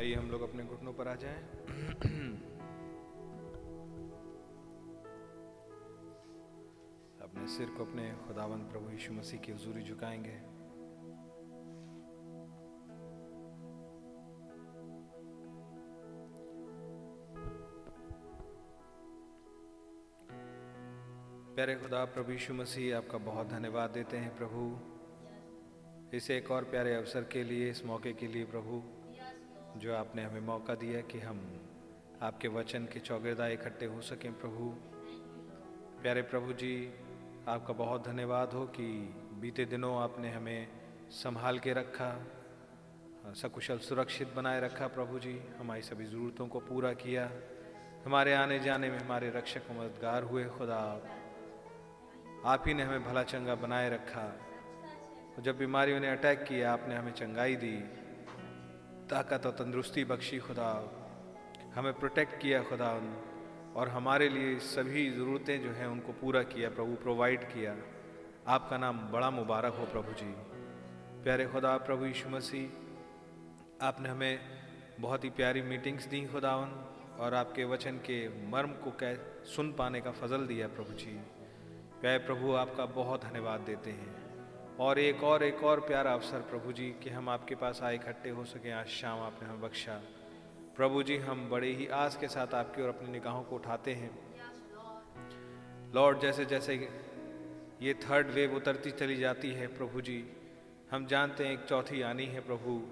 आइए हम लोग अपने घुटनों पर आ जाएँ। अपने सिर को अपने खुदावन प्रभु यीशु मसीह की हजूरी झुकाएँगे। प्यारे खुदा, प्रभु यीशु मसीह आपका बहुत धन्यवाद देते हैं प्रभु। इस एक और प्यारे अवसर के लिए, इस मौके के लिए प्रभु। जो आपने हमें मौका दिया कि हम आपके वचन के चौगेदार इकट्ठे हो सकें प्रभु। प्यारे प्रभु जी, आपका बहुत धन्यवाद हो कि बीते दिनों आपने हमें संभाल के रखा, सकुशल सुरक्षित बनाए रखा प्रभु जी। हमारी सभी ज़रूरतों को पूरा किया। हमारे आने जाने में हमारे रक्षक मददगार हुए, खुदा। आप ही ने हमें भला चंगा बनाए रखा। जब बीमारियों ने अटैक किया, आपने हमें चंगाई दी। ताकत और तंदुरुस्ती बख्शी खुदा। हमें प्रोटेक्ट किया खुदा और हमारे लिए सभी ज़रूरतें जो हैं उनको पूरा किया, प्रभु प्रोवाइड किया। आपका नाम बड़ा मुबारक हो प्रभु जी। प्यारे खुदा, प्रभु यीशु मसीह, आपने हमें बहुत ही प्यारी मीटिंग्स दी खुदावन और आपके वचन के मर्म को कै, सुन पाने का फजल दिया प्रभु जी। प्यारे प्रभु, आपका बहुत धन्यवाद देते हैं। और एक और एक और प्यारा अवसर प्रभु जी, कि हम आपके पास आए, इकट्ठे हो सकें। आज शाम आपने हमें बख्शा। प्रभु जी, हम बड़े ही आस के साथ आपकी ओर अपनी निगाहों को उठाते हैं। लॉर्ड, जैसे जैसे ये थर्ड वेव उतरती चली जाती है प्रभु जी, हम जानते हैं एक चौथी आनी है प्रभु,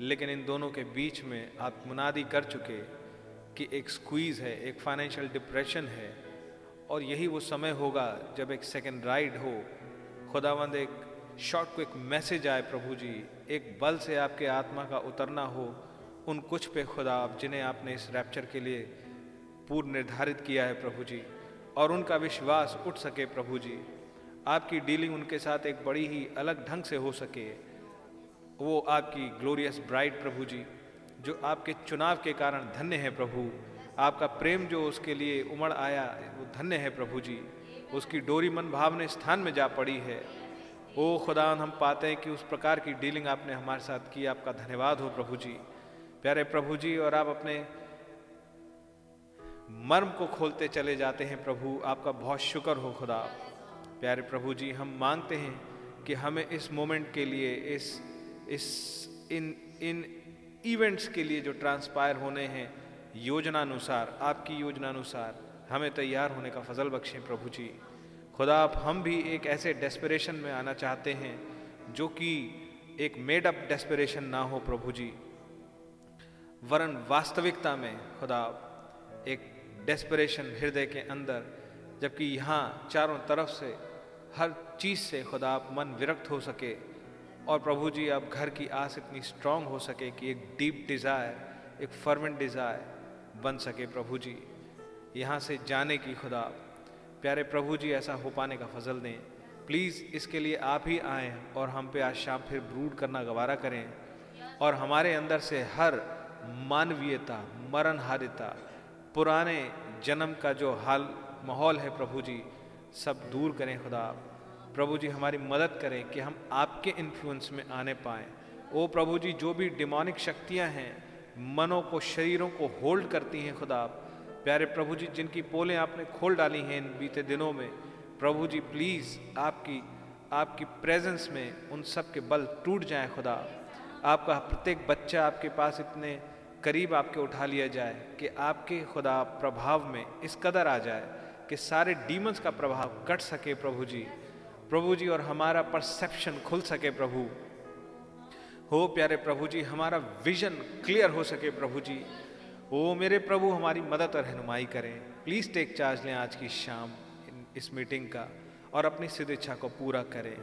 लेकिन इन दोनों के बीच में आप मुनादी कर चुके कि एक स्क्वीज़ है, एक फाइनेंशियल डिप्रेशन है, और यही वो समय होगा जब एक सेकेंड राइड हो। खुदावंद एक शॉर्ट को एक मैसेज आए प्रभु जी, एक बल से आपके आत्मा का उतरना हो, उन कुछ पे खुदा आप, जिन्हें आपने इस रैप्चर के लिए पूर्व निर्धारित किया है प्रभु जी, और उनका विश्वास उठ सके प्रभु जी। आपकी डीलिंग उनके साथ एक बड़ी ही अलग ढंग से हो सके। वो आपकी ग्लोरियस ब्राइड प्रभु जी, जो आपके चुनाव के कारण धन्य है प्रभु। आपका प्रेम जो उसके लिए उमड़ आया, वो धन्य है प्रभु जी। उसकी डोरी मन भावने स्थान में जा पड़ी है। ओ खुदा हम पाते हैं कि उस प्रकार की डीलिंग आपने हमारे साथ की। आपका धन्यवाद हो प्रभु जी। प्यारे प्रभु जी, और आप अपने मर्म को खोलते चले जाते हैं प्रभु। आपका बहुत शुक्र हो खुदा। प्यारे प्रभु जी, हम मांगते हैं कि हमें इस मोमेंट के लिए, इस इस, इन इन इवेंट्स के लिए जो ट्रांसपायर होने हैं योजना अनुसार आपकी योजना अनुसार हमें तैयार होने का फजल बख्शें प्रभु जी। खुदा, आप हम भी एक ऐसे डेस्परेशन में आना चाहते हैं जो कि एक मेड अप डेस्परेशन ना हो प्रभु जी। वरन वास्तविकता में खुदा एक डेस्परेशन हृदय के अंदर, जबकि यहाँ चारों तरफ़ से, हर चीज़ से खुदा, आप मन विरक्त हो सके और प्रभु जी, आप घर की आस इतनी स्ट्रांग हो सके कि एक डीप डिज़ायर एक फर्मेंट डिज़ायर बन सके प्रभु जी। यहाँ से जाने की खुदा प्यारे प्रभु जी, ऐसा हो पाने का फजल दें। प्लीज़ इसके लिए आप ही आएँ और हम पे आज शाम फिर ब्रूड करना गवारा करें। और हमारे अंदर से हर मानवीयता, मरणहारिता, पुराने जन्म का जो हाल, माहौल है प्रभु जी, सब दूर करें खुदा। प्रभु जी, हमारी मदद करें कि हम आपके इन्फ्लुएंस में आने पाएँ। ओ प्रभु जी, जो भी डिमोनिक शक्तियाँ हैं, मनों को, शरीरों को होल्ड करती हैं खुदा प्यारे प्रभु जी जिनकी पोलें आपने खोल डाली हैं इन बीते दिनों में प्रभु जी प्लीज़ आपकी आपकी प्रेजेंस में उन सब के बल टूट जाए खुदा। आपका प्रत्येक बच्चा आपके पास इतने करीब आपके उठा लिया जाए कि आपके खुदा प्रभाव में इस कदर आ जाए कि सारे डीमंस का प्रभाव कट सके प्रभु जी प्रभु जी और हमारा परसेप्शन खुल सके प्रभु। हो प्यारे प्रभु जी हमारा विजन क्लियर हो सके प्रभु जी ओ मेरे प्रभु, हमारी मदद और रहनुमाई करें। प्लीज़ टेक चार्ज लें आज की शाम इस मीटिंग का और अपनी सिद्ध इच्छा को पूरा करें।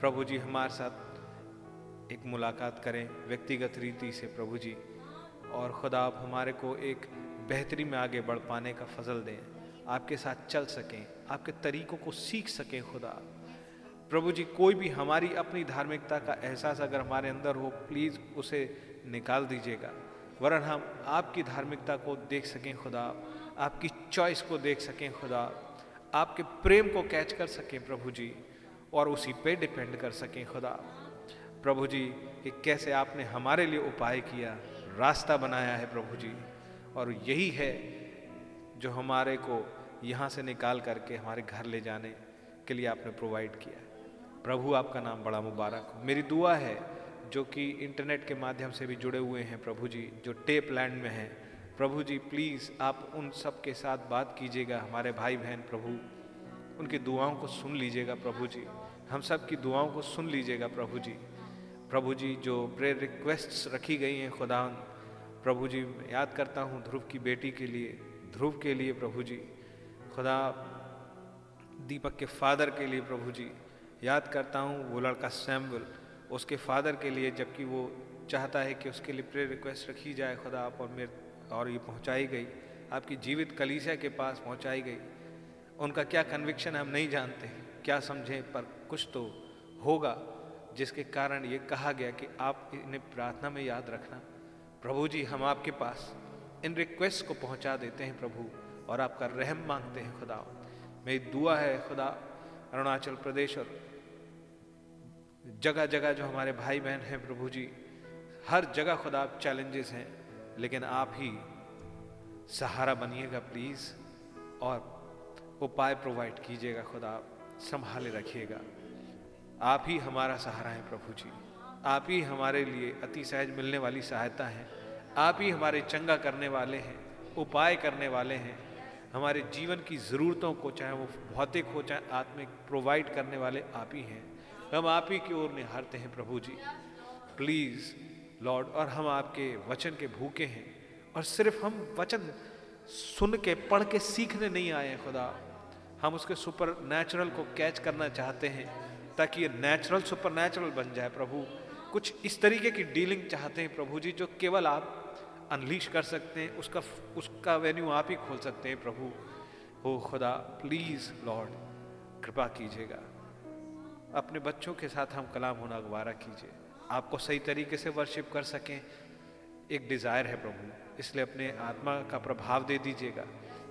प्रभु जी, हमारे साथ एक मुलाकात करें व्यक्तिगत रीति से, प्रभु जी। और खुदा, आप हमारे को एक बेहतरी में आगे बढ़ पाने का फजल दें। आपके साथ चल सकें, आपके तरीकों को सीख सकें खुदा। प्रभु जी, कोई भी हमारी अपनी धार्मिकता का एहसास अगर हमारे अंदर हो प्लीज़ उसे निकाल दीजिएगा। वरन हम आपकी धार्मिकता को देख सकें खुदा, आपकी चॉइस को देख सकें खुदा, आपके प्रेम को कैच कर सकें प्रभु जी और उसी पे डिपेंड कर सकें खुदा। प्रभु जी, कि कैसे आपने हमारे लिए उपाय किया, रास्ता बनाया है प्रभु जी, और यही है जो हमारे को यहाँ से निकाल करके हमारे घर ले जाने के लिए आपने प्रोवाइड किया। प्रभु आपका नाम बड़ा मुबारक हो। मेरी दुआ है जो कि इंटरनेट के माध्यम से भी जुड़े हुए हैं प्रभु जी, जो टेप लैंड में हैं। प्रभु जी प्लीज़ आप उन सब के साथ बात कीजिएगा, हमारे भाई बहन प्रभु। उनकी दुआओं को सुन लीजिएगा प्रभु जी। हम सब की दुआओं को सुन लीजिएगा प्रभु जी। प्रभु जी, जो प्रेयर रिक्वेस्ट्स रखी गई हैं खुदा प्रभु जी याद करता हूँ ध्रुव की बेटी के लिए, ध्रुव के लिए प्रभु जी। खुदा, दीपक के फादर के लिए प्रभु जी। याद करता हूँ वो लड़का सैम्बल उसके फादर के लिए, जबकि वो चाहता है कि उसके लिए प्रे रिक्वेस्ट रखी जाए खुदा आप और मेरे, और ये पहुँचाई गई। आपकी जीवित कलीसिया के पास पहुँचाई गई। उनका क्या कन्विक्शन हम नहीं जानते। क्या समझें, पर कुछ तो होगा, जिसके कारण ये कहा गया कि आप इन्हें प्रार्थना में याद रखना। प्रभु जी, हम आपके पास इन रिक्वेस्ट को पहुँचा देते हैं प्रभु, और आपका रहम मांगते हैं खुदा। मेरी दुआ है खुदा, अरुणाचल प्रदेश और जगह जगह जो हमारे भाई बहन हैं प्रभु जी, हर जगह खुदा चैलेंजेस हैं, लेकिन आप ही सहारा बनिएगा प्लीज़ और उपाय प्रोवाइड कीजिएगा खुदा संभाले रखिएगा। आप ही हमारा सहारा है प्रभु जी। आप ही हमारे लिए अति सहज मिलने वाली सहायता है। आप ही हमारे चंगा करने वाले हैं, उपाय करने वाले हैं। हमारे जीवन की ज़रूरतों को चाहे वो भौतिक हो, चाहे आत्मिक प्रोवाइड करने वाले आप ही हैं। हम आप ही की ओर निहारते हैं प्रभु जी। प्लीज़ लॉर्ड और हम आपके वचन के भूखे हैं। और सिर्फ़ हम वचन सुन के, पढ़ के सीखने नहीं आए हैं, खुदा। हम उसके सुपर नेचुरल को कैच करना चाहते हैं, ताकि ये नेचुरल सुपर नेचुरल बन जाए प्रभु। कुछ इस तरीके की डीलिंग चाहते हैं प्रभु जी, जो केवल आप अनलीश कर सकते हैं, उसका उसका वेन्यू आप ही खोल सकते हैं प्रभु। हो खुदा प्लीज़ लॉर्ड कृपा कीजिएगा। अपने बच्चों के साथ हम कलाम होना गवारा कीजिए। आपको सही तरीके से वर्शिप कर सकें। एक डिज़ायर है प्रभु, इसलिए अपने आत्मा का प्रभाव दे दीजिएगा,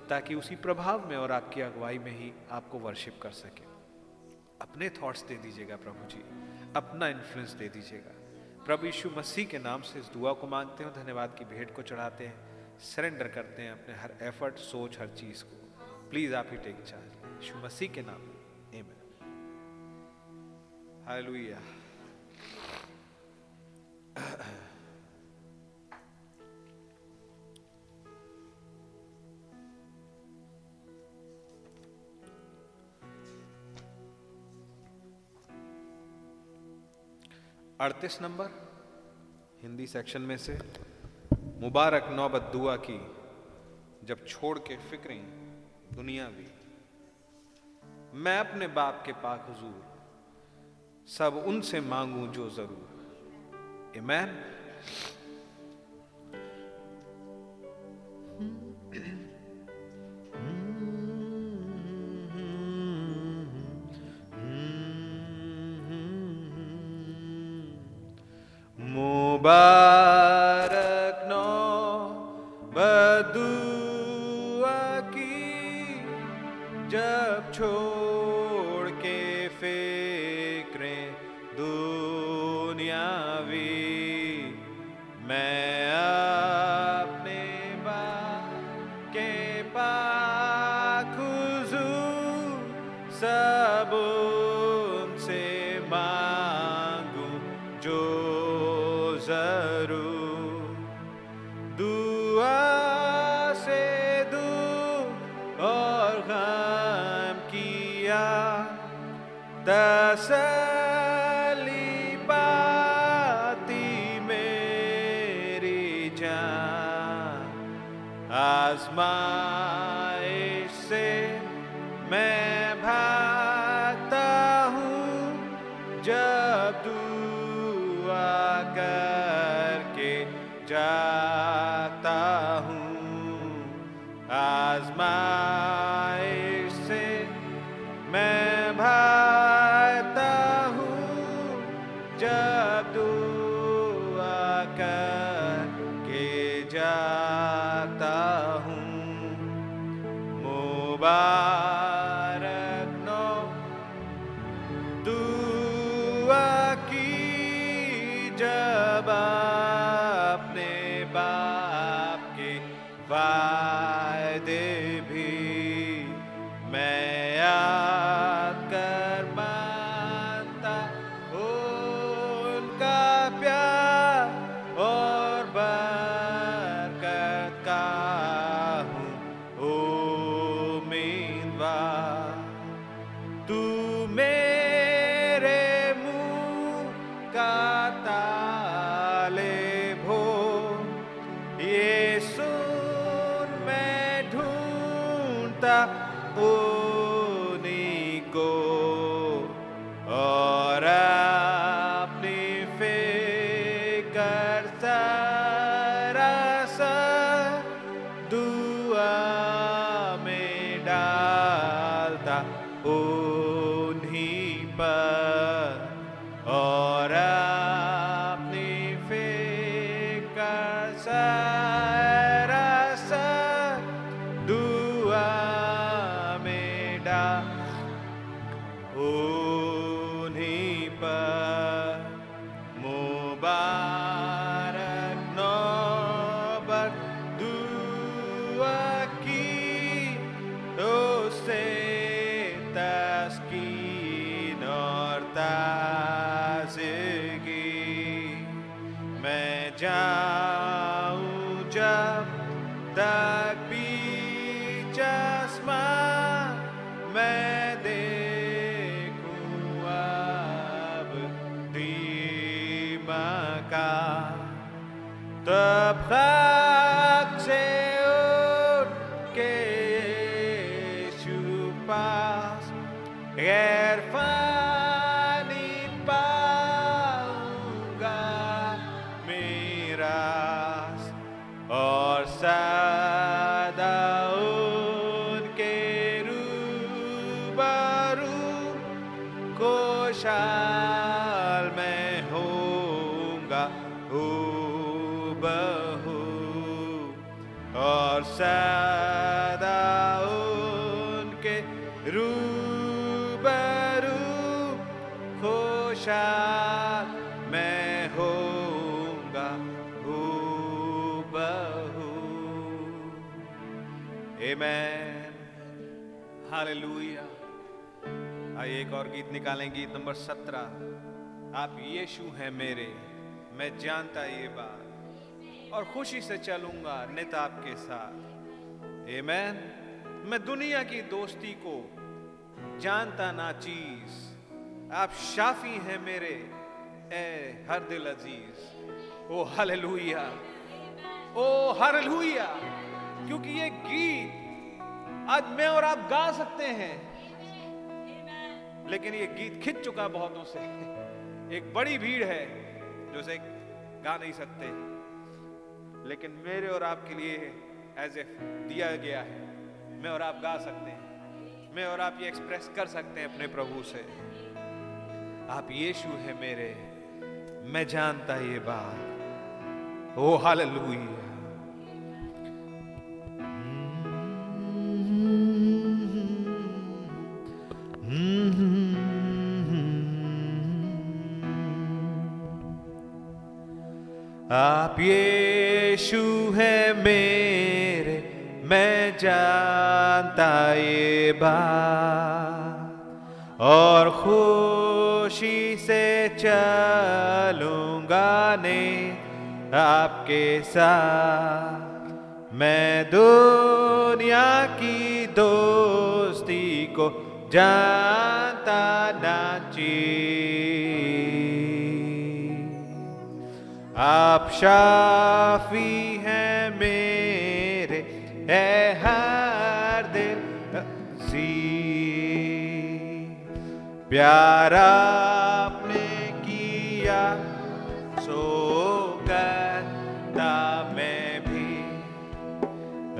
ताकि उसी प्रभाव में और आपकी अगुवाई में ही आपको वर्शिप कर सके। अपने थॉट्स दे दीजिएगा प्रभु जी, अपना इन्फ्लुएंस दे दीजिएगा। प्रभु यीशु मसीह के नाम से इस दुआ को मांगते हैं, धन्यवाद की भेंट को चढ़ाते हैं सरेंडर करते हैं अपने हर एफर्ट सोच, हर चीज़ को। प्लीज़ आप ही टेक चार्ज यीशु मसीह के नाम। में हालेलुया अड़तीस नंबर, हिंदी सेक्शन में से, मुबारक नौबत दुआ की, जब छोड़ के फिक्रें दुनिया भी। मैं अपने बाप के पाक हुजूर सब उनसे मांगू जो ज़रूर। इमैन मुबारक गीत निकालें गीत नंबर सत्रह, आप यीशु हैं मेरे, मैं जानता ये बात और खुशी से चलूँगा नित आपके साथ। Amen. मैं दुनिया की दोस्ती को जानता ना चीज़। आप शाफी हैं मेरे, ए हर दिल अज़ीज़। ओ हालेलुया। ओ हालेलुया। क्योंकि ये गीत आज मैं और आप गा सकते हैं। लेकिन ये गीत खिंच चुका बहुतों से। एक बड़ी भीड़ है, जो इसे गा नहीं सकते। लेकिन मेरे और आपके लिए एज ए दिया गया है। मैं और आप गा सकते हैं। मैं और आप ये एक्सप्रेस कर सकते हैं अपने प्रभु से। आप यीशु है मेरे। मैं जानता ये बात। ओ हालेलुया आप, यीशु है मेरे, मैं जानता ये बात। और खुशी से चलूँगा ने आपके साथ। मैं दुनिया की दोस्ती को जानता ना आप शाफी हैं मेरे है हर दिल जी प्यार आपने किया सो करता मैं भी।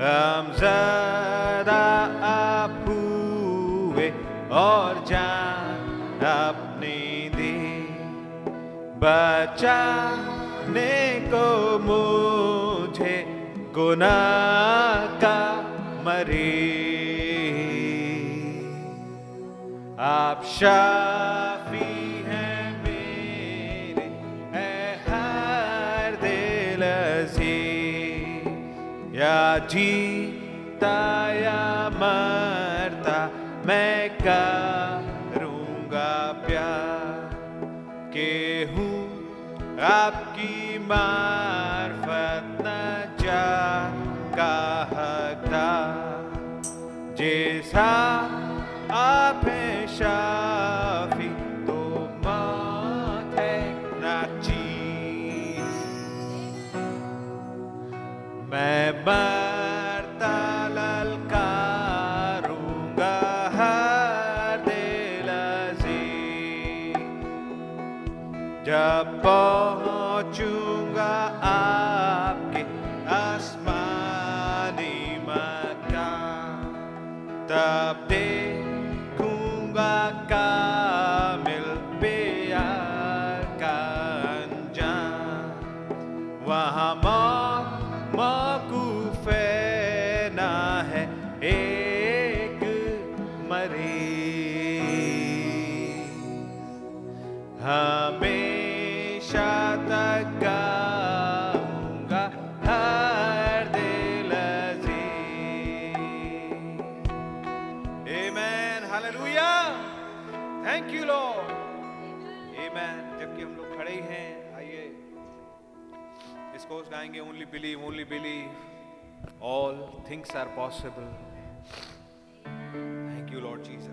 हम जदा आप हुए और जान अपनी दी। बचाने को मुझे गुनाह का मरी। आप शाफी हैं मेरे है हर दिल अज़ीज़। या जीता या मरता मैं करूँगा प्यार। के हूँ आपकी मार्फत न जा का हकदार जैसा आप हैं शाफी तो मौत है ना चीज़। मैं believe, only believe. All things are possible. Thank you, Lord Jesus.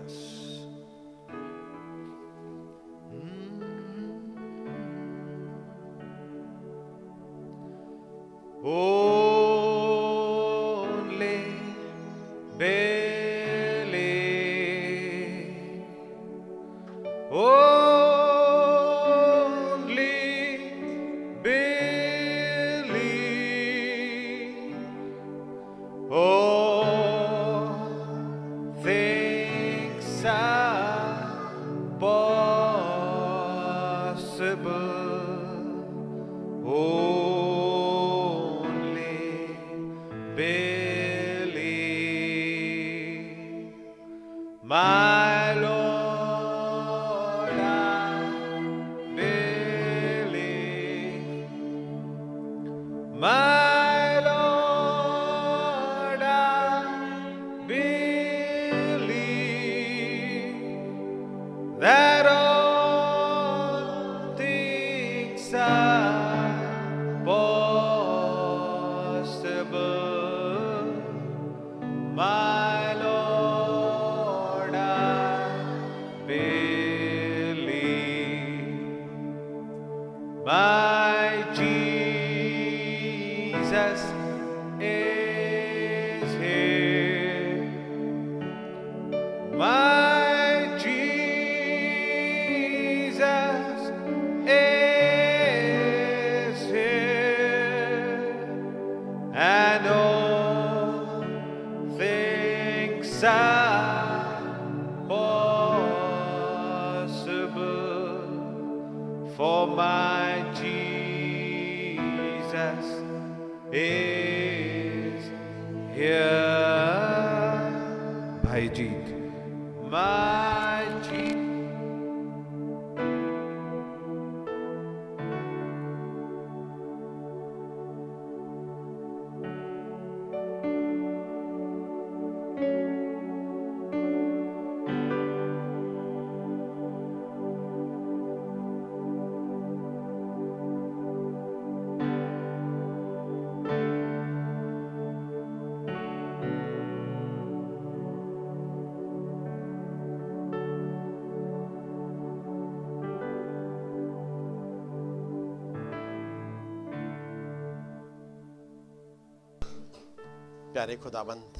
प्यारे खुदाबंद,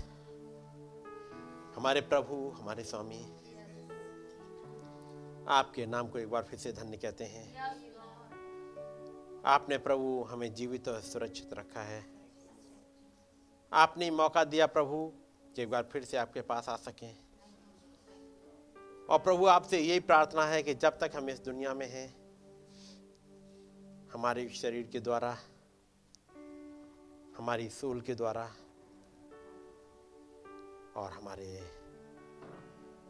हमारे प्रभु, हमारे स्वामी, आपके नाम को एक बार फिर से धन्य कहते हैं। आपने प्रभु हमें जीवित और सुरक्षित रखा है। आपने मौका दिया प्रभु, कि एक बार फिर से आपके पास आ सकें। और प्रभु, आपसे यही प्रार्थना है कि जब तक हम इस दुनिया में हैं, हमारे शरीर के द्वारा, हमारी सूल के द्वारा और हमारे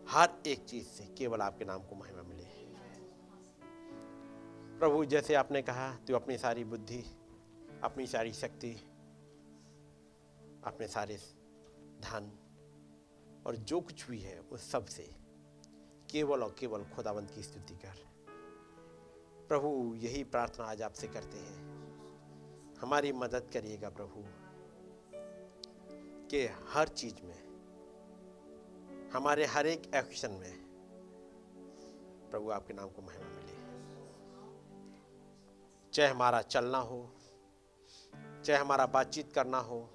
हर एक चीज़ से केवल आपके नाम को महिमा मिले। प्रभु, जैसे आपने कहा, तू अपनी सारी बुद्धि, अपनी सारी शक्ति, अपने सारे धन और जो कुछ भी है, उस सबसे केवल और केवल खुदावंत की स्तुति कर। प्रभु, यही प्रार्थना आज आपसे करते हैं। हमारी मदद करिएगा प्रभु, कि हर चीज़ में हमारे हर एक एक्शन में प्रभु आपके नाम को महिमा मिले। चाहे हमारा चलना हो, चाहे हमारा बातचीत करना हो,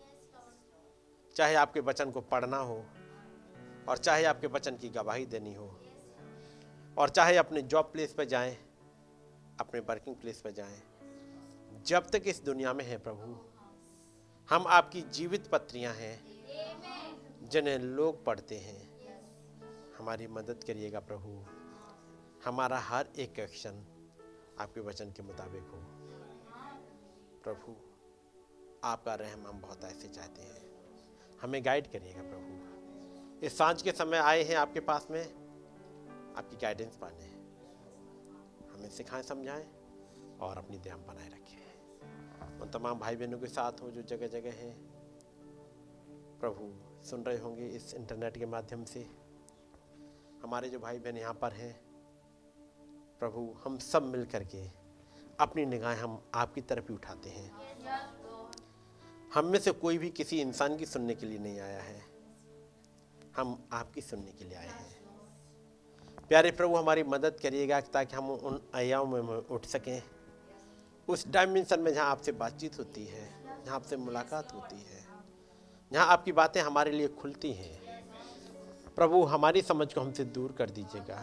चाहे आपके वचन को पढ़ना हो, और चाहे आपके वचन की गवाही देनी हो, और चाहे अपने जॉब प्लेस पर जाएँ, अपने वर्किंग प्लेस पर जाएँ, जब तक इस दुनिया में है प्रभु, हम आपकी जीवित पत्रियाँ हैं, जिन्हें लोग पढ़ते हैं। हमारी मदद करिएगा प्रभु। हमारा हर एक एक्शन आपके वचन के मुताबिक हो। प्रभु, आपका रहम हम बहुत ऐसे चाहते हैं। हमें गाइड करिएगा प्रभु। इस साँझ के समय आए हैं आपके पास में। आपकी गाइडेंस पाने हमें सिखाएँ, समझाएँ और अपनी ध्यान बनाए रखें। उन तमाम भाई बहनों के साथ हो जो जगह जगह हैं। प्रभु, सुन रहे होंगे इस इंटरनेट के माध्यम से। हमारे जो भाई बहन यहाँ पर हैं, प्रभु, हम सब मिल करके अपनी निगाहें हम आपकी तरफ़ ही उठाते हैं। हम में से कोई भी किसी इंसान की सुनने के लिए नहीं आया है। हम आपकी सुनने के लिए आए हैं। प्यारे प्रभु, हमारी मदद करिएगा ताकि हम उन आयाओं में उठ सकें। उस डायमेंशन में जहाँ आपसे बातचीत होती है, जहाँ आपसे मुलाकात होती है, जहाँ आपकी बातें हमारे लिए खुलती हैं। प्रभु, हमारी समझ को हमसे दूर कर दीजिएगा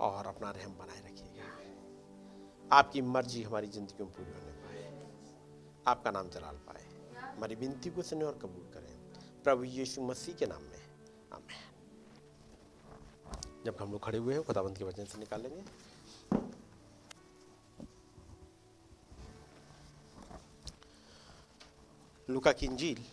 और अपना रहम बनाए रखिएगा। आपकी मर्ज़ी हमारी ज़िंदगी में पूरी होने पाए। आपका नाम जलाल पाए। हमारी विनती को सुने और कबूल करें। प्रभु यीशु मसीह के नाम में। आमेन। जब हम लोग खड़े हुए हैं, खुदाबंद के वचन से निकालेंगे लुका की इंजील।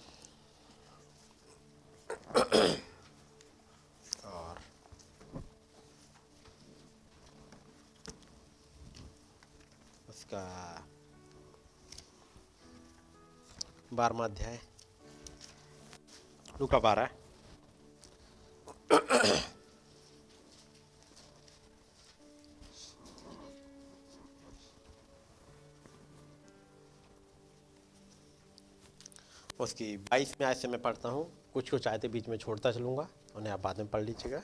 उसका बारहवा अध्याय। लुका बारह। उसकी बाईस में आज से मैं पढ़ता हूँ। कुछ कुछ आयतें बीच में छोड़ता चलूँगा। उन्हें आप बाद में पढ़ लीजिएगा।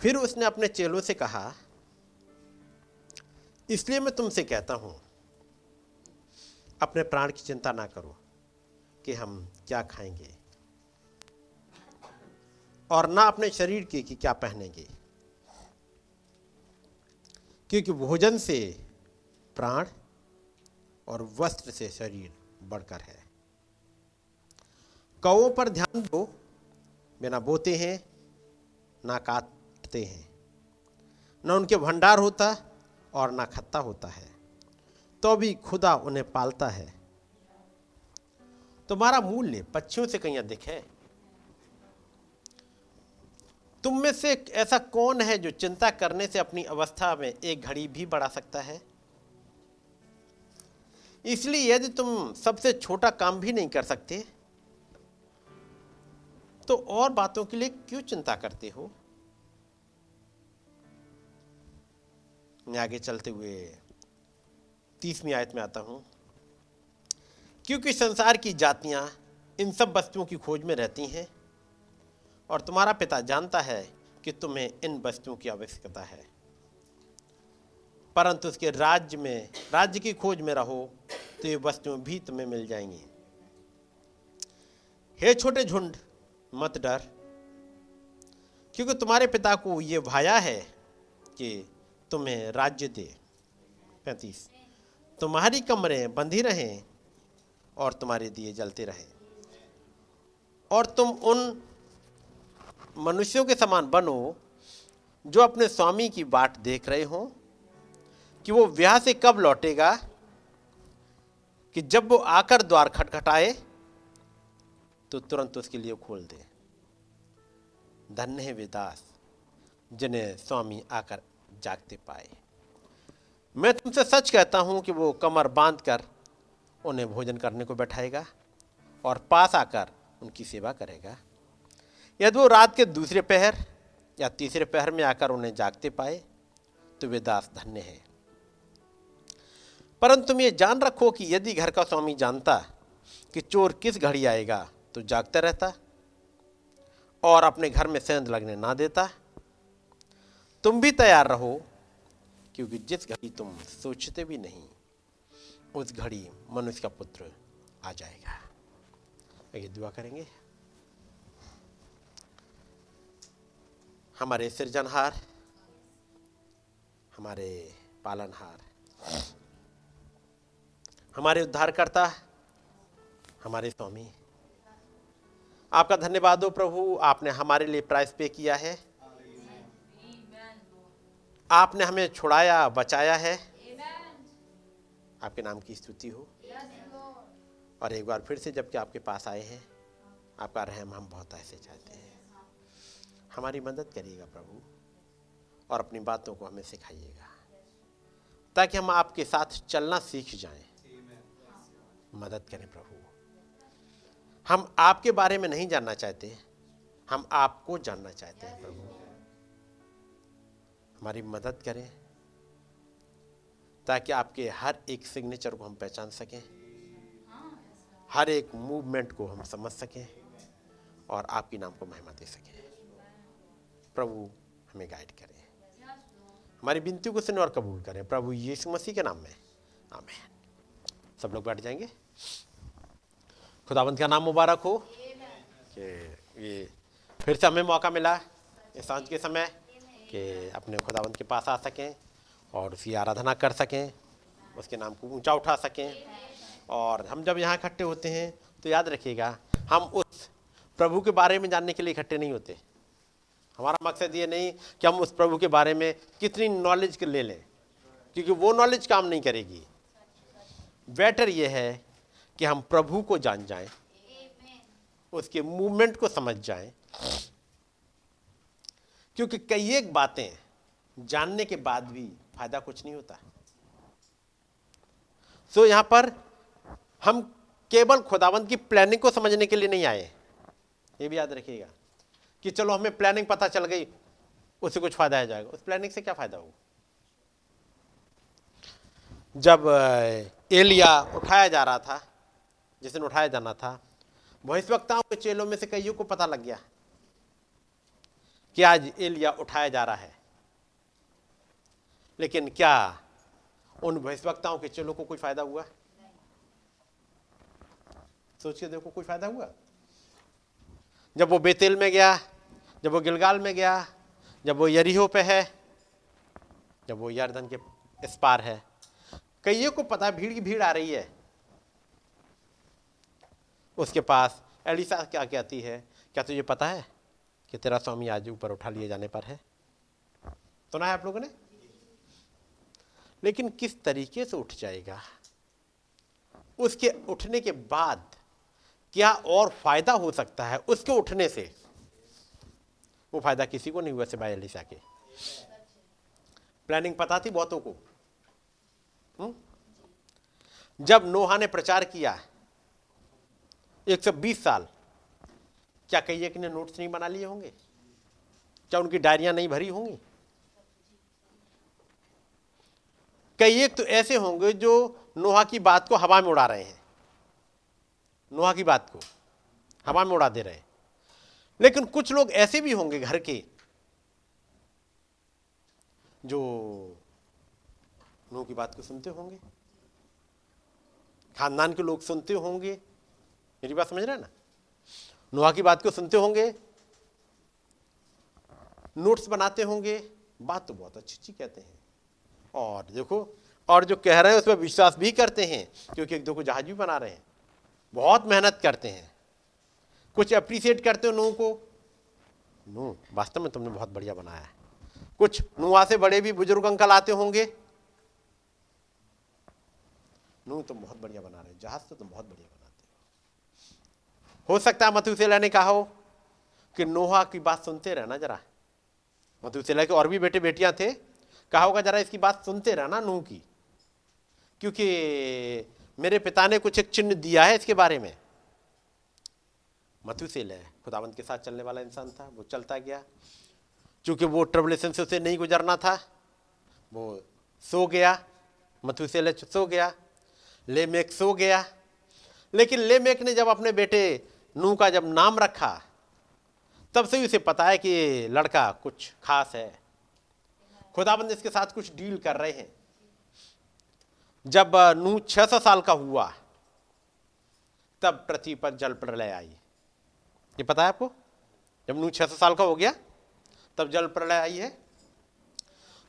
फिर उसने अपने चेलों से कहा इसलिए मैं तुमसे कहता हूँ, अपने प्राण की चिंता ना करो कि हम क्या खाएँगे और ना अपने शरीर की कि क्या पहनेंगे। क्योंकि भोजन से प्राण और वस्त्र से शरीर बढ़कर है। कौ पर ध्यान दो बिना बोते हैं, ना काटते हैं। ना उनके भंडार होता और ना खत्ता होता है। तो भी खुदा उन्हें पालता है। तुम्हारा मूल्य पक्षियों से कहीं अधिक है। तुम में से ऐसा कौन है जो चिंता करने से अपनी अवस्था में एक घड़ी भी बढ़ा सकता है? इसलिए यदि तुम सबसे छोटा काम भी नहीं कर सकते तो और बातों के लिए क्यों चिंता करते हो? मैं आगे चलते हुए तीसवीं आयत में आता हूँ। क्योंकि संसार की जातियाँ इन सब वस्तुओं की खोज में रहती हैं और तुम्हारा पिता जानता है कि तुम्हें इन वस्तुओं की आवश्यकता है। परंतु उसके राज्य में, राज्य की खोज में रहो तो ये वस्तुएँ भी तुम्हें मिल जाएँगी। हे छोटे झुंड, मत डर, क्योंकि तुम्हारे पिता को ये भाया है कि तुम्हें राज्य दे। पैंतीस। तुम्हारी कमरें बंधी रहें और तुम्हारे दिए जलते रहें। और तुम उन मनुष्यों के समान बनो जो अपने स्वामी की बाट देख रहे हों कि वो ब्याह से कब लौटेगा, कि जब वो आकर द्वार खटखटाए तो तुरंत उसके लिए खोल दे। धन्य है विदास जिन्हें स्वामी आकर जागते पाए। मैं तुमसे सच कहता हूँ कि वो कमर बाँध कर उन्हें भोजन करने को बैठाएगा और पास आकर उनकी सेवा करेगा। यदि वो रात के दूसरे पहर या तीसरे पहर में आकर उन्हें जागते पाए तो वे दास धन्य है। परंतु तुम ये जान रखो कि यदि घर का स्वामी जानता कि चोर किस घड़ी आएगा तो जागता रहता और अपने घर में सेंध लगने ना देता। तुम भी तैयार रहो, क्योंकि जिस घड़ी तुम सोचते भी नहीं, उस घड़ी मनुष्य का पुत्र आ जाएगा। ये दुआ करेंगे। हमारे सृजनहार, हमारे पालनहार, हमारे उद्धारकर्ता, हमारे स्वामी, आपका धन्यवाद हो प्रभु, आपने हमारे लिए प्राइस पे किया है। आपने हमें छुड़ाया बचाया है? आपके नाम की स्तुति हो। और एक बार फिर से जबकि आपके पास आए हैं आपका रहम हम बहुत ऐसे चाहते हैं। हमारी मदद करिएगा प्रभु और अपनी बातों को हमें सिखाइएगा ताकि हम आपके साथ चलना सीख जाएँ। मदद करें प्रभु। हम आपके बारे में नहीं जानना चाहते हम आपको जानना चाहते हैं प्रभु। हमारी मदद करें ताकि आपके हर एक सिग्नेचर को हम पहचान सकें हर एक मूवमेंट को हम समझ सकें और आपके नाम को महिमा दे सकें। प्रभु हमें गाइड करें। हमारी बिनती को सुने और कबूल करें। प्रभु यीशु मसीह के नाम में। आमेन। सब लोग बैठ जाएँगे। खुदाबंद का नाम मुबारक हो। कि ये फिर से हमें मौका मिला। इस साँझ के समय कि अपने खुदाबंद के पास आ सकें और उसकी आराधना कर सकें, उसके नाम को ऊँचा उठा सकें। और हम जब यहाँ इकट्ठे होते हैं तो याद रखिएगा, हम उस प्रभु के बारे में जानने के लिए इकट्ठे नहीं होते। हमारा मकसद ये नहीं कि हम उस प्रभु के बारे में कितनी नॉलेज ले लें, क्योंकि वो नॉलेज काम नहीं करेगी। बेटर ये है कि हम प्रभु को जान जाएँ, उसके मूवमेंट को समझ जाएँ क्योंकि कई एक बातें जानने के बाद भी फ़ायदा कुछ नहीं होता। सो so, यहाँ पर हम केवल खुदावंत की प्लानिंग को समझने के लिए नहीं आए। ये भी याद रखिएगा कि चलो हमें प्लानिंग पता चल गई उससे कुछ फ़ायदा आ जाएगा। उस प्लानिंग से क्या फ़ायदा होगा? जब एलिया उठाया जा रहा था जिस दिन उठाया जाना था भविष्यवक्ताओं के चेलों में से कईयों को पता लग गया। कि आज एलिया उठाया जा रहा है। लेकिन क्या उन भविष्यवक्ताओं के चेलों को कोई फ़ायदा हुआ? सोचिए देखो, कोई फ़ायदा हुआ? जब वो बेतेल में गया, जब वो गिलगाल में गया, जब वो यरीहो पे है, जब वो यर्दन के इस पार है, कईयों को पता भीड़ की भीड़ आ रही है। उसके पास एलिसा क्या कहती है? क्या तुझे पता है? कि तेरा स्वामी आज ऊपर उठा लिए जाने पर है। सुना है आप लोगों ने? लेकिन किस तरीके से उठ जाएगा? उसके उठने के बाद क्या और फ़ायदा हो सकता है उसके उठने से? वो फ़ायदा किसी को नहीं हुआ सिवाय एलिसा के। प्लानिंग पता थी बहुतों को। हुँ? जब नोहा ने प्रचार किया 120 साल क्या कई एक ने नोट्स नहीं बना लिए होंगे? क्या उनकी डायरियाँ नहीं भरी होंगी? कई एक तो ऐसे होंगे जो नोहा की बात को हवा में उड़ा रहे हैं। नोहा की बात को हवा में उड़ा दे रहे हैं। लेकिन कुछ लोग ऐसे भी होंगे घर के जो नोह की बात को सुनते होंगे। खानदान के लोग सुनते होंगे। मेरी बात समझ रहे हैं ना? नोहा की बात को सुनते होंगे, नोट्स बनाते होंगे, बात तो बहुत अच्छी अच्छी कहते हैं। और देखो, और जो कह रहे हैं उस पर विश्वास भी करते हैं, क्योंकि एक दो को जहाज़ भी बना रहे हैं। बहुत मेहनत करते हैं। कुछ अप्रिसिएट करते हो नू को। नू, वास्तव में तुमने बहुत बढ़िया बनाया है। कुछ नुआ से बड़े भी बुज़ुर्ग अंकल आते होंगे। नू, तुम बहुत बढ़िया बना रहे हो। जहाज़ तो तुम बहुत बढ़िया हो सकता है मथुसेला ने कहा हो कि नोहा की बात सुनते रहना जरा। मथुसेला के और भी बेटे बेटियाँ थे, कहा होगा जरा इसकी बात सुनते रहना नूह की। क्योंकि मेरे पिता ने कुछ एक चिन्ह दिया है इसके बारे में। मथुसेल है, खुदावंत के साथ चलने वाला इंसान था, वो चलता गया। क्योंकि वो ट्रबलेशन से उसे नहीं गुजरना था, वो सो गया मथुसेल सो गया, लेमेक सो गया। लेकिन लेमेक ने जब अपने बेटे नू का जब नाम रखा, तब से उसे पता है कि लड़का कुछ खास है। खुदाबंद इसके साथ कुछ डील कर रहे हैं। जब नू छह सौ साल का हुआ, तब पृथ्वी पर जल प्रलय आई। ये पता है आपको? जब नू छह सौ साल का हो गया, तब जल प्रलय आई है।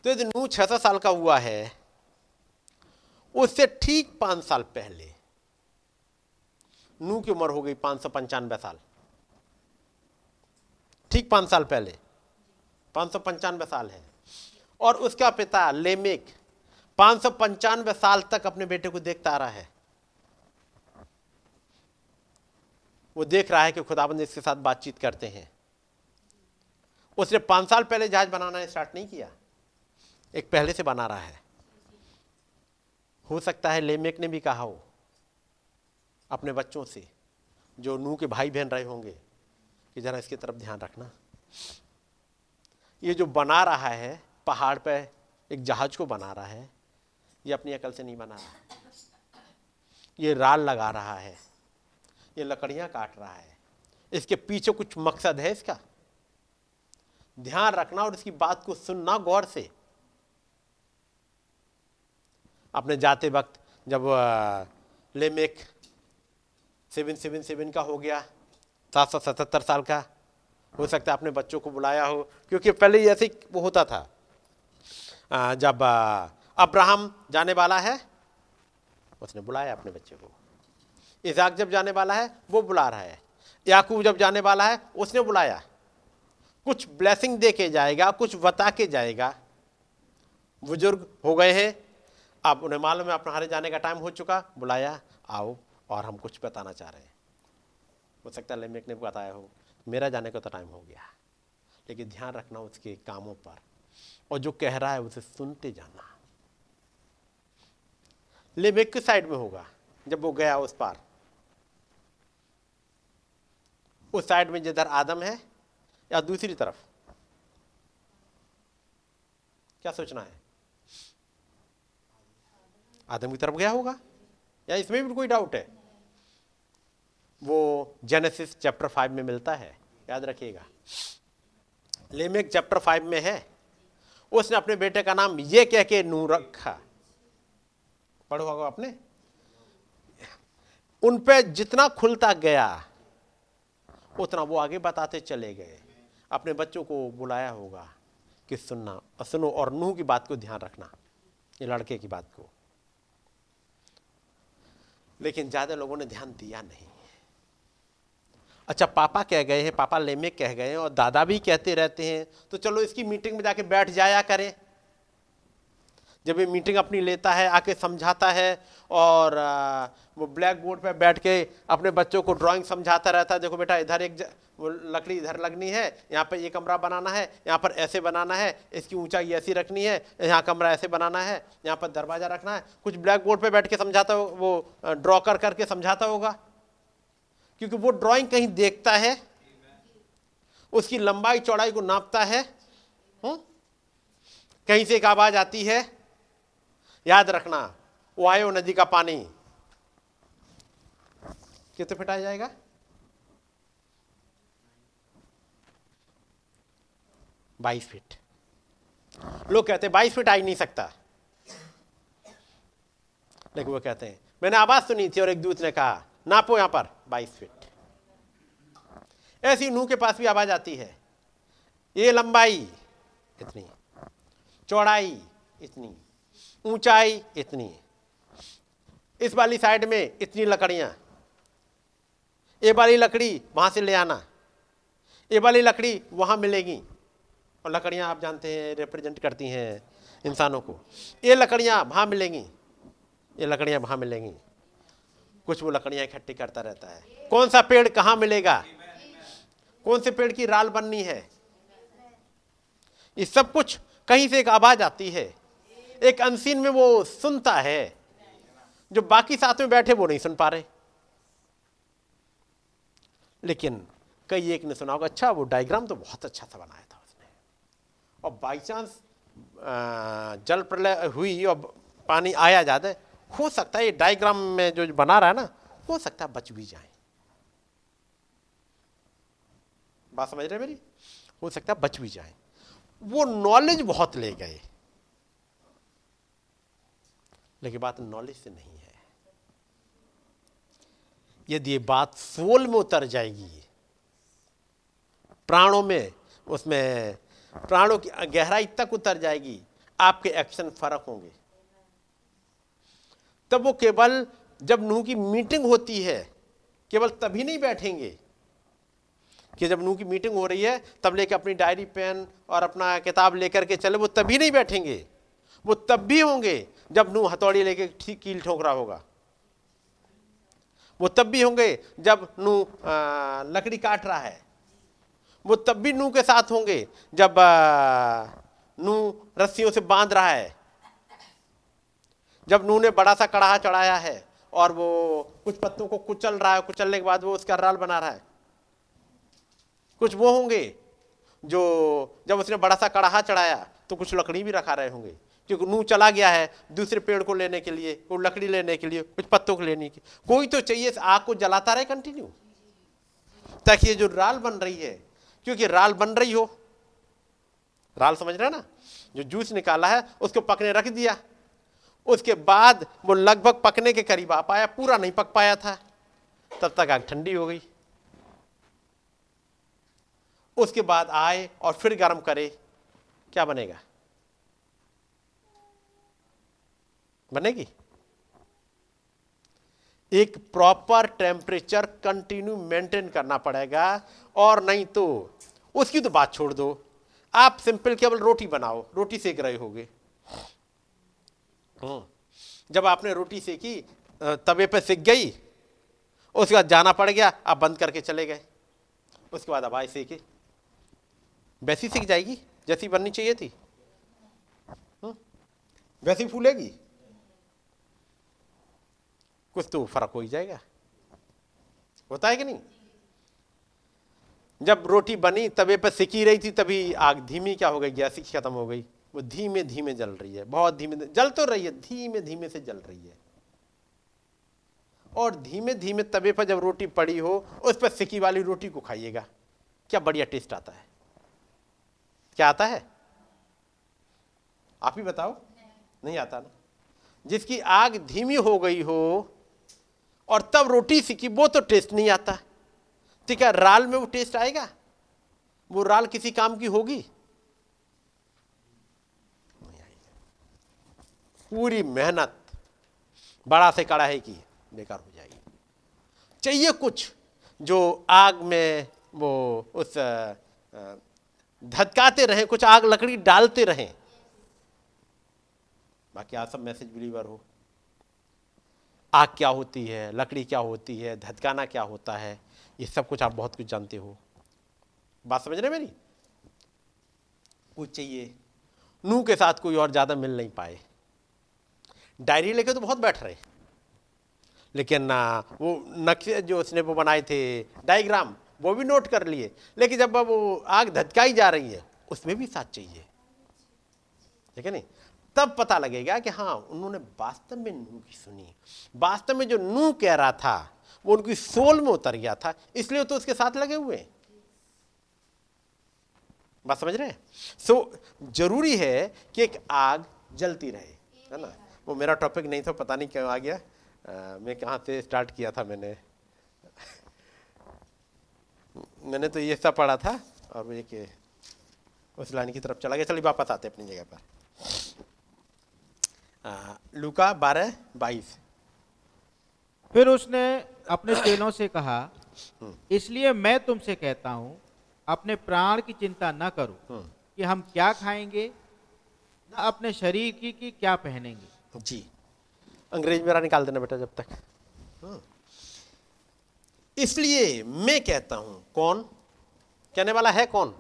तो यदि नू छह सौ साल का हुआ है, उससे ठीक पाँच साल पहले नू की उम्र हो गई पाँच सौ पंचानवे साल। ठीक पाँच साल पहले। पाँच सौ पंचानवे साल है। और उसका पिता लेमेक पाँच सौ पंचानवे साल तक अपने बेटे को देखता आ रहा है। वो देख रहा है कि खुदाबंद इसके साथ बातचीत करते हैं। उसने पाँच साल पहले जहाज़ बनाना स्टार्ट नहीं किया। एक पहले से बना रहा है। हो सकता है लेमेक ने भी कहा हो। अपने बच्चों से, जो नू के भाई बहन रहे होंगे, कि जरा इसकी तरफ़ ध्यान रखना। ये जो बना रहा है, पहाड़ पे एक जहाज़ को बना रहा है, ये अपनी अकल से नहीं बना रहा। ये राल लगा रहा है, ये लकड़ियाँ काट रहा है। इसके पीछे कुछ मकसद है इसका? ध्यान रखना और इसकी बात को सुनना गौर से। अपने जाते वक्त जब लेमेक सेवन सेवन सेवन का हो गया। सात सौ सतहत्तर साल का। हो सकता है अपने बच्चों को बुलाया हो, क्योंकि पहले ऐसे वो होता था। जब अब्राहम जाने वाला है, उसने बुलाया अपने बच्चे को। इजाक जब जाने वाला है, वो बुला रहा है। याकूब जब जाने वाला है, उसने बुलाया। कुछ ब्लेसिंग दे के जाएगा, कुछ बता के जाएगा। बुज़ुर्ग हो गए हैं। अब उन्हें मालूम है, अपना जाने का टाइम हो चुका। बुलाया, आओ। और हम कुछ बताना चाह रहे हैं। हो सकता है लेमेक ने बताया हो, मेरा जाने का तो टाइम हो गया। लेकिन ध्यान रखना उसके कामों पर और जो कह रहा है उसे सुनते जाना। लेमेक किस साइड में होगा, जब वो गया उस पार। उस साइड में जिधर आदम है या दूसरी तरफ़? क्या सोचना है? आदम की तरफ़ गया होगा? या इसमें भी कोई डाउट है? वो जेनेसिस चैप्टर फाइव में मिलता है। याद रखिएगा। लेमेक चैप्टर फाइव में है। उसने अपने बेटे का नाम ये कह के नू रखा। पढ़ो होगा आपने। उन पे जितना खुलता गया, उतना वो आगे बताते चले गए। अपने बच्चों को बुलाया होगा कि सुनना और सुनो और नूह की बात को ध्यान रखना, ये लड़के की बात को। लेकिन ज़्यादा लोगों ने ध्यान दिया नहीं। अच्छा पापा कह गए हैं, पापा लेमे कह गए हैं और दादा भी कहते रहते हैं तो चलो इसकी मीटिंग में जाके बैठ जाया करें। जब ये मीटिंग अपनी लेता है, आके समझाता है और वो ब्लैक बोर्ड पर बैठ के अपने बच्चों को ड्राइंग समझाता रहता है, देखो बेटा, इधर एक वो लकड़ी इधर लगनी है, यहाँ पर ये कमरा बनाना है, यहाँ पर ऐसे बनाना है, इसकी ऊंचाई ऐसी रखनी है, यहाँ कमरा ऐसे बनाना है, यहाँ पर दरवाज़ा रखना है, कुछ ब्लैक बोर्ड पर बैठ के समझाता वो ड्रॉ कर करके समझाता होगा। क्योंकि वो ड्राइंग कहीं देखता है, उसकी लंबाई चौड़ाई को नापता है हुँ? हम्म? कहीं से एक आवाज़ आती है, याद रखना, वायु नदी का पानी कितने फिट आ जाएगा बाईस फीट लोग कहते हैं, बाईस फीट आ ही नहीं सकता लेकिन वो कहते हैं, मैंने आवाज़ सुनी थी और एक दूत ने कहा नापो यहाँ पर, बाईस फीट ऐसी नूह के पास भी आवाज़ आती है। ये लंबाई इतनी, चौड़ाई इतनी, ऊंचाई इतनी, इस वाली साइड में इतनी लकड़ियाँ। ये वाली लकड़ी वहाँ से ले आना। ये वाली लकड़ी वहाँ मिलेगी। और लकड़ियाँ आप जानते हैं, रिप्रेजेंट करती हैं इंसानों को। ये लकड़ियाँ वहाँ मिलेंगी। ये लकड़ियाँ वहाँ मिलेंगी। कुछ वो लकड़ियाँ इकट्ठी करता रहता है। कौन सा पेड़ कहाँ मिलेगा? कौन से पेड़ की राल बननी है? ये सब कुछ कहीं से एक आवाज़ आती है। एक अनसीन में वो सुनता है, जो बाकी साथ में बैठे वो नहीं सुन पा रहे। लेकिन कई एक ने सुना होगा अच्छा वो डायग्राम तो बहुत अच्छा सा बनाया था उसने। और बाई चांस जल प्रलय हुई और पानी आया ज़्यादा। हो सकता है ये डायग्राम में जो बना रहा है ना, हो सकता है बच भी जाए। बात समझ रहे मेरी? हो सकता है बच भी जाए। वो नॉलेज बहुत ले गए। लेकिन बात नॉलेज से नहीं है। यदि ये बात सोल में उतर जाएगी, प्राणों में, उसमें प्राणों की गहराई तक उतर जाएगी, आपके एक्शन फ़र्क होंगे। तब वो केवल, जब नूह की मीटिंग होती है, केवल तभी नहीं बैठेंगे कि जब नूह की मीटिंग हो रही है, तब लेके अपनी डायरी, पेन और अपना किताब लेकर के चले, वो तभी नहीं बैठेंगे। वो तब भी होंगे जब नूह हथौड़ी लेके ठीक कील ठोक रहा होगा। वो तब भी होंगे जब नू लकड़ी काट रहा है। वो तब भी नूह के साथ होंगे जब नू रस्सियों से बाँध रहा है। जब नू ने बड़ा सा कड़ाहा चढ़ाया है और वो कुछ पत्तों को कुचल रहा है, कुचलने के बाद वो उसका राल बना रहा है। कुछ वो होंगे जो जब उसने बड़ा सा कड़ाहा चढ़ाया तो कुछ लकड़ी भी रखा रहे होंगे। क्योंकि नू चला गया है दूसरे पेड़ को लेने के लिए कोई लकड़ी लेने के लिए, कुछ पत्तों को लेने के कोई तो चाहिए आग को जलाता रहे कंटिन्यू ताकि ये जो राल बन रही है, क्योंकि राल बन रही हो। राल समझ रहे ना? जो जूस निकाला है, उसको पकने रख दिया। उसके बाद वो लगभग पकने के करीब आ पाया, पूरा नहीं पक पाया था। तब तक आग ठंडी हो गई। उसके बाद आए और फिर गर्म करे, क्या बनेगा? बनेगी? एक प्रॉपर टेम्परेचर कंटिन्यू मेंटेन करना पड़ेगा, और नहीं तो उसकी तो बात छोड़ दो। आप सिंपल केवल रोटी बनाओ, रोटी सेक रहे होगे। जब आपने रोटी सेकी तवे पे सेक गई, उसके बाद जाना पड़ गया, आप बंद करके चले गए। उसके बाद अब आए सेके। वैसी सीख जाएगी, जैसी बननी चाहिए थी। वैसी फूलेगी। कुछ तो फ़र्क हो ही जाएगा। होता है कि नहीं? जब रोटी बनी, तवे पर सिकी रही थी, तभी आग धीमी क्या हो गई, गैस खत्म हो गई। वो धीमे धीमे जल रही है, बहुत धीमे जल तो रही है, धीमे धीमे से जल रही है। और धीमे धीमे तवे पर जब रोटी पड़ी हो, उस पर सिकी वाली रोटी को खाइएगा। क्या बढ़िया टेस्ट आता है। क्या आता है? आप ही बताओ। नहीं आता ना। जिसकी आग धीमी हो गई हो और तब रोटी सिकी वो तो टेस्ट नहीं आता। ठीक है, राल में वो टेस्ट आएगा। वो राल किसी काम की होगी? पूरी मेहनत बड़ा से कड़ाही की बेकार हो जाएगी। चाहिए कुछ जो आग में वो उस धधकाते रहें, कुछ आग लकड़ी डालते रहें। बाकी आप सब मैसेज बिलीवर हो। आग क्या होती है, लकड़ी क्या होती है, धधकाना क्या होता है, ये सब कुछ आप बहुत कुछ जानते हो। बात समझ रहे मेरी? कुछ चाहिए। नू के साथ कोई और ज़्यादा मिल नहीं पाए। डायरी लेके तो बहुत बैठ रहे। लेकिन वो नक्शे जो उसने वो बनाए थे डायग्राम वो भी नोट कर लिए। लेकिन जब वो आग धधकाई जा रही है उसमें भी साथ चाहिए। ठीक है नहीं? तब पता लगेगा कि हाँ उन्होंने वास्तव में नू की सुनी। वास्तव में जो नू कह रहा था वो उनकी सोल में उतर गया था। इसलिए तो उसके साथ लगे हुए बात समझ रहे हैं? सो so, ज़रूरी है कि एक आग जलती रहे है ना? वो मेरा टॉपिक नहीं था पता नहीं क्यों आ गया। आ, मैं कहाँ से स्टार्ट किया था मैंने। मैंने तो ये सब पढ़ा था और वो एक उस लाइन की तरफ़ चला गया। चलिए वापस आते अपनी जगह पर। लुका बारह बाईस। फिर उसने अपने चेलों से कहा हम्म। इसलिए मैं तुमसे कहता हूँ अपने प्राण की चिंता न करो हम्म। कि हम क्या खाएँगे न अपने शरीर की, की क्या पहनेंगे। जी। अंग्रेज़ मेरा निकाल देना बेटा जब तक। हम्म। इसलिए मैं कहता हूँ कौन? कहने वाला है कौन?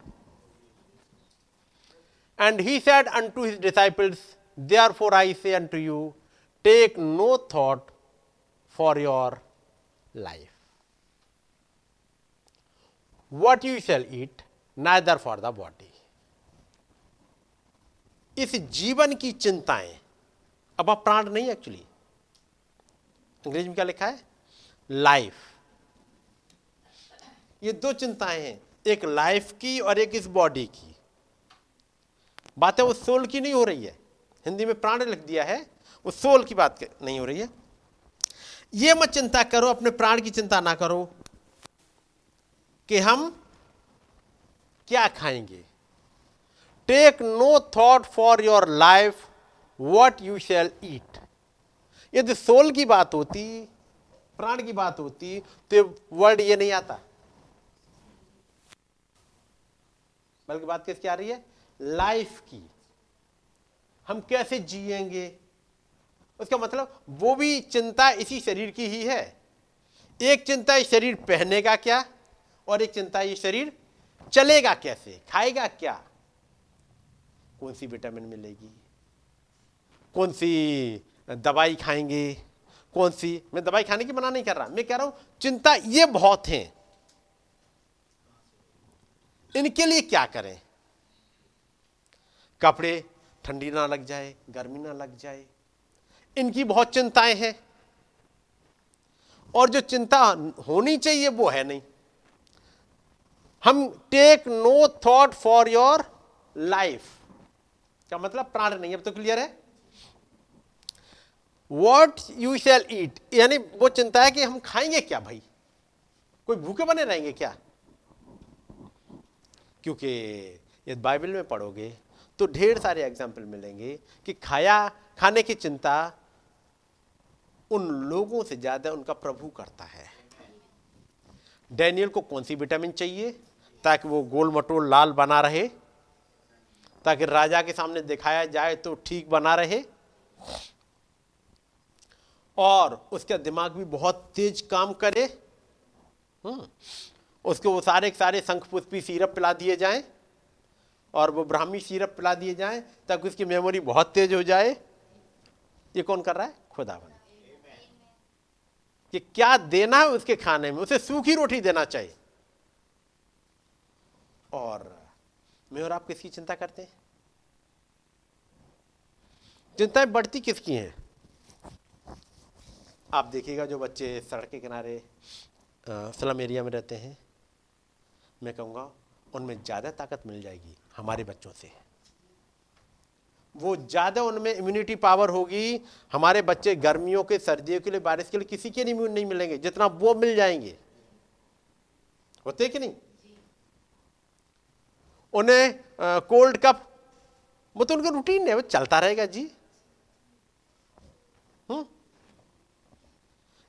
And he said unto his disciples therefore I say say to you take no thought for your life what you shall eat neither for the body इस जीवन की चिंताएँ अब आप प्राण नहीं एक्चुअली अंग्रेज़ी में क्या लिखा है? लाइफ ये दो चिंताएँ हैं, एक लाइफ की और एक इस बॉडी की। बातें वो सोल की नहीं हो रही है। हिंदी में प्राण लिख दिया है वो सोल की बात नहीं हो रही है। ये मत चिंता करो, अपने प्राण की चिंता ना करो कि हम क्या खाएँगे। Take no thought for your life what you shall eat यदि सोल की बात होती, प्राण की बात होती तो वर्ड ये नहीं आता। बल्कि बात किसकी आ रही है? लाइफ की। हम कैसे जिएँगे? उसका मतलब वो भी चिंता इसी शरीर की ही है। एक चिंता ये शरीर पहने का क्या? और एक चिंता ये शरीर चलेगा कैसे? खाएगा क्या? कौन सी विटामिन मिलेगी? कौन सी दवाई खाएँगे? कौन सी मैं दवाई खाने की मना नहीं कर रहा। मैं कह रहा हूँ, चिंता ये बहुत है। इनके लिए क्या करें? कपड़े ठंडी ना लग जाए, गर्मी ना लग जाए। इनकी बहुत चिंताएँ हैं। और जो चिंता होनी चाहिए, वो है नहीं। हम take no thought for your life क्या मतलब? प्राण नहीं, अब तो क्लियर है? वॉट यू शैल ईट यानी वो चिंता है कि हम खाएँगे क्या भाई? कोई भूखे बने रहेंगे क्या? क्योंकि ये बाइबल में पढ़ोगे तो ढेर सारे एग्ज़ाम्पल मिलेंगे कि खाया, खाने की चिंता उन लोगों से ज़्यादा उनका प्रभु करता है। डैनियल को कौन सी विटामिन चाहिए? ताकि वो गोल मटोल लाल बना रहे, ताकि राजा के सामने दिखाया जाए तो ठीक बना रहे। और उसका दिमाग भी बहुत तेज काम करे। हम्म। उसको वो सारे सारे शंख पुष्पी सीरप पिला दिए जाएँ और वो ब्राह्मी सीरप पिला दिए जाएँ ताकि उसकी मेमोरी बहुत तेज हो जाए। ये कौन कर रहा है? खुदावन। कि क्या देना है उसके खाने में? उसे सूखी रोटी देना चाहिए। और मैं और आप किसकी चिंता करते हैं? चिंताएँ बढ़ती किसकी हैं? आप देखिएगा जो बच्चे सड़क के किनारे स्लम एरिया में रहते हैं, मैं कहूँगा उनमें ज़्यादा ताकत मिल जाएगी हमारे बच्चों से। वो ज़्यादा उनमें इम्यूनिटी पावर होगी, हमारे बच्चे गर्मियों के, सर्दियों के लिए, बारिश के लिए किसी के इम्यून नहीं मिलेंगे, जितना वो मिल जाएँगे। होते कि नहीं? उन्हें कोल्ड कप वो तो उनका रूटीन है, वो चलता रहेगा जी।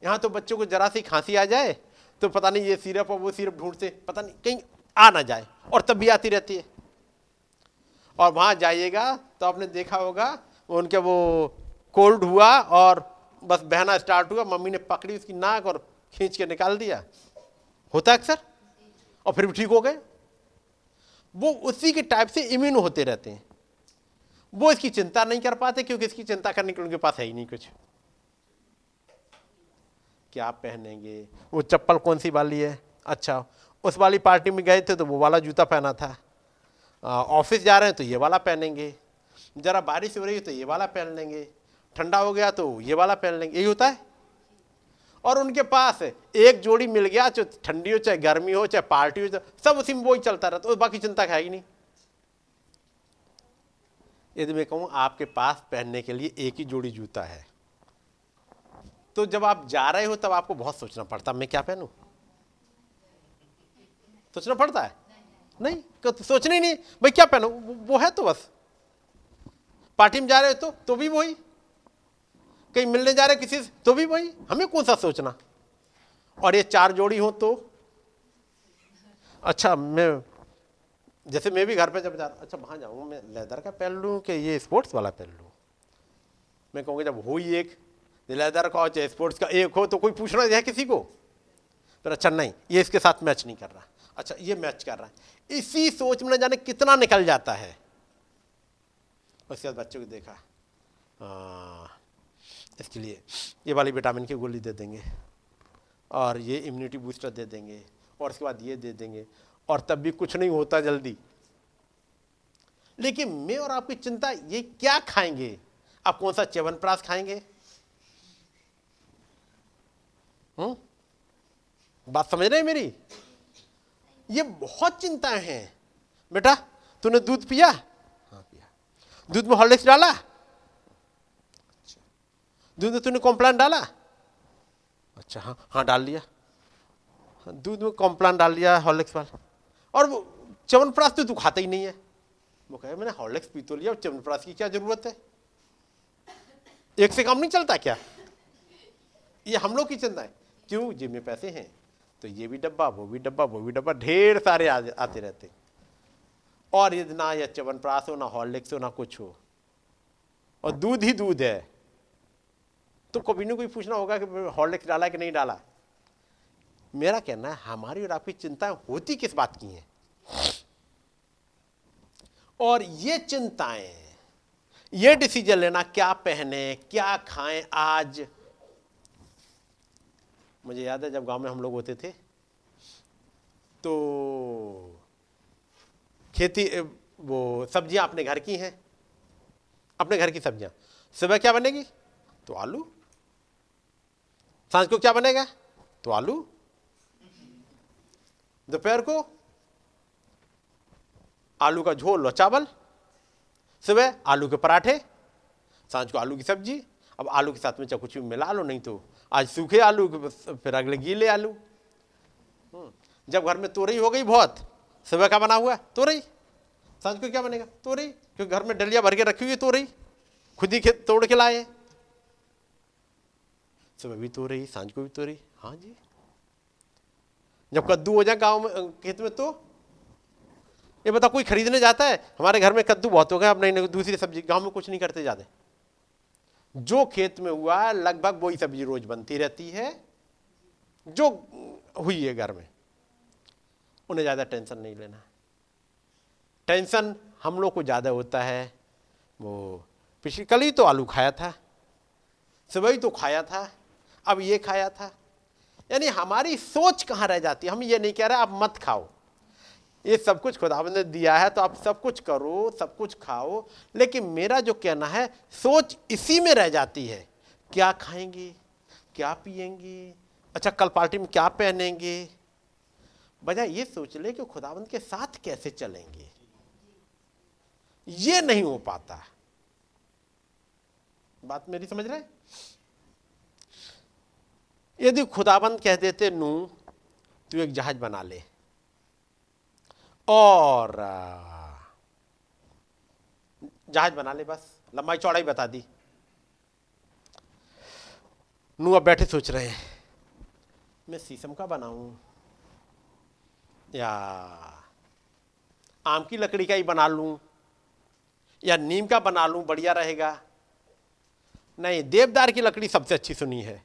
यहाँ तो बच्चों को जरा सी खांसी आ जाए तो पता नहीं ये सिरप और वो सिरप ढूंढते पता नहीं, कहीं आ ना जाए और तब भी आती रहती है। और वहाँ जाइएगा तो आपने देखा होगा, उनके वो कोल्ड हुआ और बस बहना स्टार्ट हुआ, मम्मी ने पकड़ी उसकी नाक और खींच के निकाल दिया। होता है अक्सर? और फिर भी ठीक हो गए। वो उसी के टाइप से इम्यून होते रहते हैं। वो इसकी चिंता नहीं कर पाते, क्योंकि इसकी चिंता करने के उनके पास है ही नहीं कुछ। क्या पहनेंगे? वो चप्पल कौन सी वाली है? अच्छा उस वाली पार्टी में गए थे तो वो वाला जूता पहना था। ऑफ़िस जा रहे हैं तो ये वाला पहनेंगे। ज़रा बारिश हो रही है तो ये वाला पहन लेंगे। ठंडा हो गया तो ये वाला पहन लेंगे। यही होता है। और उनके पास एक जोड़ी मिल गया, चाहे ठंडी हो, चाहे गर्मी हो, चाहे पार्टी हो सब उसी में वो ही चलता रहता तो बाकी चिंता है ही नहीं। यदि मैं कहूँ, आपके पास पहनने के लिए एक ही जोड़ी जूता है। तो जब आप जा रहे हो, तब आपको बहुत सोचना पड़ता, मैं क्या पहनूं? सोचना पड़ता है? नहीं तो सोचने ही नहीं, भाई क्या पहनो? वो है तो बस। पार्टी में जा रहे हो तो तो भी वही। कहीं मिलने जा रहे किसी से तो भी वही। हमें कौन सा सोचना? और ये चार जोड़ी हो तो? अच्छा मैं, जैसे मैं भी घर पे जब जा अच्छा वहाँ जाऊँगा मैं लेदर का पहन लूँ कि ये स्पोर्ट्स वाला पहन लूँ? मैं कहूँगा, जब हो ही एक लेदर का हो चाहे स्पोर्ट्स का एक हो तो कोई पूछना है किसी को? पर अच्छा नहीं ये इसके साथ मैच नहीं कर रहा। अच्छा ये मैच कर रहा है। इसी सोच में न जाने कितना निकल जाता है। उसके बाद बच्चों को देखा। आ, इसके लिए ये वाली विटामिन की गोली दे देंगे। और ये इम्यूनिटी बूस्टर दे देंगे। और उसके बाद ये दे देंगे। और तब भी कुछ नहीं होता जल्दी। लेकिन मैं और आपकी चिंता ये क्या खाएँगे? आप कौन सा च्यवन प्राश खाएँगे? हम्म? बात समझ रहे हैं मेरी? ये बहुत चिंताएँ हैं। बेटा तूने दूध पिया? हाँ पिया। दूध में हॉर्लिक्स डाला? अच्छा। दूध में तूने कॉम्प्लान डाला? अच्छा हाँ हाँ डाल लिया। हाँ, दूध में कॉम्प्लान डाल लिया हॉर्लिक्स वाला। और वो च्यवनप्राश तो तू खाता ही नहीं है। वो कहे मैंने हॉर्लिक्स पी तो लिया च्यवनप्राश की क्या ज़रूरत है? एक से काम नहीं चलता क्या? ये हम लोग की चिंता है क्यों जेब में पैसे हैं तो ये भी डब्बा वो भी डब्बा वो भी डब्बा ढेर सारे आ, आते रहते और यदि ना या च्यवनप्राश हो ना हॉर्लिक्स हो ना कुछ हो। और दूध ही दूध है। तो कभी ना कोई पूछना होगा कि हॉर्लिक्स डाला कि नहीं डाला? मेरा कहना है हमारी और आपकी चिंताएँ होती किस बात की है? और ये चिंताएँ ये डिसीज़न लेना क्या पहने क्या खाएँ आज? मुझे याद है जब गाँव में हम लोग होते थे। तो खेती, वो सब्ज़ियाँ अपने घर की हैं। अपने घर की सब्ज़ियाँ। सुबह क्या बनेगी? तो आलू। साँझ को क्या बनेगा? तो आलू। दोपहर को आलू का झोल और चावल। सुबह आलू के पराठे। साँझ को आलू की सब्ज़ी। अब आलू के साथ में चाहे कुछ भी मिला लो, नहीं तो आज सूखे आलू फिर अगले गीले आलू। हम्म, जब घर में तोरई हो गई बहुत सुबह का बना हुआ तोरई साँझ को क्या बनेगा? तोरई क्योंकि घर में डलिया भर के रखी हुई तोरई खुद ही तोड़ के लाए। सुबह भी तो रही साँझ को भी तो रही हाँ जी। जब कद्दू हो जाए गाँव में खेत में तो? ये बता कोई खरीदने जाता है? हमारे घर में कद्दू बहुत हो गया अब नहीं दूसरी सब्ज़ी गाँव में कुछ नहीं करते जाते जो खेत में हुआ है, लगभग वही सब्ज़ी रोज बनती रहती है। जो हुई है घर में, उन्हें ज़्यादा टेंशन नहीं लेना टेंशन हम लोग को ज़्यादा होता है, वो पिछली, कल ही तो आलू खाया था, सुबह ही तो खाया था, अब ये खाया था। यानी हमारी सोच कहाँ रह जाती है? हम ये नहीं कह रहे, आप मत खाओ। ये सब कुछ खुदाबंद ने दिया है तो आप सब कुछ करो, सब कुछ खाओ। लेकिन मेरा जो कहना है, सोच इसी में रह जाती है। क्या खाएँगे? क्या पिएँगे अच्छा कल पार्टी में क्या पहनेंगे? बजाय ये सोच ले कि खुदाबंद के साथ कैसे चलेंगे। ये नहीं हो पाता। बात मेरी समझ रहे यदि खुदाबंद कह देते नू तू एक जहाज़ बना ले। और जहाज़ बना ले बस। लंबाई चौड़ाई बता दी। नू अब बैठे सोच रहे हैं। मैं शीशम का बनाऊँ? या आम की लकड़ी का ही बना लूँ? या नीम का बना लूँ? बढ़िया रहेगा। नहीं, देवदार की लकड़ी सबसे अच्छी सुनी है।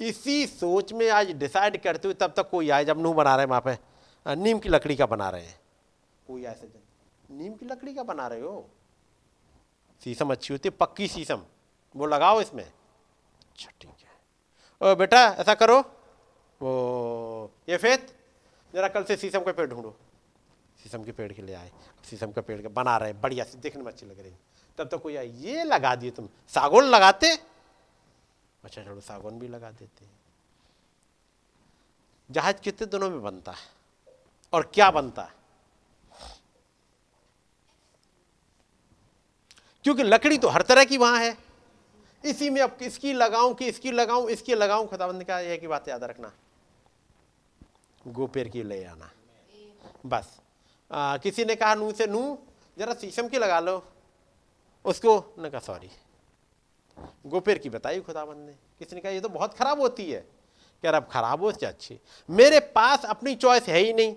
इसी सोच में आज डिसाइड करते हुए तब तक कोई आए जब नू बना रहे वहाँ पे। नीम की लकड़ी का बना रहे हैं। कोई ऐसे नीम की लकड़ी का बना रहे हो? शीशम अच्छी होती है पक्की शीशम वो लगाओ इसमें। अच्छा ठीक है। ओ बेटा ऐसा करो। वो ये फेत जरा कल से शीशम का पेड़ ढूंढो। शीशम के पेड़ के लिए आए। शीशम का पेड़ के बना रहे बढ़िया से देखने में अच्छी लग रही तब तक तो कोई ये लगा दिए तुम। सागौन लगाते? अच्छा चलो सागौन भी लगा देते जहाज़ कितने दिनों में बनता है? और क्या बनता है? क्योंकि लकड़ी तो हर तरह की वहाँ है। इसी में अब इसकी लगाऊँ कि इसकी लगाऊँ इसकी लगाऊँ खुदाबंद का यह की बात याद रखना। गोपेर की ले आना। बस। आ, किसी ने कहा नू से नू जरा शीशम की लगा लो। उसको न कहा सॉरी। गोपेर की बताई खुदाबंद ने। किसी ने कहा ये तो बहुत खराब होती है। यार अब खराब हो से अच्छी। मेरे पास अपनी चॉइस है ही नहीं।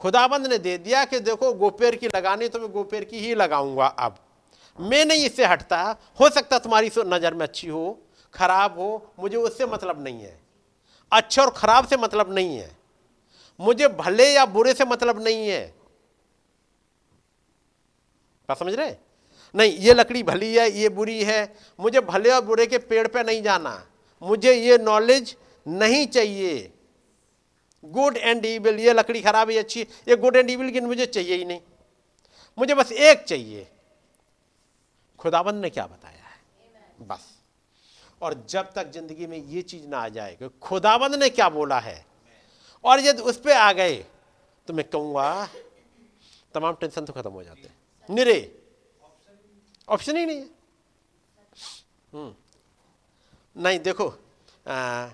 खुदाबंद ने दे दिया कि देखो गोपेर की लगानी तो मैं गोपेर की ही लगाऊँगा अब। मैं नहीं इससे हटता। हो सकता तुम्हारी नज़र में अच्छी हो, खराब हो, मुझे उससे मतलब नहीं है। अच्छे और खराब से मतलब नहीं है। मुझे भले या बुरे से मतलब नहीं है। क्या समझ रहे नहीं, ये लकड़ी भली है, ये बुरी है। मुझे भले और बुरे के पेड़ पे नहीं जाना। मुझे ये नॉलेज नहीं चाहिए। गुड एंड ईविल ये लकड़ी खराब है अच्छी ये गुड एंड ईविल की मुझे चाहिए ही नहीं। मुझे बस एक चाहिए। खुदाबंद ने क्या बताया है? बस। और जब तक ज़िंदगी में ये चीज़ ना आ जाए कि खुदाबंद ने क्या बोला है और यदि उस पर आ गए तो मैं कहूँगा तमाम टेंशन तो खत्म हो जाते हैं। निरे। ऑप्शन ही नहीं है। हम्म। नहीं देखो आ,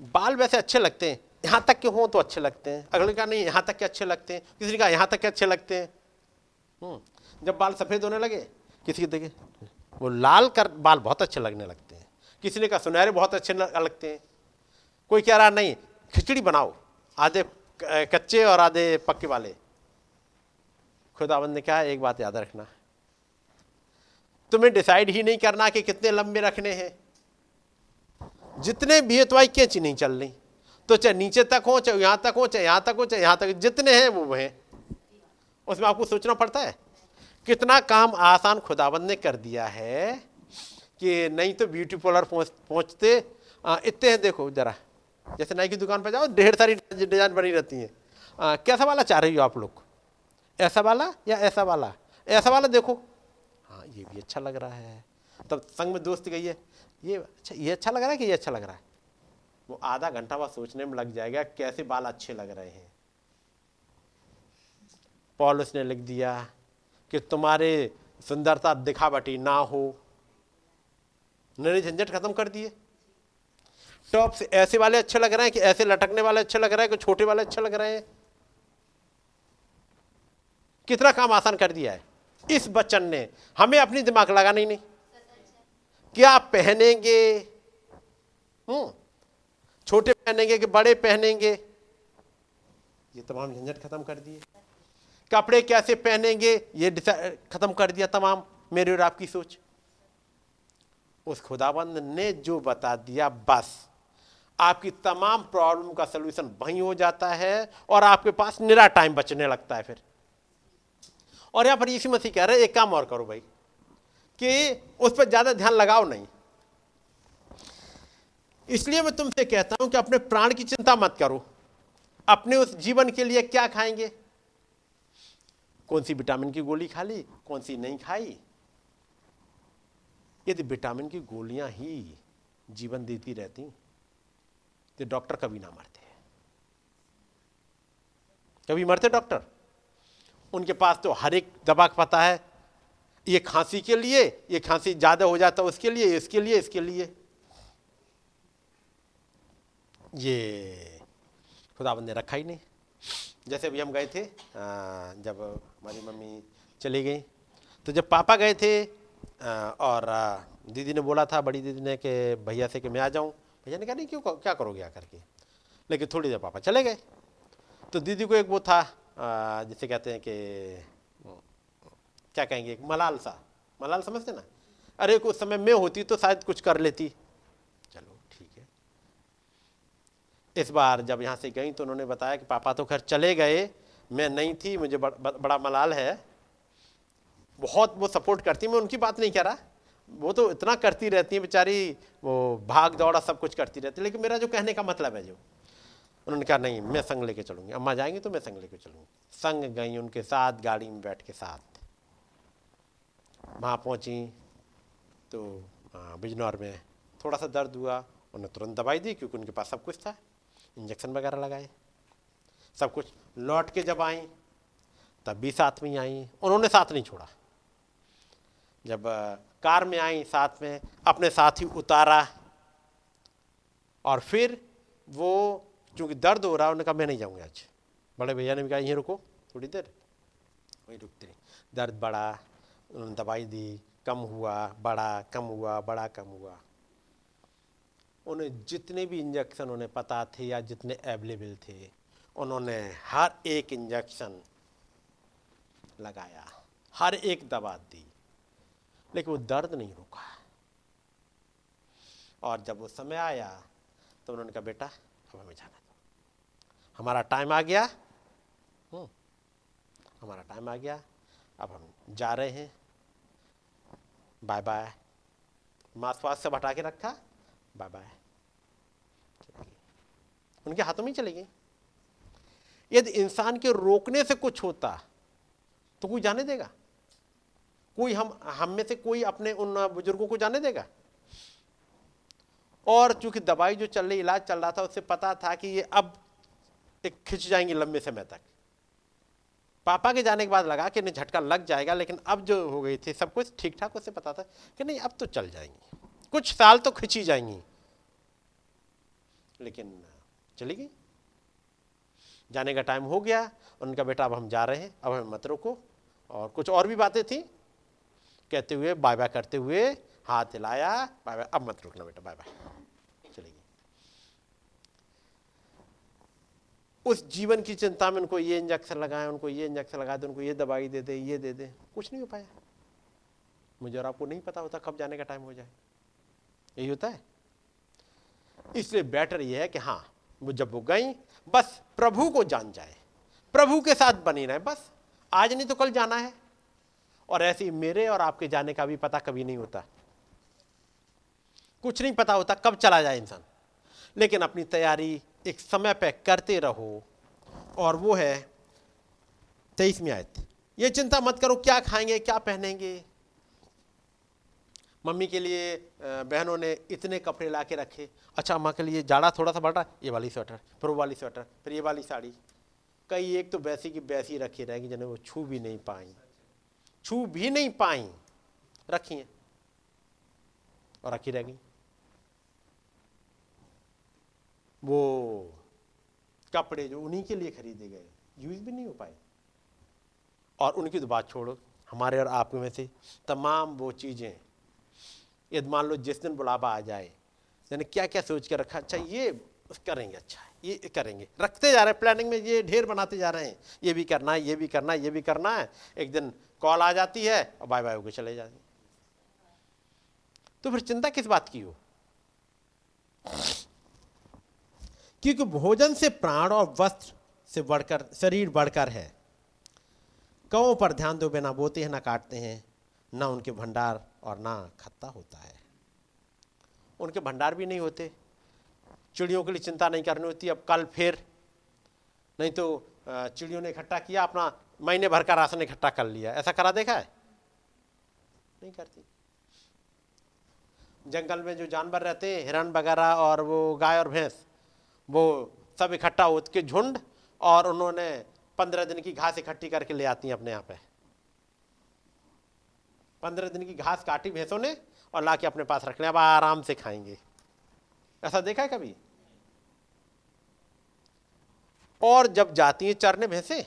बाल वैसे अच्छे लगते हैं। यहाँ तक के हों तो अच्छे लगते हैं। अगले का नहीं, यहाँ तक के अच्छे लगते हैं। किसी ने कहा, यहाँ तक के अच्छे लगते हैं। हम्म। जब बाल सफ़ेद होने लगे, किसी के देखे, वो लाल कर, बाल बहुत अच्छे लगने लगते हैं। किसी ने कहा, सुनहरे बहुत अच्छे लगते हैं। कोई कह रहा, नहीं, खिचड़ी बनाओ, आधे कच्चे और आधे पक्के वाले। खुदाबंद ने कहा, एक बात याद रखना। तुम्हें डिसाइड ही नहीं करना कि कितने लंबे रखने हैं। जितने भी है तो कैच नहीं चल रही तो चाहे नीचे तक हो, चाहे यहाँ तक हो, चाहे यहाँ तक हो, चाहे यहाँ तक जितने हैं वो हैं उसमें आपको सोचना पड़ता है, कितना काम आसान खुदाबंद ने कर दिया है कि नहीं तो ब्यूटी पार्लर पहुँच, पहुँचते इतने हैं, देखो जरा, जैसे नाई की दुकान पर जाओ, ढेर सारी डिज़ाइन बनी रहती हैं। कैसा वाला चाह रही हो आप लोग? ऐसा वाला या ऐसा वाला? ऐसा वाला देखो। हाँ ये भी अच्छा लग रहा है। तब संग में दोस्त गई है, ये अच्छा ये अच्छा लग रहा है कि ये अच्छा लग रहा है? वो आधा घंटा बाद सोचने में लग जाएगा कैसे बाल अच्छे लग रहे हैं। पॉल उसने लिख दिया कि तुम्हारे सुंदरता दिखावटी ना हो। झंझट खत्म कर दिए। टॉप से ऐसे वाले अच्छे लग रहे हैं कि ऐसे लटकने वाले अच्छे लग रहे हैं कि छोटे वाले अच्छे लग रहे हैं। कितना काम आसान कर दिया है। इस बच्चन ने हमें अपनी दिमाग लगाना ही नहीं। क्या पहनेंगे? हम्म। छोटे पहनेंगे कि बड़े पहनेंगे? ये तमाम झंझट खत्म कर दिए। कपड़े कैसे पहनेंगे? ये खत्म कर दिया तमाम। मेरी और आपकी सोच। उस खुदाबंद ने जो बता दिया, बस। आपकी तमाम प्रॉब्लम का सलूशन वहीं हो जाता है और आपके पास निरा टाइम बचने लगता है फिर। और यहाँ पर यीशु मसीह कह रहे एक काम और करो भाई, कि उस पर ज़्यादा ध्यान लगाओ नहीं। इसलिए मैं तुमसे कहता हूँ कि अपने प्राण की चिंता मत करो। अपने उस जीवन के लिए क्या खाएँगे? कौन सी विटामिन की गोली खा ली, कौन सी नहीं खाई? यदि विटामिन की गोलियाँ ही जीवन देती रहती तो डॉक्टर कभी ना मरते। कभी मरते डॉक्टर? उनके पास तो हर एक दवा पता है। ये खांसी के लिए, ये खांसी ज़्यादा हो जाता है उसके लिए, इसके लिए इसके लिए। ये खुदाबंद ने रखा ही नहीं। जैसे अभी हम गए थे आ, जब हमारी मम्मी चली गई तो जब पापा गए थे आ, और दीदी ने बोला था बड़ी दीदी ने कि भैया से कि मैं आ जाऊँ। भैया ने कहा नहीं क्यों क्या करोगे आकर के? लेकिन थोड़ी देर पापा चले गए। तो दीदी को एक वो था जिसे कहते हैं कि क्या कहेंगे एक मलाल सा। मलाल समझते ना? अरे उस समय मैं होती तो शायद कुछ कर लेती चलो ठीक है इस बार जब यहाँ से गई तो उन्होंने बताया कि पापा तो घर चले गए मैं नहीं थी मुझे बड़, बड़ा मलाल है। बहुत वो सपोर्ट करती मैं उनकी बात नहीं कह रहा। वो तो इतना करती रहती है बेचारी वो भाग दौड़ा सब कुछ करती रहती है लेकिन मेरा जो कहने का मतलब है जो उन्होंने कहा नहीं मैं संग लेके चलूँगी अम्मा जाएँगी तो मैं संग लेके चलूँगी। संग गई उनके साथ गाड़ी में बैठ के साथ। वहाँ पहुँची तो बिजनौर में थोड़ा सा दर्द हुआ उन्हें तुरंत दवाई दी क्योंकि उनके पास सब कुछ था। इंजेक्शन वगैरह लगाए, सब कुछ। लौट के जब आई तब भी साथ में आई। उन्होंने साथ नहीं छोड़ा। जब कार में आई साथ में, अपने साथ ही उतारा और फिर वो क्योंकि दर्द हो रहा, उन्होंने कहा, मैं नहीं जाऊँगा आज। बड़े भैया ने भी कहा, यहीं रुको, थोड़ी देर, वहीं रुकते रही दर्द बढ़ा, उन्होंने दवाई दी, कम हुआ बड़ा कम हुआ बड़ा कम हुआ। उन्हें जितने भी इंजेक्शन उन्हें पता थे या जितने अवेलेबल थे उन्होंने हर एक इंजेक्शन लगाया हर एक दवा दी लेकिन वो दर्द नहीं रुका। और जब वो समय आया तो उन्होंने कहा बेटा अब हमें जाना हमारा टाइम आ गया। हम्म, हमारा टाइम आ गया। अब हम जा रहे हैं। बाय बाय मांस वास सब हटा के रखा। बाय बाय उनके हाथों में ही चले गई। यदि इंसान के रोकने से कुछ होता तो कोई जाने देगा। कोई हम हम में से कोई अपने उन बुज़ुर्गों को जाने देगा। और चूँकि दवाई जो चल रही, इलाज चल रहा था, उससे पता था कि ये अब एक खिंच जाएँगी लंबे समय तक। पापा के जाने के बाद लगा कि नहीं, झटका लग जाएगा, लेकिन अब जो हो गई थी, सब कुछ ठीक ठाक उससे पता था कि नहीं, अब तो चल जाएँगी। कुछ साल तो खिंची जाएँगी। लेकिन चली गई। जाने का टाइम हो गया, उनका बेटा अब हम जा रहे हैं, अब हमें मत रोको। और कुछ और भी बातें थी। कहते हुए बाय बाय करते हुए हाथ हिलाया बाय बाय अब मत रुकना बेटा बाय बाय चलेगी उस जीवन की चिंता में उनको ये इंजेक्शन लगाए, उनको ये इंजेक्शन लगा दे, उनको ये दवाई दे दे, ये दे दे, कुछ नहीं हो पाया। मुझे और आपको नहीं पता होता कब जाने का टाइम हो जाए। यही होता है। इसलिए बेटर यह है कि हाँ वो जब वो गई, बस प्रभु को जान जाए। प्रभु के साथ बनी रहे, बस। आज नहीं तो कल जाना है। और ऐसे ही मेरे और आपके जाने का भी पता कभी नहीं होता। कुछ नहीं पता होता कब चला जाए इंसान। लेकिन अपनी तैयारी एक समय पर करते रहो। और वो है तेईसवीं आयत। ये चिंता मत करो, क्या खाएँगे, क्या पहनेंगे। मम्मी के लिए बहनों ने इतने कपड़े ला के रखे। अच्छा अम्मा के लिए जाड़ा थोड़ा सा रहा ये वाली स्वेटर, फिर वो वाली स्वेटर, फिर ये वाली साड़ी। कई एक तो वैसी की वैसी रखी रहेगी जिन्हें वो छू भी नहीं पाई। छू भी नहीं पाई, रखी हैं और रखी रह गई वो कपड़े जो उन्हीं के लिए खरीदे गए, यूज़ भी नहीं हो पाए। और उनकी तो बात छोड़ो, हमारे और आप में से तमाम वो चीज़ें यदि मान लो जिस दिन बुलावा आ जाए, यानी क्या क्या सोच के रखा अच्छा ये करेंगे अच्छा ये करेंगे। रखते जा रहे हैं प्लानिंग में ये ढेर बनाते जा रहे हैं। ये भी करना है, ये भी करना है, ये भी करना है। एक दिन कॉल आ जाती है और बाय बाय होकर चले जाते तो फिर चिंता किस बात की हो? क्योंकि भोजन से प्राण और वस्त्र से बढ़कर, शरीर बढ़कर है। कौ पर ध्यान दो बिना, बोते हैं ना, काटते हैं। ना उनके भंडार और ना खत्ता होता है। उनके भंडार भी नहीं होते। चिड़ियों के लिए चिंता नहीं करनी होती। अब कल फिर, नहीं तो चिड़ियों ने इकट्ठा किया, अपना महीने भर का राशन इकट्ठा कर लिया। ऐसा करा देखा है? नहीं करती। जंगल में जो जानवर रहते हैं, हिरण वगैरह और वो गाय और भैंस, वो सब इकट्ठा हो झुंड और उन्होंने पंद्रह दिन की घास इकट्ठी करके ले आती हैं अपने यहाँ पे पंद्रह दिन की घास काटी भैंसों ने और ला के अपने पास रख लिया अब आराम से खाएँगे। ऐसा देखा है कभी? और जब जाती हैं चरने भैंसे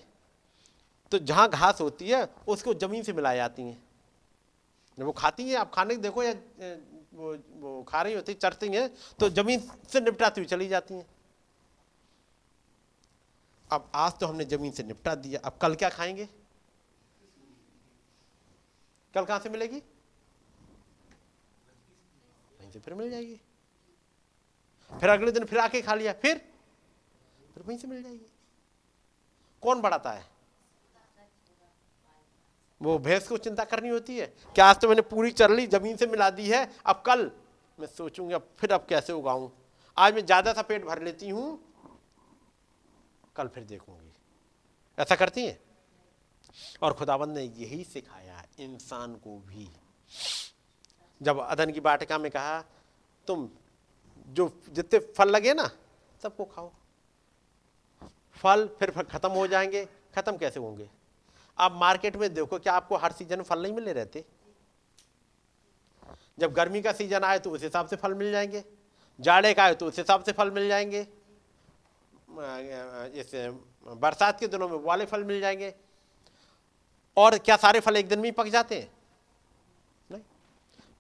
तो जहाँ घास होती है, उसको ज़मीन से मिलाई जाती हैं। जब वो खाती हैं, आप खाने देखो या, वो वो खा रही होती, चरती हैं तो ज़मीन से निपटाती हुई चली जाती हैं। अब आज तो हमने ज़मीन से निपटा दिया, अब कल क्या खाएँगे? कल कहाँ से मिलेगी? वहीं से फिर मिल जाएगी। फिर अगले दिन फिर आके खा लिया, फिर? फिर वहीं से मिल जाएगी। कौन बढ़ाता है? वो भैंस को चिंता करनी होती है क्या आज तो मैंने पूरी चर ली ज़मीन से मिला दी है, अब कल मैं सोचूँगी अब फिर अब कैसे उगाऊं? आज मैं ज़्यादा सा पेट भर लेती हूँ, कल फिर देखूँगी। ऐसा करती हैं? और खुदाबंद ने यही सिखाया इंसान को भी। जब अदन की बाटिका में कहा, तुम जो जितने फल लगे ना, सबको खाओ। फल फिर खत्म हो जाएँगे, खत्म कैसे होंगे? आप मार्केट में देखो क्या आपको हर सीज़न में फल नहीं मिले रहते। जब गर्मी का सीज़न आए तो उस हिसाब से फल मिल जाएँगे। जाड़े का आए तो उस हिसाब से फल मिल जाएँगे। जैसे बरसात के दिनों में वाले फल मिल जाएँगे। और क्या सारे फल एक दिन में ही पक जाते हैं? नहीं।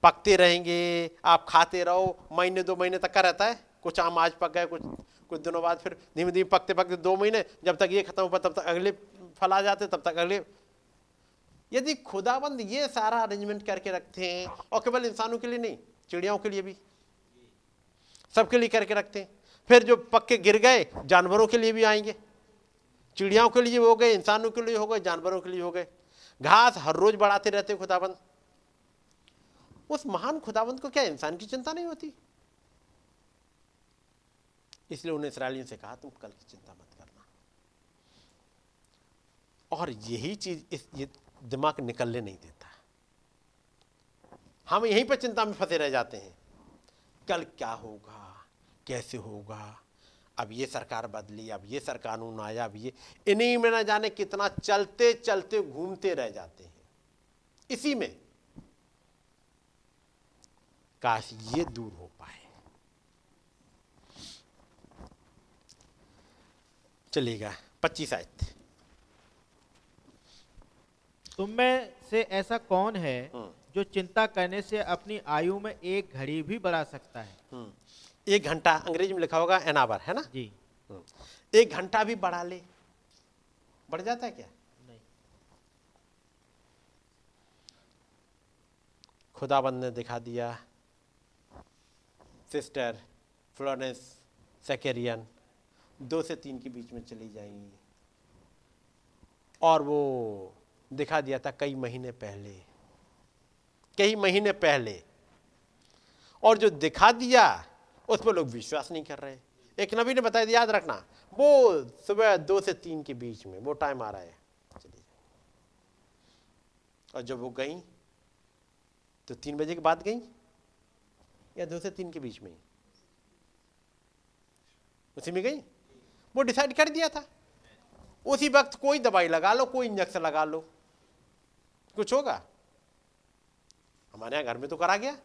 पकते रहेंगे, आप खाते रहो, महीने दो महीने तक का रहता है। कुछ आम आज पक गए, कुछ कुछ दिनों बाद फिर धीमे धीमे पकते पकते दो महीने, जब तक ये खत्म हुआ, तब तक अगले फल आ जाते, तब तक अगले। यदि खुदाबंद ये सारा अरेंजमेंट करके रखते हैं, और केवल इंसानों के लिए नहीं, चिड़ियाओं के लिए भी, सबके लिए करके रखते हैं, फिर जो पक्के गिर गए, जानवरों के लिए भी आएँगे। चिड़ियाओं के लिए हो गए, इंसानों के लिए हो गए, जानवरों के लिए हो गए। घास हर रोज बढ़ाते रहते खुदाबंद। उस महान खुदाबंद को क्या इंसान की चिंता नहीं होती? इसलिए उन्हें इसराइलियों से कहा, तुम कल की चिंता मत करना। और यही चीज़ इस, ये दिमाग निकलने नहीं देता। हम यहीं पर चिंता में फंसे रह जाते हैं। कल क्या होगा? कैसे होगा? अब ये सरकार बदली अब ये सर कानून आया अब ये। इन्हीं में ना जाने कितना चलते चलते घूमते रह जाते हैं। इसी में काश ये दूर हो पाए। चलेगा पच्चीस आयत। तुम में से ऐसा कौन है हम्म। जो चिंता करने से अपनी आयु में एक घड़ी भी बढ़ा सकता है? हम्म। एक घंटा अंग्रेज़ी में लिखा होगा एन आवर है ना? जी। हम्म। एक घंटा भी बढ़ा ले बढ़ जाता है क्या? नहीं। खुदाबंद ने दिखा दिया सिस्टर फ्लोरेंस सेकेरियन दो से तीन के बीच में चली जाएँगी। और वो दिखा दिया था कई महीने पहले कई महीने पहले। और जो दिखा दिया उस पर लोग विश्वास नहीं कर रहे। एक नबी ने बताया, याद रखना, वो सुबह दो से तीन के बीच में, वो टाइम आ रहा है। चलिए और जब वो गई तो तीन बजे के बाद गई? या दो से तीन के बीच में? उसी में गई? वो डिसाइड कर दिया था। उसी वक्त कोई दवाई लगा लो, कोई इंजेक्शन लगा लो। कुछ होगा? हमारे यहाँ घर में तो करा गया।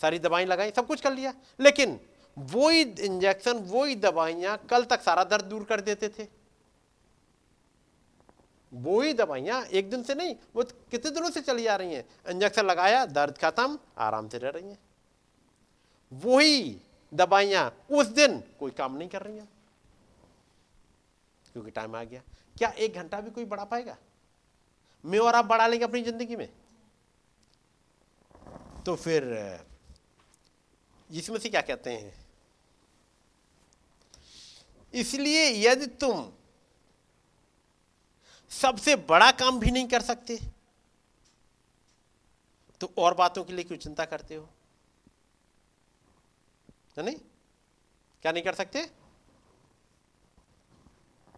सारी दवाई लगाई, सब कुछ कर लिया। लेकिन वही इंजेक्शन वही दवाइयाँ कल तक सारा दर्द दूर कर देते थे। वही दवाइयाँ एक दिन से नहीं, वो कितने दिनों से चली आ रही हैं? इंजेक्शन लगाया, दर्द खत्म, आराम से रह रही हैं। वही दवाइयाँ उस दिन कोई काम नहीं कर रही हैं। क्योंकि टाइम आ गया। क्या एक घंटा भी कोई बढ़ा पाएगा? मैं और आप बढ़ा लेंगे अपनी ज़िंदगी में। तो फिर, इसमें से क्या कहते हैं? इसलिए यदि तुम सबसे बड़ा काम भी नहीं कर सकते तो और बातों के लिए क्यों चिंता करते हो? है नहीं? क्या नहीं कर सकते?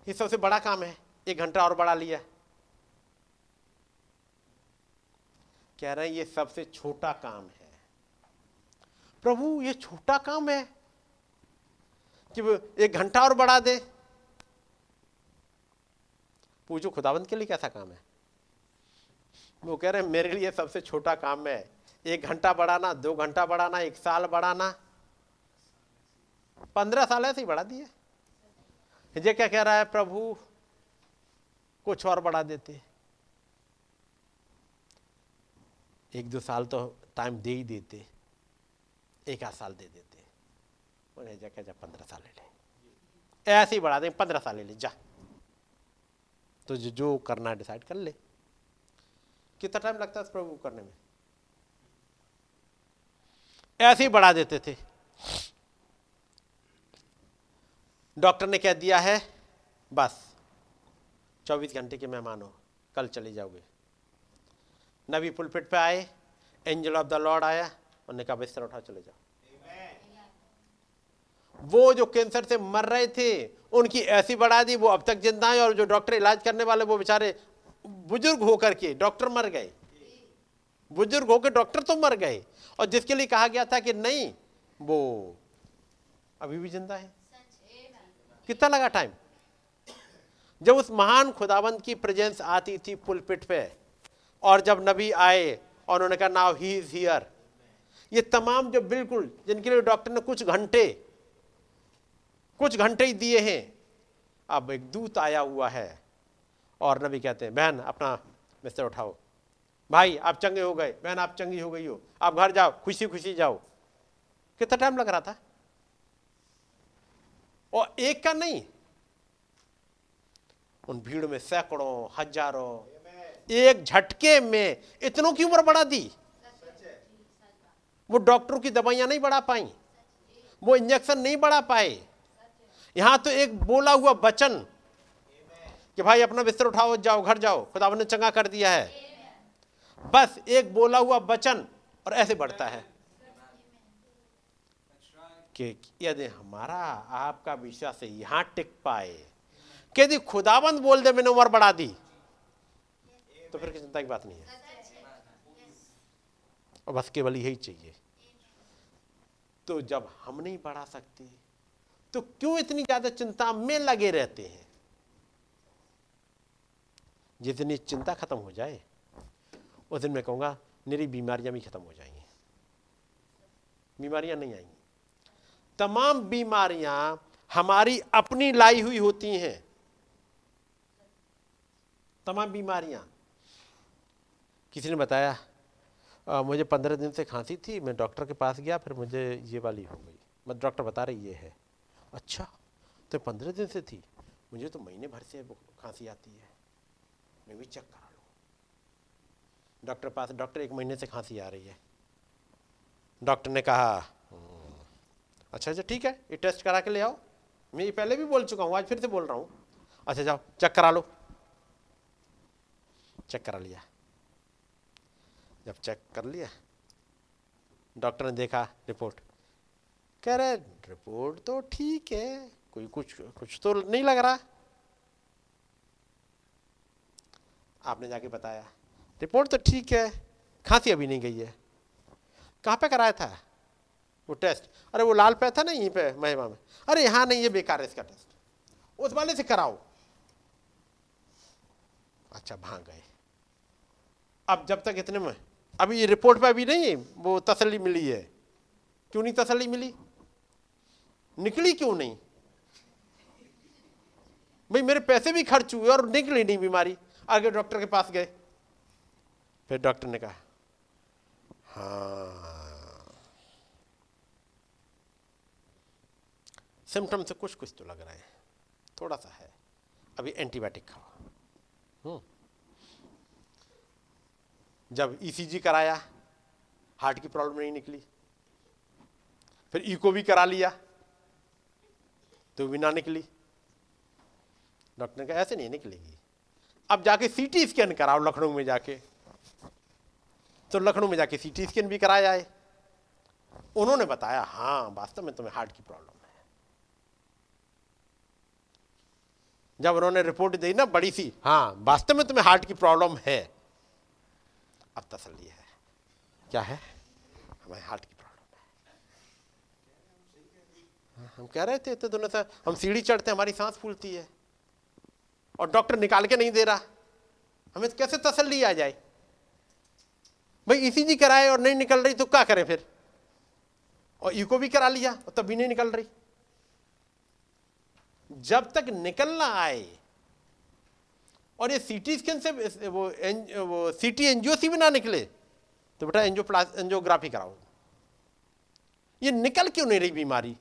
ये सबसे बड़ा काम है। एक घंटा और बढ़ा लिया। कह रहे हैं, ये सबसे छोटा काम है। प्रभु, ये छोटा काम है। कि वो एक घंटा और बढ़ा दे। पूछो खुदाबंद के लिए कैसा काम है? वो कह रहे हैं, मेरे लिए सबसे छोटा काम है, एक घंटा बढ़ाना, दो घंटा बढ़ाना, एक साल बढ़ाना। पंद्रह साल ऐसे ही बढ़ा दिए। ये क्या कह रहा है, प्रभु, कुछ और बढ़ा देते। एक दो साल तो टाइम दे ही देते, एक आध साल दे देते। उन्हें जा जा पंद्रह साल ले ले ऐसे ही बढ़ा दें पंद्रह साल ले ले जा तो जो करना डिसाइड कर ले कितना टाइम लगता है प्रभु करने में ऐसे ही बढ़ा देते थे डॉक्टर ने कह दिया है बस चौबीस घंटे के मेहमान हो कल चले जाओगे नबी पुलपिट पे आए एंजल ऑफ़ द लॉर्ड आया उन्होंने कहा बिस्तर उठा चले जाओ वो जो कैंसर से मर रहे थे, उनकी ऐसी बढ़ा दी, वो अब तक ज़िंदा है और जो डॉक्टर इलाज करने वाले, वो बेचारे बुज़ुर्ग होकर के डॉक्टर मर गए। बुज़ुर्ग होकर डॉक्टर तो मर गए। और जिसके लिए कहा गया था कि नहीं, वो अभी भी ज़िंदा है। कितना लगा टाइम जब उस महान खुदाबंद की प्रेजेंस आती थी पुलपिट पे, और जब नबी आए, और उन्होंने कहा नाउ ही इज़ हियर ये तमाम जो बिल्कुल, जिनके लिए डॉक्टर ने कुछ घंटे कुछ घंटे ही दिए हैं। अब एक दूत आया हुआ है और नबी कहते हैं, बहन, अपना बिस्तर उठाओ। भाई, आप चंगे हो गए। बहन, आप चंगी हो गई हो। आप घर जाओ खुशी खुशी जाओ। कितना टाइम लग रहा था? और एक का नहीं। उन भीड़ में सैकड़ों, हज़ारों, एक झटके में इतनों की उम्र बढ़ा दी। वो डॉक्टरों की दवाइयाँ नहीं बढ़ा पाई। वो इंजेक्शन नहीं बढ़ा पाए। यहाँ तो एक बोला हुआ वचन कि भाई अपना बिस्तर उठाओ, जाओ, घर जाओ। खुदा ने चंगा कर दिया है। बस एक बोला हुआ वचन और ऐसे बढ़ता है कि यदि हमारा आपका विश्वास यहाँ टिक पाए, कि यदि खुदाबंद बोल दे, मैंने उम्र बढ़ा दी तो फिर चिंता की बात नहीं है। और बस केवल यही चाहिए। तो जब हम नहीं बढ़ा सकते तो क्यों इतनी ज़्यादा चिंता में लगे रहते हैं? जितनी चिंता खत्म हो जाए उस दिन मैं कहूँगा मेरी बीमारियाँ भी खत्म हो जाएँगी। बीमारियाँ नहीं आएँगी। तमाम बीमारियाँ हमारी अपनी लाई हुई होती हैं। तमाम बीमारियाँ। किसी ने बताया आ, मुझे पंद्रह दिन से खांसी थी मैं डॉक्टर के पास गया फिर मुझे ये वाली हो गई। मैं डॉक्टर बता रही ये है। अच्छा तो पंद्रह दिन से थी। मुझे तो महीने भर से खांसी आती है। मैं भी चेक करा लूँ। डॉक्टर पास डॉक्टर एक महीने से खांसी आ रही है। डॉक्टर ने कहा हम्म, अच्छा अच्छा ठीक है ये टेस्ट करा के ले आओ। मैं ये पहले भी बोल चुका हूँ आज फिर से बोल रहा हूँ। अच्छा जाओ चेक करा लो। चेक करा लिया। जब चेक कर लिया डॉक्टर ने देखा रिपोर्ट कह रहे, रिपोर्ट तो ठीक है। कोई कुछ कुछ तो नहीं लग रहा। आपने जाके बताया, रिपोर्ट तो ठीक है, खांसी अभी नहीं गई है। कहाँ पे कराया था? वो टेस्ट। अरे, वो लाल पे था ना, यहीं पे, महिमा में। अरे, यहाँ नहीं, ये बेकार है इसका टेस्ट। उस वाले से कराओ। अच्छा भाग गए। अब जब तक इतने में, अभी ये रिपोर्ट पे अभी नहीं, वो तसली मिली है। क्यों नहीं तसली मिली? निकली क्यों नहीं? भाई, मेरे पैसे भी खर्च हुए और निकली नहीं बीमारी। आगे डॉक्टर के पास गए। फिर डॉक्टर ने कहा हाँ। सिम्टम से कुछ कुछ तो लग रहा है। थोड़ा सा है। अभी एंटीबायोटिक खाओ। हम्म। जब ईसीजी e कराया, हार्ट की प्रॉब्लम नहीं निकली। फिर इको भी करा लिया। तो भी ना निकली। डॉक्टर ने कहा, ऐसे नहीं निकलेगी। अब जाके सीटी स्कैन कराओ लखनऊ में जाके। तो लखनऊ में जाके सीटी स्कैन भी कराया है। उन्होंने बताया हाँ वास्तव में तुम्हें हार्ट की प्रॉब्लम है। जब उन्होंने रिपोर्ट दी ना बड़ी सी हाँ वास्तव में तुम्हें हार्ट की प्रॉब्लम है। अब तसल्ली है। क्या है? हमें हार्ट की प्रॉब्लम है हम कह रहे थे तो दोनों से हम सीढ़ी चढ़ते हमारी सांस फूलती है। और डॉक्टर निकाल के नहीं दे रहा। हमें कैसे तसल्ली आ जाए? भाई इसी जी कराए और नहीं निकल रही तो क्या करें फिर? और इको भी करा लिया और तब भी नहीं निकल रही। जब तक निकलना आए और ये सीटी स्कैन से वो एन, वो सीटी एनजीओ सी भी ना निकले तो बेटा एनजियो एनजियोग्राफी कराओ। ये निकल क्यों नहीं रही बीमारी?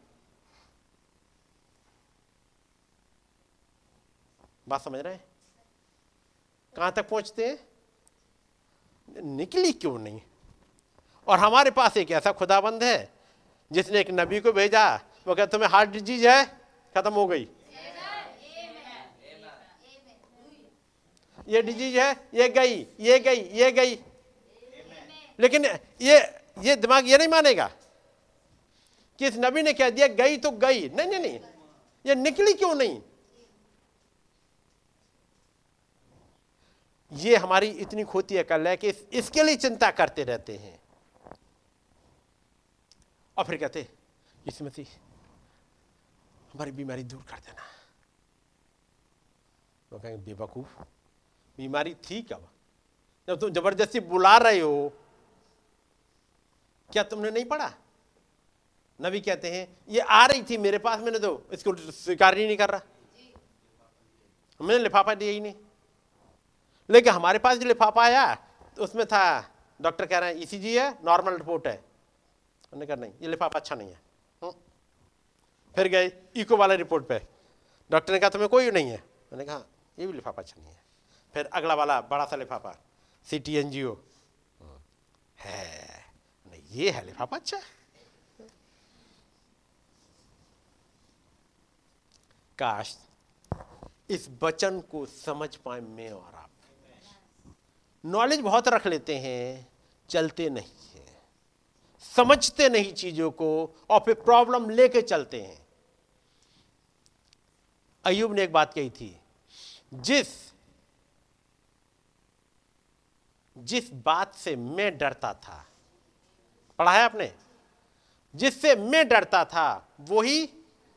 बात समझ रहे हैं? कहाँ तक पहुँचते हैं? निकली क्यों नहीं? और हमारे पास एक ऐसा खुदाबंद है, जिसने एक नबी को भेजा। वो कहते तुम्हें हार्ट डिज़ीज़ है? खत्म हो गई। ये डिज़ीज़ है, ये गई ये गई ये गई। लेकिन ये ये दिमाग ये नहीं मानेगा कि इस नबी ने कह दिया, गई तो गई। नहीं नहीं नहीं। ये निकली क्यों नहीं? ये हमारी इतनी खोती अकल है कि इसके लिए चिंता करते रहते हैं। और फिर कहते इसमें मसीह हमारी बीमारी दूर कर देना। वो कहेंगे, बेवकूफ़, बीमारी थी कब? जब तुम ज़बरदस्ती बुला रहे हो, क्या तुमने नहीं पढ़ा? नबी कहते हैं, ये आ रही थी मेरे पास, मैंने तो इसको स्वीकार ही नहीं कर रहा। मैंने लिफाफा दिया ही नहीं। लेकिन हमारे पास जो लिफाफा आया तो उसमें था, डॉक्टर कह रहे हैं ईसीजी है नॉर्मल रिपोर्ट है। उन्होंने कहा, नहीं, ये लिफाफा अच्छा नहीं है। हम्म। फिर गए इको वाले रिपोर्ट पे। डॉक्टर ने कहा, तुम्हें कोई नहीं है? मैंने कहा ये भी लिफाफा अच्छा नहीं है। फिर अगला वाला, बड़ा सा लिफाफा सी टी एन जी ओ है, नहीं, ये है लिफाफा अच्छा। काश इस वचन को समझ पाए मैं और आप। नॉलेज बहुत रख लेते हैं, चलते नहीं है। समझते नहीं चीज़ों को और फिर प्रॉब्लम लेके चलते हैं। अयुब ने एक बात कही थी, जिस जिस बात से मैं डरता था, पढ़ा है आपने? जिससे मैं डरता था, वही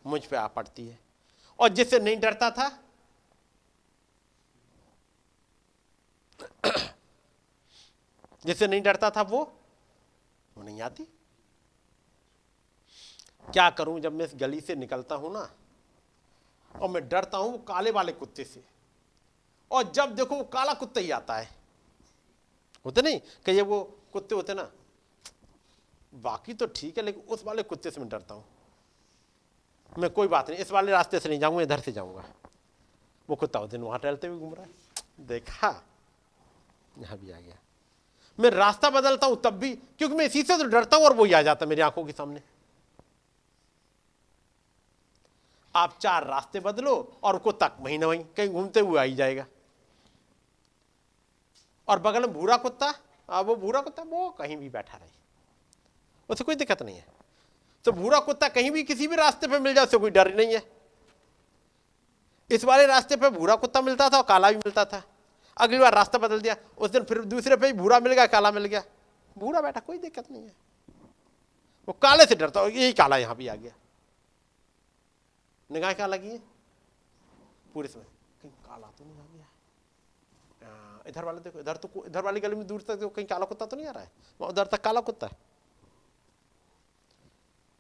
मुझ पे आ पड़ती है। और जिससे नहीं डरता था जिससे नहीं डरता था वो वो नहीं आती। क्या करूँ जब मैं इस गली से निकलता हूँ ना, और मैं डरता हूँ वो काले वाले कुत्ते से। और जब देखो वो काला कुत्ता ही आता है, होते नहीं कि ये वो कुत्ते होते ना, बाकी तो ठीक है, लेकिन उस वाले कुत्ते से मैं डरता हूँ। मैं कोई बात नहीं, इस वाले रास्ते से नहीं जाऊँगा, इधर से जाऊँगा। वो कुत्ता उस दिन वहाँ टहलते हुए घूम रहा है। देखा, यहाँ भी आ गया। मैं रास्ता बदलता हूँ तब भी, क्योंकि मैं इसी से तो डरता हूँ और वो ही आ जाता मेरी आँखों के सामने। आप चार रास्ते बदलो और कुत्ता वहीं ना वहीं, कहीं घूमते हुए आ ही जाएगा। और बगल में भूरा कुत्ता वो भूरा कुत्ता, वो कहीं भी बैठा रहे। उसे कोई दिक्कत नहीं है। तो भूरा कुत्ता कहीं भी किसी भी रास्ते पे मिल जाए, उसे कोई डर नहीं है। इस वाले रास्ते पे भूरा कुत्ता मिलता था और काला भी मिलता था। अगली बार रास्ता बदल दिया, उस दिन फिर दूसरे पे ही भूरा मिल गया, काला मिल गया। भूरा बैठा, कोई दिक्कत नहीं है। वो काले से डरता, यही काला यहाँ भी आ गया। निगाह क्या लगी है? पूरे समय, कहीं काला तो नहीं आ गया। इधर वाले देखो, इधर तो इधर वाली गली में दूर तक देखो, कहीं काला कुत्ता तो नहीं आ रहा है? वहाँ उधर तक काला कुत्ता है।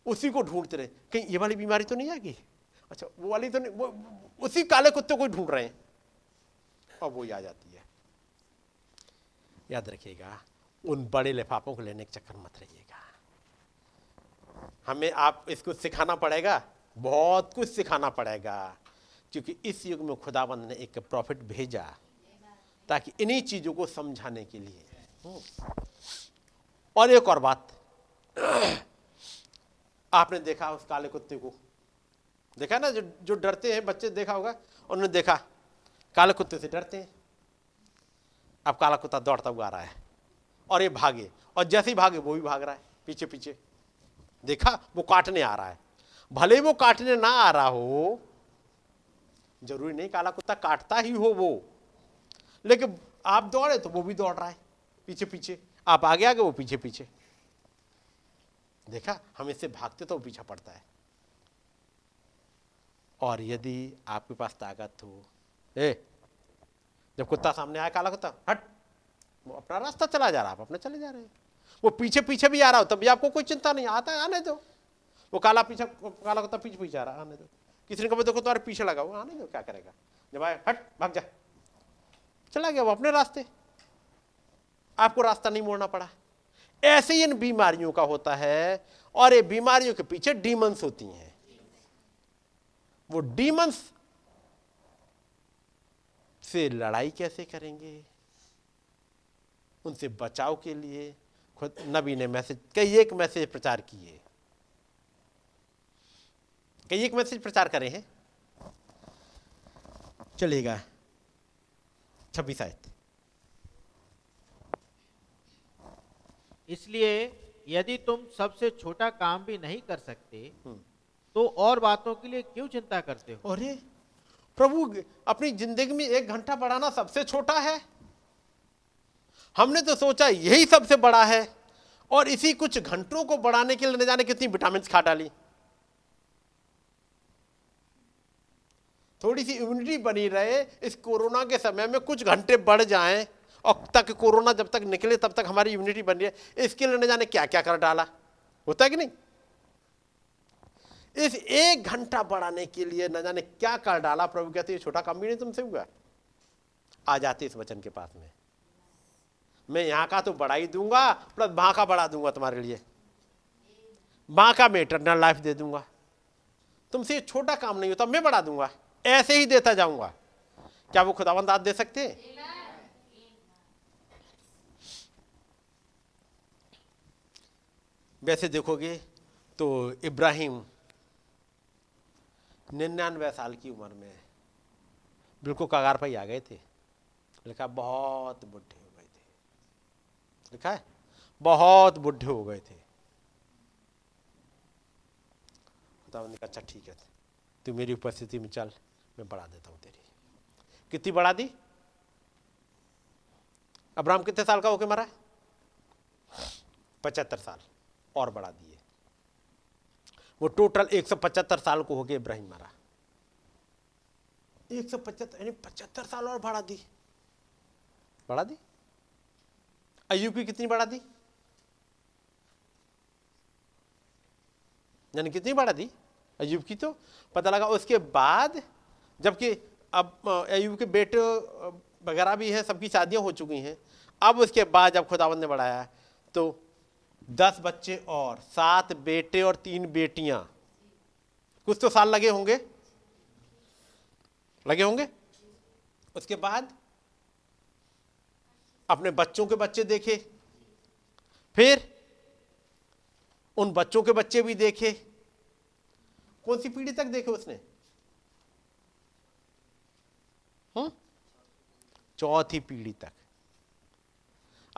उसी को ढूंढते रहे, कहीं ये वाली बीमारी तो नहीं आ गई? अच्छा वो वाली तो नहीं, वो उसी काले कुत्ते को ढूंढ रहे हैं। और वो आ जाती है। याद रखिएगा, उन बड़े लिफाफों को लेने के चक्कर मत रहिएगा। हमें आप, इसको सिखाना पड़ेगा, बहुत कुछ सिखाना पड़ेगा, क्योंकि इस युग में खुदाबंद ने एक प्रॉफिट भेजा, ताकि इन्हीं चीज़ों को समझाने के लिए। और एक और बात, आपने देखा उस काले कुत्ते को? देखा ना, जो जो डरते हैं, बच्चे, देखा होगा? उन्होंने देखा काले कुत्ते से डरते हैं। अब काला कुत्ता दौड़ता हुआ आ रहा है। और ये भागे। और जैसे ही भागे, वो भी भाग रहा है, पीछे पीछे। देखा, वो काटने आ रहा है। भले वो काटने ना आ रहा हो, ज़रूरी नहीं काला कुत्ता काटता ही हो वो। लेकिन आप दौड़े तो वो भी दौड़ रहा है, पीछे पीछे। आप आगे आगे, वो पीछे पीछे। देखा, हम इससे भागते तो पीछा पड़ता है। और यदि आपके पास ताकत हो, ए जब कुत्ता सामने आया, काला कुत्ता, हट। वो अपना रास्ता चला जा रहा, आप अपने चले जा रहे हैं। वो पीछे पीछे भी आ रहा हो तब भी आपको कोई चिंता नहीं, आता है, आने दो। वो काला पीछे, काला कुत्ता पीछे पीछे आ रहा, आने दो। किसी ने कहा देखो तुम्हारे पीछे लगा वो आने दो, क्या करेगा? जब आए हट, भाग जा। चला गया वो अपने रास्ते। आपको रास्ता नहीं मोड़ना पड़ा। ऐसे ही इन बीमारियों का होता है, और ये बीमारियों के पीछे डीमंस होती हैं। वो डीमंस से लड़ाई कैसे करेंगे? उनसे बचाव के लिए खुद नबी ने मैसेज कई एक मैसेज प्रचार किए। कई एक मैसेज प्रचार करे हैं। चलेगा। छब्बीस आयत। इसलिए यदि तुम सबसे छोटा काम भी नहीं कर सकते तो और बातों के लिए क्यों चिंता करते हो? अरे प्रभु, अपनी ज़िंदगी में एक घंटा बढ़ाना सबसे छोटा है। हमने तो सोचा यही सबसे बड़ा है, और इसी कुछ घंटों को बढ़ाने के लिए न जाने कितनी विटामिन खा डाली। थोड़ी सी इम्यूनिटी बनी रहे, इस कोरोना के समय में कुछ घंटे बढ़ जाएँ, और तक कोरोना जब तक निकले तब तक हमारी इम्यूनिटी बन रही है इसके लिए न जाने क्या क्या कर डाला। होता है कि नहीं? इस एक घंटा बढ़ाने के लिए न जाने क्या कर डाला, प्रभु कहते ये छोटा काम भी नहीं तुमसे हुआ। आ जाते इस वचन के पास में। मैं यहाँ का तो बढ़ा ही दूँगा, प्लस वहाँ का बढ़ा दूँगा तुम्हारे लिए। वहाँ का मैं इटरनल लाइफ दे दूँगा। तुमसे ये छोटा काम नहीं होता, मैं बढ़ा दूँगा। ऐसे ही देता जाऊँगा। क्या वो खुदावंद आज दे सकते वैसे देखोगे तो इब्राहिम निन्यानवे साल की उम्र में बिल्कुल कगार पर ही आ गए थे। लिखा, बहुत बुढ़े हो गए थे। लिखा है, बहुत बुढ़े हो गए थे। तो कहा अच्छा ठीक है, तू मेरी उपस्थिति में चल, मैं बढ़ा देता हूँ तेरी। कितनी बढ़ा दी? अब्राहम कितने साल का होके मरा है? पचहत्तर साल, और बढ़ा दिया। वो टोटल एक सौ पचहत्तर साल को हो गए इब्राहिम मरा। एक सौ पचहत्तर यानी पचहत्तर साल और बढ़ा दी। बढ़ा दी? अयुब की कितनी बढ़ा दी? यानी कितनी बढ़ा दी? अयुब की तो पता लगा उसके बाद जबकि अब अयुब के बेटे वगैरह भी हैं सबकी शादियाँ हो चुकी हैं। अब उसके बाद जब खुदावंद ने बढ़ाया तो दस बच्चे और, सात बेटे और तीन बेटियाँ। कुछ तो साल लगे होंगे? लगे होंगे? उसके बाद अपने बच्चों के बच्चे देखे। फिर उन बच्चों के बच्चे भी देखे। कौन सी पीढ़ी तक देखे उसने? चौथी पीढ़ी तक।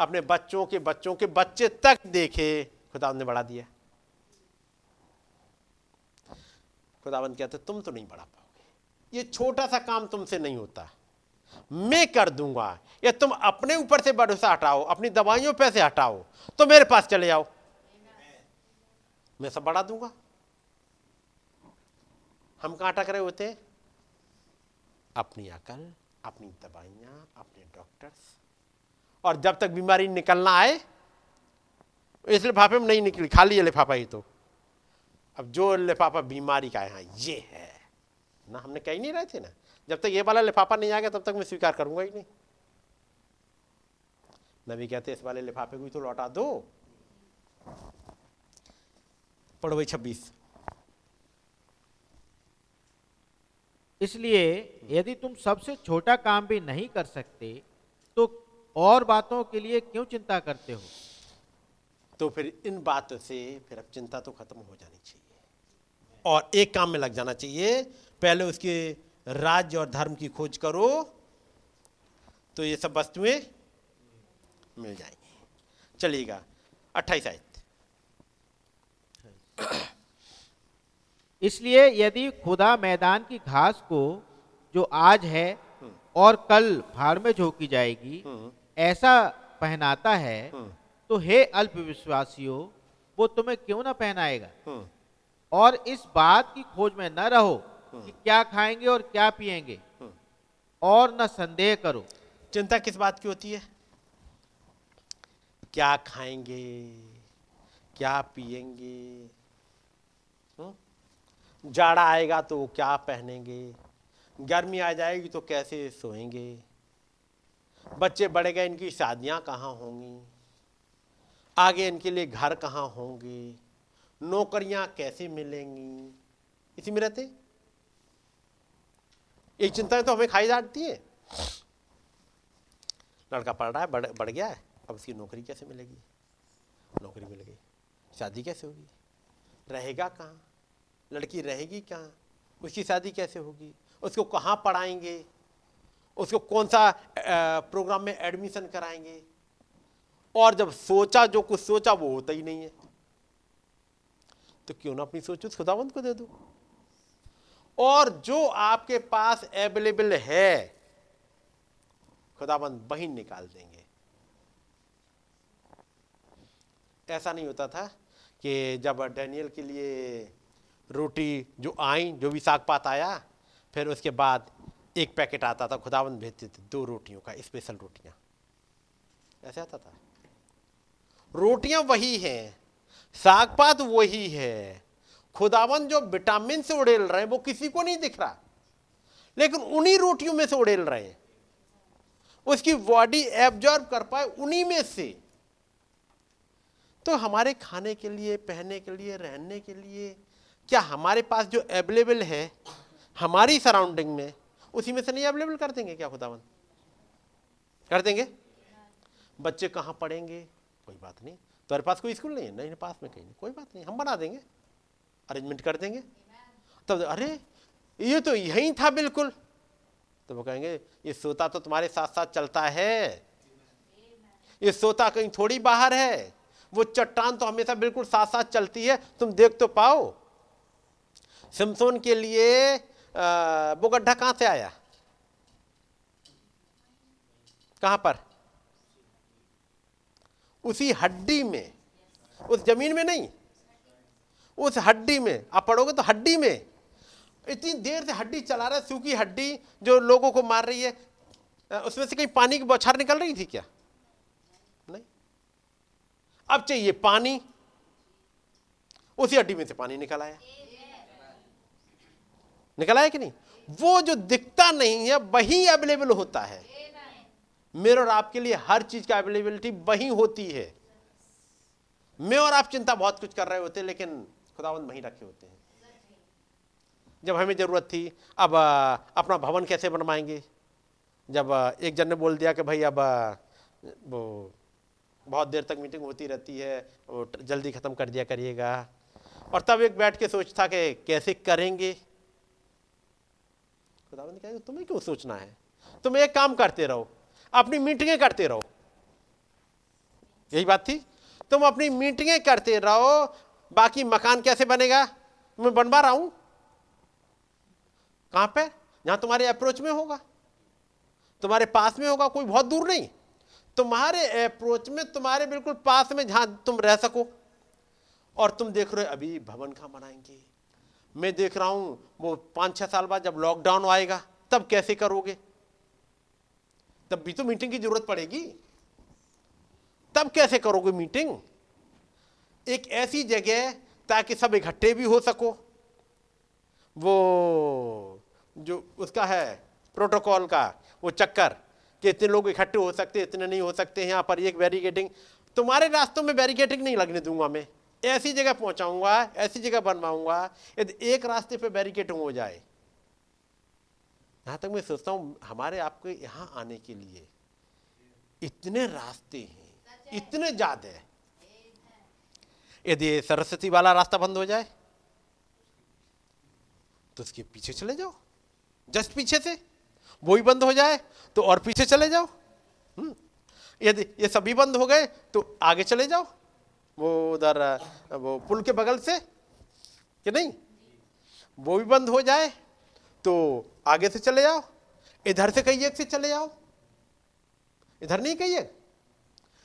अपने बच्चों के बच्चों के बच्चे तक देखे खुदा ने बढ़ा दिया। खुदावन कहते, तुम तो नहीं बढ़ा पाओगे। ये छोटा सा काम तुमसे नहीं होता। मैं कर दूँगा। या तुम अपने ऊपर से भरोसा हटाओ, अपनी दवाइयों पे से हटाओ तो मेरे पास चले आओ। मैं सब बढ़ा दूँगा। हम कहाँ अटक रहे होते? अपनी अकल, अपनी दवाइयाँ, अपने डॉक्टर्स और जब तक बीमारी निकलना आए इस लिफाफे में नहीं निकली, खाली है लिफाफा ही तो। अब जो लिफाफा बीमारी का यहाँ ये है। ना, हमने कही नहीं रहे थे ना। जब तक ये वाला लिफाफा नहीं आ गया, तब तक मैं स्वीकार करूँगा ही नहीं। नबी कहते, इस वाले लिफाफे को तो लौटा दो। पढ़ो भाई छब्बीस। इसलिए यदि तुम सबसे छोटा काम भी नहीं कर सकते तो और बातों के लिए क्यों चिंता करते हो? तो फिर इन बातों से फिर अब चिंता तो खत्म हो जानी चाहिए। और एक काम में लग जाना चाहिए पहले उसके राज्य और धर्म की खोज करो तो ये सब वस्तुएँ मिल जाएँगी। चलिएगा अट्ठाईस आयत। इसलिए यदि खुदा मैदान की घास को जो आज है और कल भाड़ में झोंकी जाएगी हम्म। ऐसा पहनाता है हम्म। तो हे अल्प विश्वासियों वो तुम्हें क्यों ना पहनाएगा? हम्म। और इस बात की खोज में न रहो कि क्या खाएँगे और क्या पिएँगे और न संदेह करो। चिंता किस बात की होती है? क्या खाएँगे? क्या पिएँगे जाड़ा आएगा तो क्या पहनेंगे? गर्मी आ जाएगी तो कैसे सोएँगे? बच्चे बढ़ गए, इनकी शादियाँ कहाँ होंगी? आगे इनके लिए घर कहाँ होंगे? नौकरियाँ कैसे मिलेंगी? इसी में रहते एक चिंताएँ तो हमें खाई जाती है। लड़का पढ़ रहा है बढ़ बढ़ गया है। अब उसकी नौकरी कैसे मिलेगी? नौकरी मिल गई शादी कैसे होगी? रहेगा कहाँ? लड़की रहेगी कहाँ? उसकी शादी कैसे होगी? उसको कहाँ पढ़ाएँगे? उसको कौन सा प्रोग्राम में एडमिशन कराएँगे? और जब सोचा, जो कुछ सोचा, वो होता ही नहीं है। तो क्यों ना अपनी सोच उस खुदावंत को दे दो। और जो आपके पास अवेलेबल है खुदाबंद वही निकाल देंगे। ऐसा नहीं होता था कि जब डैनियल के लिए रोटी जो आई, जो भी साग पात आया, फिर उसके बाद एक पैकेट आता था, खुदावंद भेजते थे, दो रोटियों का स्पेशल रोटियाँ। ऐसे आता था। रोटियाँ वही हैं, सागपात वही है। खुदावन जो विटामिन से उड़ेल रहे हैं, वो किसी को नहीं दिख रहा। लेकिन उन्हीं रोटियों में से उड़ेल रहे हैं। उसकी बॉडी एब्जॉर्ब कर पाए उन्हीं में से। तो हमारे खाने के लिए, पहनने के लिए, रहने के लिए, क्या हमारे पास जो अवेलेबल है, हमारी सराउंडिंग में उसी में से नहीं अवेलेबल कर देंगे क्या खुदावन कर देंगे? बच्चे कहाँ पढ़ेंगे? कोई बात नहीं। तुम्हारे पास कोई स्कूल नहीं है? नहीं, पास में कहीं नहीं। कोई बात नहीं। हम बना देंगे। अरेंजमेंट कर देंगे। तब अरे, ये तो यही था बिल्कुल। तो वो कहेंगे, ये सोता तो तुम्हारे साथ साथ चलता है। ये सोता कहीं थोड़ी बाहर है। वो चट्टान तो हमेशा बिल्कुल साथ साथ चलती है। तुम देख तो पाओ। सिमसोन के लिए वो गड्ढा कहाँ से आया? कहाँ पर? उसी हड्डी में। उस ज़मीन में नहीं। उस हड्डी में। आप पढ़ोगे तो हड्डी में। इतनी देर से हड्डी चला रहा है, सूखी हड्डी जो लोगों को मार रही है। उसमें से कहीं पानी की बौछार निकल रही थी क्या? नहीं। अब चाहिए पानी। उसी हड्डी में से पानी निकल आया। निकल आया कि नहीं? वो जो दिखता नहीं है, वही अवेलेबल होता है। मेरे और आपके लिए हर चीज़ का अवेलेबिलिटी वही होती है। मैं और आप चिंता बहुत कुछ कर रहे होते हैं लेकिन खुदावंद वहीं रखे होते हैं। जब हमें ज़रूरत थी, अब अपना भवन कैसे बनवाएँगे? जब एक जन ने बोल दिया कि भाई अब वो बहुत देर तक मीटिंग होती रहती है, वो जल्दी ख़त्म कर दिया करिएगा। और तब एक बैठ के सोचता कि कैसे करेंगे? खुदावंद कहेंगे तुम्हें क्यों सोचना है? तुम एक काम करते रहो, अपनी मीटिंगें करते रहो। यही बात थी। तुम अपनी मीटिंगें करते रहो, बाकी मकान कैसे बनेगा? मैं बनवा रहा हूँ। कहाँ पे? जहाँ तुम्हारे अप्रोच में होगा। तुम्हारे पास में होगा, कोई बहुत दूर नहीं। तुम्हारे अप्रोच में, तुम्हारे बिल्कुल पास में जहाँ तुम रह सको। और तुम देख रहे हो, अभी भवन कहाँ बनाएँगे? मैं देख रहा हूँ, वो पाँच छह साल बाद जब लॉकडाउन आएगा, तब कैसे करोगे? तब भी तो मीटिंग की ज़रूरत पड़ेगी। तब कैसे करोगे मीटिंग एक ऐसी जगह ताकि सब इकट्ठे भी हो सको। वो जो उसका है प्रोटोकॉल का, वो चक्कर कि इतने लोग इकट्ठे हो सकते, इतने नहीं हो सकते, यहाँ पर एक बैरिकेटिंग तुम्हारे रास्तों में बैरिकेटिंग नहीं लगने दूँगा मैं। ऐसी जगह पहुंचाऊँगा, ऐसी जगह बनवाऊँगा, यदि एक रास्ते पे बैरिकेटिंग हो जाए। यहाँ तक मैं सोचता हूँ, हमारे आपके यहाँ आने के लिए इतने रास्ते हैं, इतने ज़्यादा। यदि सरस्वती वाला रास्ता बंद हो जाए तो उसके पीछे चले जाओ। जस्ट पीछे से वो ही बंद हो जाए तो और पीछे चले जाओ। हम्म। यदि ये सभी बंद हो गए तो आगे चले जाओ। वो उधर, वो पुल के बगल से, कि नहीं? वो भी बंद हो जाए तो आगे से चले जाओ, इधर से कहिए से चले जाओ। इधर नहीं कहिए।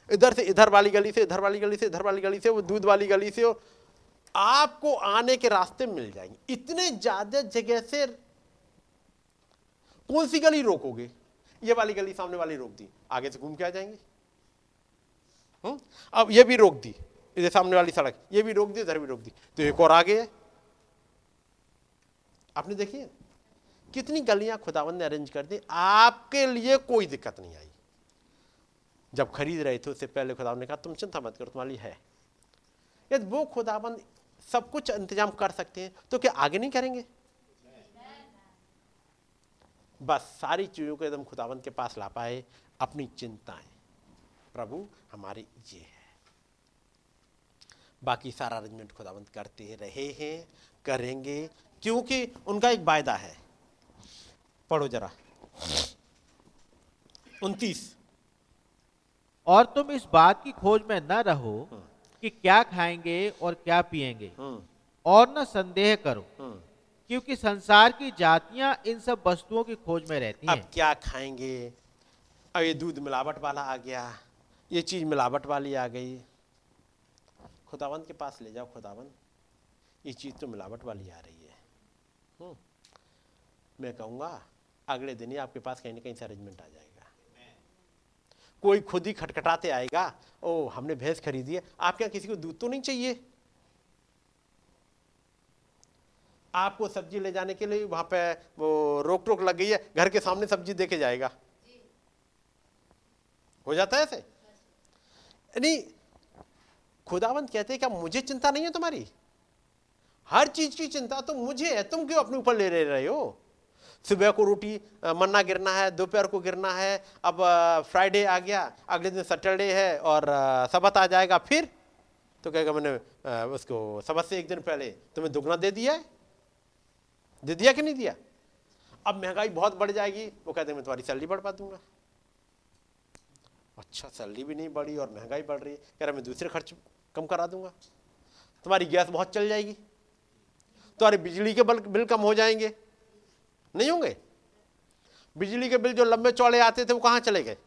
इधर से, इधर वाली गली से, इधर वाली गली से, इधर वाली गली से, वो दूध वाली गली से आपको आने के रास्ते मिल जाएँगे। इतने ज़्यादा जगह से कौन सी गली रोकोगे? ये वाली गली सामने वाली रोक दी, आगे से घूम के आ जाएँगे। हुँ? हम्म? अब ये भी रोक दी। इधर सामने वाली सड़क, ये भी रोक दी इधर भी रोक दी। तो एक और आगे है आपने देखिए कितनी गलियाँ खुदावन ने अरेंज कर दी? आपके लिए कोई दिक्कत नहीं आई। जब खरीद रहे थे, उससे पहले खुदावन ने कहा, तुम चिंता मत करो, तुम्हारी है। यदि वो खुदाबंद सब कुछ इंतज़ाम कर सकते हैं तो क्या आगे नहीं करेंगे? बस सारी चीज़ों को एकदम खुदाबंद के पास ला पाए, अपनी चिंताएँ। प्रभु, हमारी ये है। बाकी सारा अरेंजमेंट खुदाबंद करते रहे हैं करेंगे क्योंकि उनका एक वायदा है। पढ़ो जरा। उनतीस। और तुम इस बात की खोज में न रहो हाँ। कि क्या खाएँगे और क्या पिएँगे। हाँ। और न संदेह करो हाँ। क्योंकि संसार की जातियाँ इन सब वस्तुओं की खोज में रहती हैं। अब क्या खाएँगे? अब ये दूध मिलावट वाला आ गया ये चीज़ मिलावट वाली आ गई। खुदावन के पास ले जाओ खुदावन ये चीज़ तो मिलावट वाली आ रही है। मैं कहूँगा अगले दिन ही आपके पास कहीं ना कहीं से अरेंजमेंट आ जाएगा। कोई खुद ही खटखटाते आएगा ओ हमने भैंस खरीदी है आपके यहाँ किसी को दूध तो नहीं चाहिए? आपको सब्ज़ी ले जाने के लिए वहाँ पे वो रोक टोक लग गई है घर के सामने सब्ज़ी देके जाएगा। हो जाता है ऐसे? नहीं खुदावंत कहते हैं क्या मुझे चिंता नहीं है तुम्हारी। हर चीज़ की चिंता तो मुझे है, तुम क्यों अपने ऊपर ले ले रहे हो? सुबह को रोटी मन्ना गिरना है, दोपहर को गिरना है, अब फ्राइडे आ गया, अगले दिन सैटरडे है और सबत आ जाएगा, फिर? तो कहेगा मैंने उसको, सबत से एक दिन पहले तुम्हें दुगना दे दिया है। दे दिया कि नहीं दिया? अब महँगाई बहुत बढ़ जाएगी, वो कहते हैं, मैं तुम्हारी सैलरी बढ़ पा दूँगा। अच्छा सैलरी भी नहीं बढ़ी और महँगाई बढ़ रही है, कह रहा मैं दूसरे खर्च कम करा दूँगा। तुम्हारी गैस बहुत चल जाएगी। तुम्हारे बिजली के बिल बिल कम हो जाएँगे। नहीं होंगे? बिजली के बिल जो लंबे चौड़े आते थे, वो कहाँ चले गए?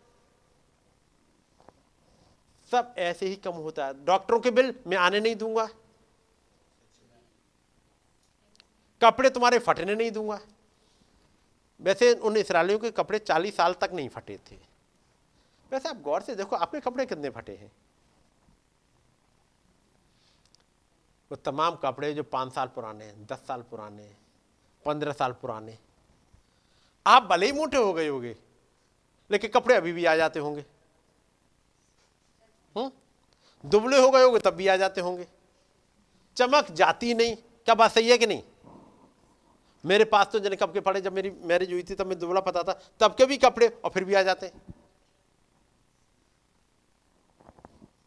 सब ऐसे ही कम होता है। डॉक्टरों के बिल मैं आने नहीं दूँगा। कपड़े तुम्हारे फटने नहीं दूँगा। वैसे उन इसराइलियों के कपड़े चालीस साल तक नहीं फटे थे। वैसे आप गौर से देखो, आपके कपड़े कितने फटे हैं? वो तमाम कपड़े जो पाँच साल पुराने हैं, दस साल पुराने हैं, पंद्रह साल पुराने आप भले ही मोटे हो गए होंगे, लेकिन कपड़े अभी भी आ जाते होंगे। हम्म? दुबले हो गए होंगे, तब भी आ जाते होंगे। चमक जाती नहीं, क्या बात सही है कि नहीं? मेरे पास तो जने कब के पड़े जब मेरी मैरिज हुई थी, तब मैं दुबला पता था, तब के भी कपड़े, और फिर भी आ जाते।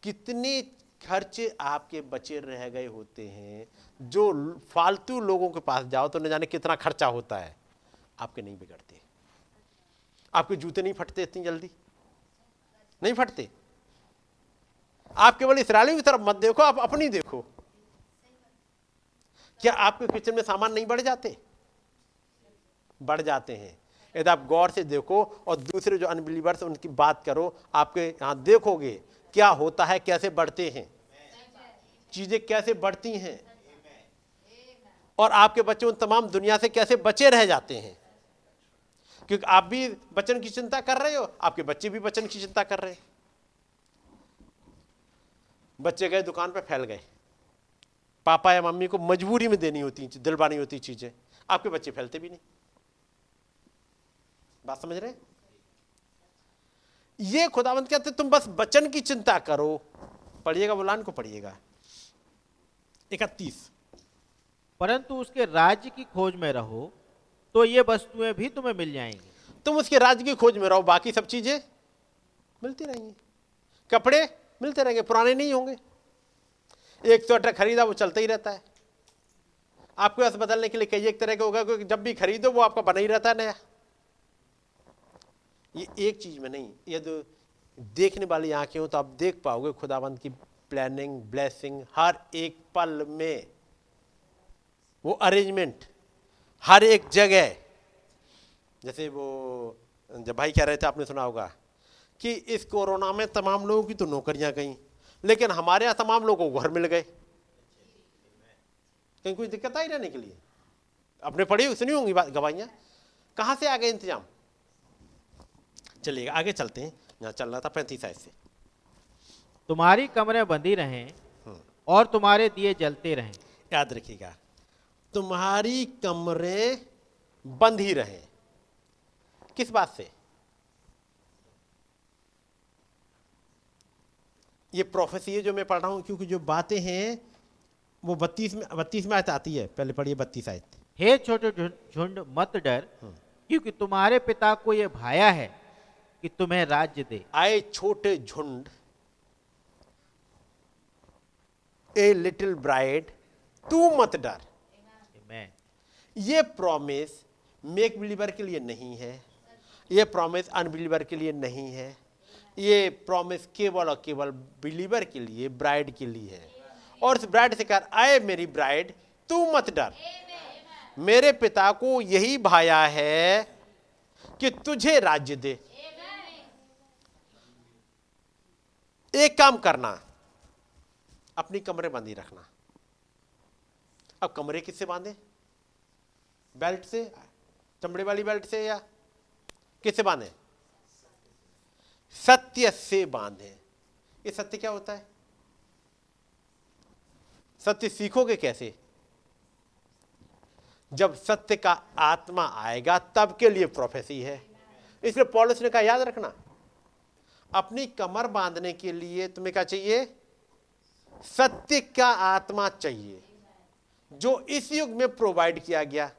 कितने खर्चे आपके बचे रह गए होते हैं। जो फालतू लोगों के पास जाओ तो न जाने कितना खर्चा होता है। आपके नहीं बिगड़ते। आपके जूते नहीं फटते इतनी जल्दी। नहीं फटते। आप केवल इसराइलियों की तरफ़ मत देखो, आप अपनी देखो। क्या आपके किचन में सामान नहीं बढ़ जाते? बढ़ जाते हैं। यदि आप गौर से देखो और दूसरे जो अनबिलीवर्स उनकी बात करो, आपके यहाँ देखोगे क्या होता है, कैसे बढ़ते हैं? चीज़ें कैसे बढ़ती हैं? और आपके बच्चे उन तमाम दुनिया से कैसे बचे रह जाते हैं? क्योंकि आप भी बचन की चिंता कर रहे हो, आपके बच्चे भी बचन की चिंता कर रहे हैं। बच्चे गए, दुकान पर फैल गए। पापा या मम्मी को मजबूरी में देनी होती, दिलवानी होती चीज़ें। आपके बच्चे फैलते भी नहीं। बात समझ रहे ये खुदावंत कहते तुम बस बचन की चिंता करो। पढ़िएगा बुलान को पढ़िएगा। इकतीस। परंतु उसके राज्य की खोज में रहो तो ये वस्तुएँ भी तुम्हें मिल जाएँगी। तुम उसके राज्य की खोज में रहो बाकी सब चीज़ें मिलती रहेंगी। कपड़े मिलते रहेंगे पुराने नहीं होंगे। एक स्वेटर खरीदा वो चलता ही रहता है। आपको ऐसा बदलने के लिए कई एक तरह का होगा क्योंकि जब भी खरीदो वो आपका बना ही रहता है नया। ये एक चीज़ में नहीं यदि देखने वाली आँखें हो तो आप देख पाओगे खुदाबंद की प्लानिंग ब्लेसिंग हर एक पल में। वो अरेंजमेंट हर एक जगह। जैसे वो, जब भाई कह रहे थे, आपने सुना होगा कि इस कोरोना में तमाम लोगों की तो नौकरियाँ गई, लेकिन हमारे यहाँ तमाम लोगों को घर मिल गए। कहीं कुछ दिक्कत आई रहने के लिए? आपने पढ़ी, सुनी होंगी गवाइयाँ कहाँ से आ गए इंतज़ाम? चलिए आगे चलते हैं। यहाँ चल रहा था पैंतीस आय से। तुम्हारी कमरे बंदी रहें हम्म। और तुम्हारे दिए जलते रहें। याद रखिएगा तुम्हारी कमरे बंद ही रहे। किस बात से? ये प्रोफेसी है जो मैं पढ़ रहा हूँ क्योंकि जो बातें हैं वो बत्तीस में बत्तीस में आयत आती है। पहले पढ़िए बत्तीस आयत। हे छोटे झुंड मत डर हम्म। क्योंकि तुम्हारे पिता को ये भाया है। कि तुम्हें राज्य दे। आए छोटे झुंड ए लिटिल ब्राइड तू मत डर। ये प्रॉमिस मेक बिलीवर के लिए नहीं है। ये प्रॉमिस अनबिलीवर के लिए नहीं है। ये प्रॉमिस केवल और केवल बिलीवर के लिए ब्राइड के लिए है। और उस ब्राइड से कर आए मेरी ब्राइड तू मत डर। मेरे पिता को यही भाया है कि तुझे राज्य दे। एक काम करना, अपनी कमरे बंदी रखना। अब कमरे किससे बांधे? बेल्ट से, चमड़े वाली बेल्ट से या किससे बांधे? सत्य से बांधे। ये सत्य क्या होता है? सत्य सीखोगे कैसे? जब सत्य का आत्मा आएगा, तब के लिए प्रोफेसी है। इसलिए पॉलिस ने कहा, याद रखना अपनी कमर बांधने के लिए तुम्हें क्या चाहिए? सत्य का आत्मा चाहिए, जो इस युग में प्रोवाइड किया गया।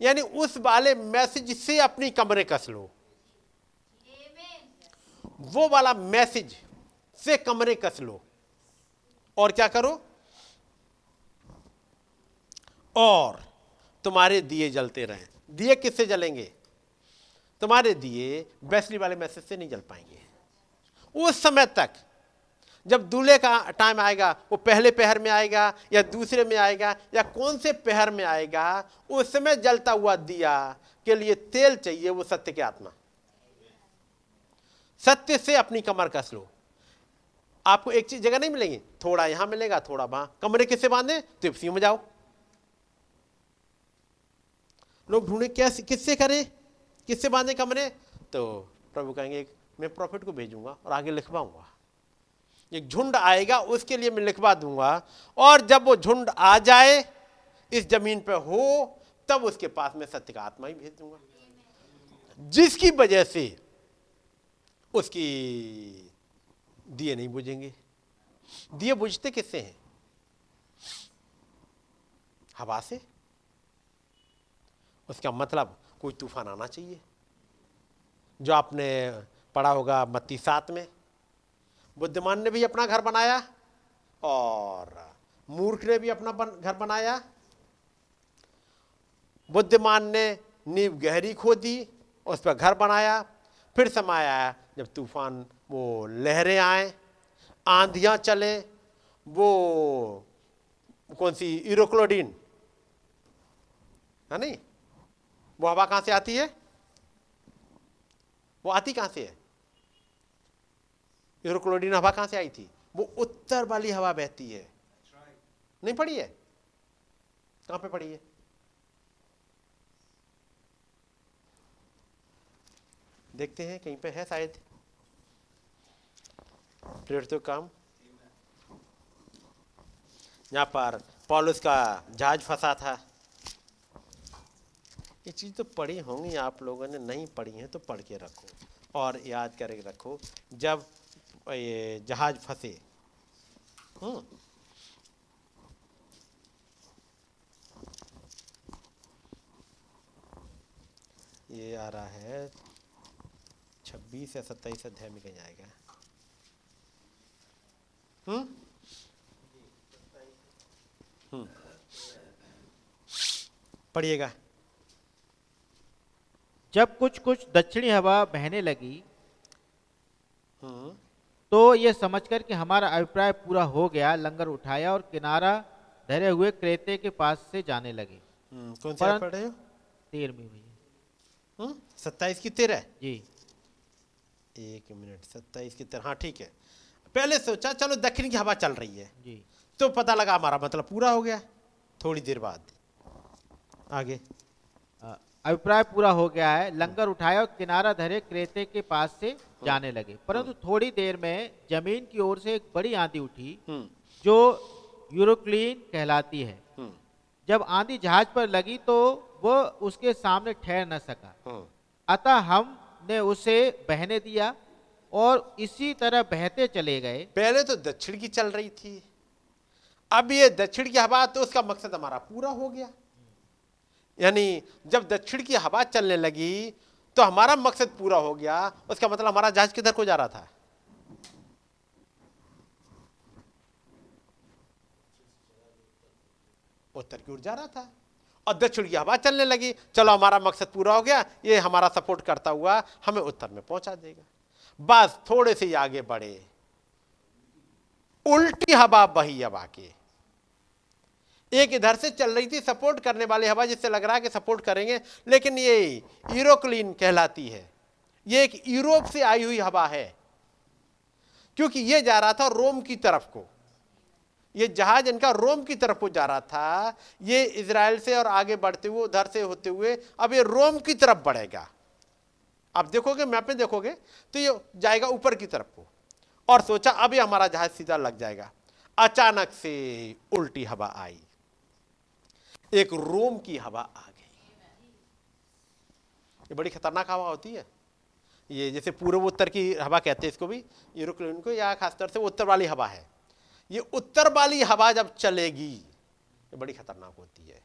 यानी उस वाले मैसेज से अपनी कमरे कस लो। वो वाला मैसेज से कमरे कस लो। और क्या करो? और तुम्हारे दिए जलते रहें। दिए किससे जलेंगे? तुम्हारे दिए बैसली वाले मैसेज से नहीं जल पाएँगे। उस समय तक, जब दूल्हे का टाइम आएगा, वो पहले पहर में आएगा, या दूसरे में आएगा, या कौन से पहर में आएगा, उस समय जलता हुआ दिया के लिए तेल चाहिए वो सत्य की आत्मा। सत्य से अपनी कमर कस लो। आपको एक चीज़, जगह नहीं मिलेगी? थोड़ा यहाँ मिलेगा, थोड़ा वहाँ। कमरे किससे बांधे? तो तिप्सी में जाओ। लोग ढूंढे, कैसे, किससे करें? किससे बांधे कमरे? तो प्रभु कहेंगे, मैं प्रॉफिट को भेजूँगा और आगे लिखवाऊँगा। एक झुंड आएगा, उसके लिए मैं लिखवा दूँगा। और जब वो झुंड आ जाए, इस ज़मीन पे हो, तब उसके पास में सत्य का आत्मा ही भेज दूँगा। जिसकी वजह से उसकी दिए नहीं बुझेंगे। दिए बुझते किससे हैं? हवा से? उसका मतलब कोई तूफ़ान आना चाहिए। जो आपने पढ़ा होगा मत्ती सात में बुद्धिमान ने भी अपना घर बनाया और मूर्ख ने भी अपना बन, घर बनाया। बुद्धिमान ने नींव गहरी खोदी उस पर घर बनाया। फिर समय आया जब तूफ़ान वो लहरें आए आंधियाँ चले वो कौन सी इरोक्लोडीन है नहीं? वो हवा कहाँ से आती है? वो आती कहाँ से है? यूरोक्लोडीन हवा कहाँ से आई थी? वो उत्तर वाली हवा बहती है। नहीं पड़ी है? कहाँ पे पड़ी है? देखते हैं, कहीं पे है शायद। प्रेर तो काम। यहाँ पर पॉलिस का जहाज़ फंसा था। ये चीज़ तो पढ़ी होंगी, आप लोगों ने नहीं पढ़ी है तो पढ़ के रखो। और याद करके रखो, जब ये जहाज़ फंसे हम्म ये आ रहा है छब्बीस या सत्ताईस अध्याय में कहीं आएगा। हम्म हम्म पढ़िएगा। जब कुछ कुछ दक्षिणी हवा बहने लगी हम्म तो ये समझकर कि हमारा अभिप्राय पूरा हो गया लंगर उठाया और किनारा धरे हुए क्रेते के पास से जाने लगे। हम्म, कौन सी पढ़ रहे हो? तेरहवीं भैया। हम्म, सत्ताईस की तेरह? जी। एक मिनट सत्ताईस की तेरह हाँ ठीक है। पहले सोचा चलो दक्षिण की हवा चल रही है। जी। तो पता लगा हमारा मतलब पूरा हो गया थोड़ी देर बाद। आगे। अ, अभिप्राय पूरा हो गया है लंगर उठाया और किनारा धरे क्रेते के पास से जाने लगे। परंतु थोड़ी देर में ज़मीन की ओर से एक बड़ी आंधी उठी हम्म। जो यूरोक्लीन कहलाती है। हम्म। जब आंधी जहाज़ पर लगी तो वह उसके सामने ठहर न सका। हम्म। अतः हमने उसे बहने दिया और इसी तरह बहते चले गए। पहले तो दक्षिण की चल रही थी अब ये दक्षिण की हवा तो उसका मकसद हमारा पूरा हो गया। यानी जब दक्षिण की हवा चलने लगी तो हमारा मकसद पूरा हो गया। उसका मतलब हमारा जहाज़ किधर को जा रहा था? उत्तर की ओर जा रहा था। और दक्षिण की हवा चलने लगी। चलो, हमारा मकसद पूरा हो गया। ये हमारा सपोर्ट करता हुआ हमें उत्तर में पहुँचा देगा। बस थोड़े से आगे बढ़े। उल्टी हवा बही हवा के एक इधर से चल रही थी सपोर्ट करने वाली हवा जिससे लग रहा है कि सपोर्ट करेंगे, लेकिन ये यूरोक्लीन कहलाती है। ये एक यूरोप से आई हुई हवा है, क्योंकि ये जा रहा था रोम की तरफ़ को। ये जहाज़ इनका रोम की तरफ़ को जा रहा था, ये इसराइल से और आगे बढ़ते हुए, उधर से होते हुए, अब ये रोम की तरफ़ बढ़ेगा। आप देखोगे, मैप में देखोगे तो ये जाएगा ऊपर की तरफ़ को। और सोचा, अब ये हमारा जहाज़ सीधा लग जाएगा। अचानक से उल्टी हवा आई। एक रोम की हवा आ गई। ये बड़ी खतरनाक हवा होती है। ये जैसे पूर्व उत्तर की हवा कहते हैं इसको भी यूरोक्लिन को या खासतौर से उत्तर वाली हवा है। ये उत्तर वाली हवा जब चलेगी, ये बड़ी खतरनाक होती है।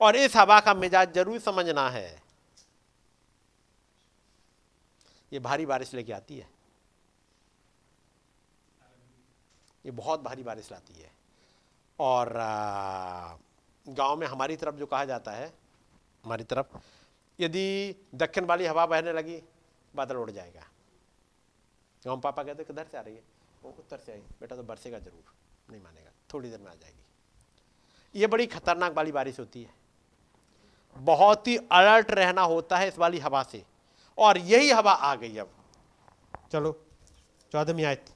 और इस हवा का मिजाज ज़रूर समझना है। ये भारी बारिश लेके आती है। ये बहुत भारी बारिश लाती है। और गाँव में हमारी तरफ़ जो कहा जाता है, हमारी तरफ़, यदि दक्षिण वाली हवा बहने लगी, बादल उड़ जाएगा। गाँव में पापा कहते किधर से आ रही है? वो उत्तर से आई। बेटा तो बरसेगा ज़रूर, नहीं मानेगा, थोड़ी देर में आ जाएगी। ये बड़ी खतरनाक वाली बारिश होती है। बहुत ही अलर्ट रहना होता है इस वाली हवा से, और यही हवा आ गई अब। चलो, चौदहवीं आयत।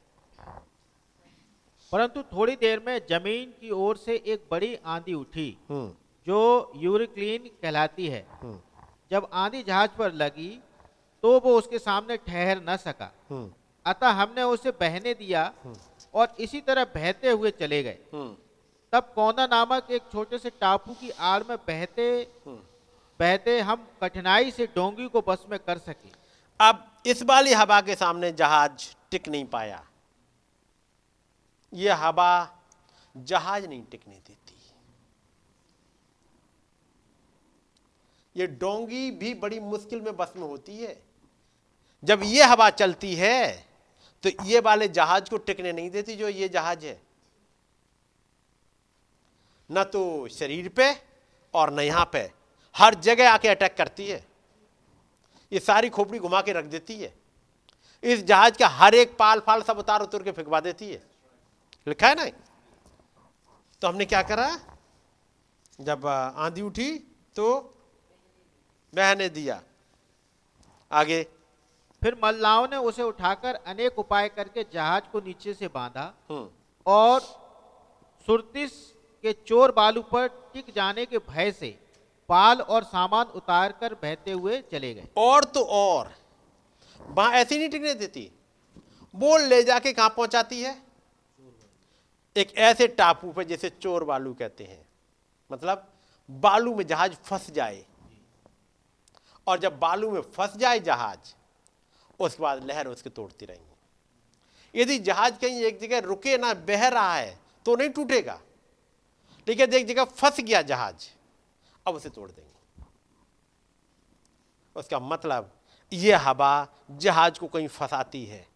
परंतु थोड़ी देर में ज़मीन की ओर से एक बड़ी आंधी उठी हम्म। जो यूरिक्लीन कहलाती है। हम्म। जब आंधी जहाज़ पर लगी तो वो उसके सामने ठहर न सका। हम्म। अतः हमने उसे बहने दिया और इसी तरह बहते हुए चले गए। तब कौना नामक एक छोटे से टापू की आड़ में बहते बहते हम कठिनाई से डोंगी को बस में कर सके। अब इस वाली हवा के सामने जहाज़ टिक नहीं पाया। यह हवा जहाज़ नहीं टिकने देती। ये डोंगी भी बड़ी मुश्किल में बस में होती है। जब ये हवा चलती है तो ये वाले जहाज़ को टिकने नहीं देती जो ये जहाज़ है। न तो शरीर पे और न यहाँ पे। हर जगह आके अटैक करती है। ये सारी खोपड़ी घुमा के रख देती है। इस जहाज़ का हर एक पाल फाल सब उतार उतर के फेंकवा देती है। लिखा है ना? तो हमने क्या करा? जब आंधी उठी तो बहने दिया। आगे। फिर मल्लाओं ने उसे उठाकर अनेक उपाय करके जहाज़ को नीचे से बांधा हम्म। और सुरतिस के चोर बालू पर टिक जाने के भय से पाल और सामान उतार कर बहते हुए चले गए। और तो और। वहाँ ऐसी नहीं टिकने देती। वो ले जाके कहाँ पहुंचाती है? एक ऐसे टापू पे जैसे चोर बालू कहते हैं। मतलब बालू में जहाज़ फंस जाए। और जब बालू में फंस जाए जहाज़ उसके बाद लहर उसके तोड़ती रहेंगी। यदि जहाज़ कहीं एक जगह रुके ना, बह रहा है तो नहीं टूटेगा। लेकिन एक जगह फंस गया जहाज़, अब उसे तोड़ देंगे। उसका मतलब यह हवा जहाज़ को कहीं फंसाती है।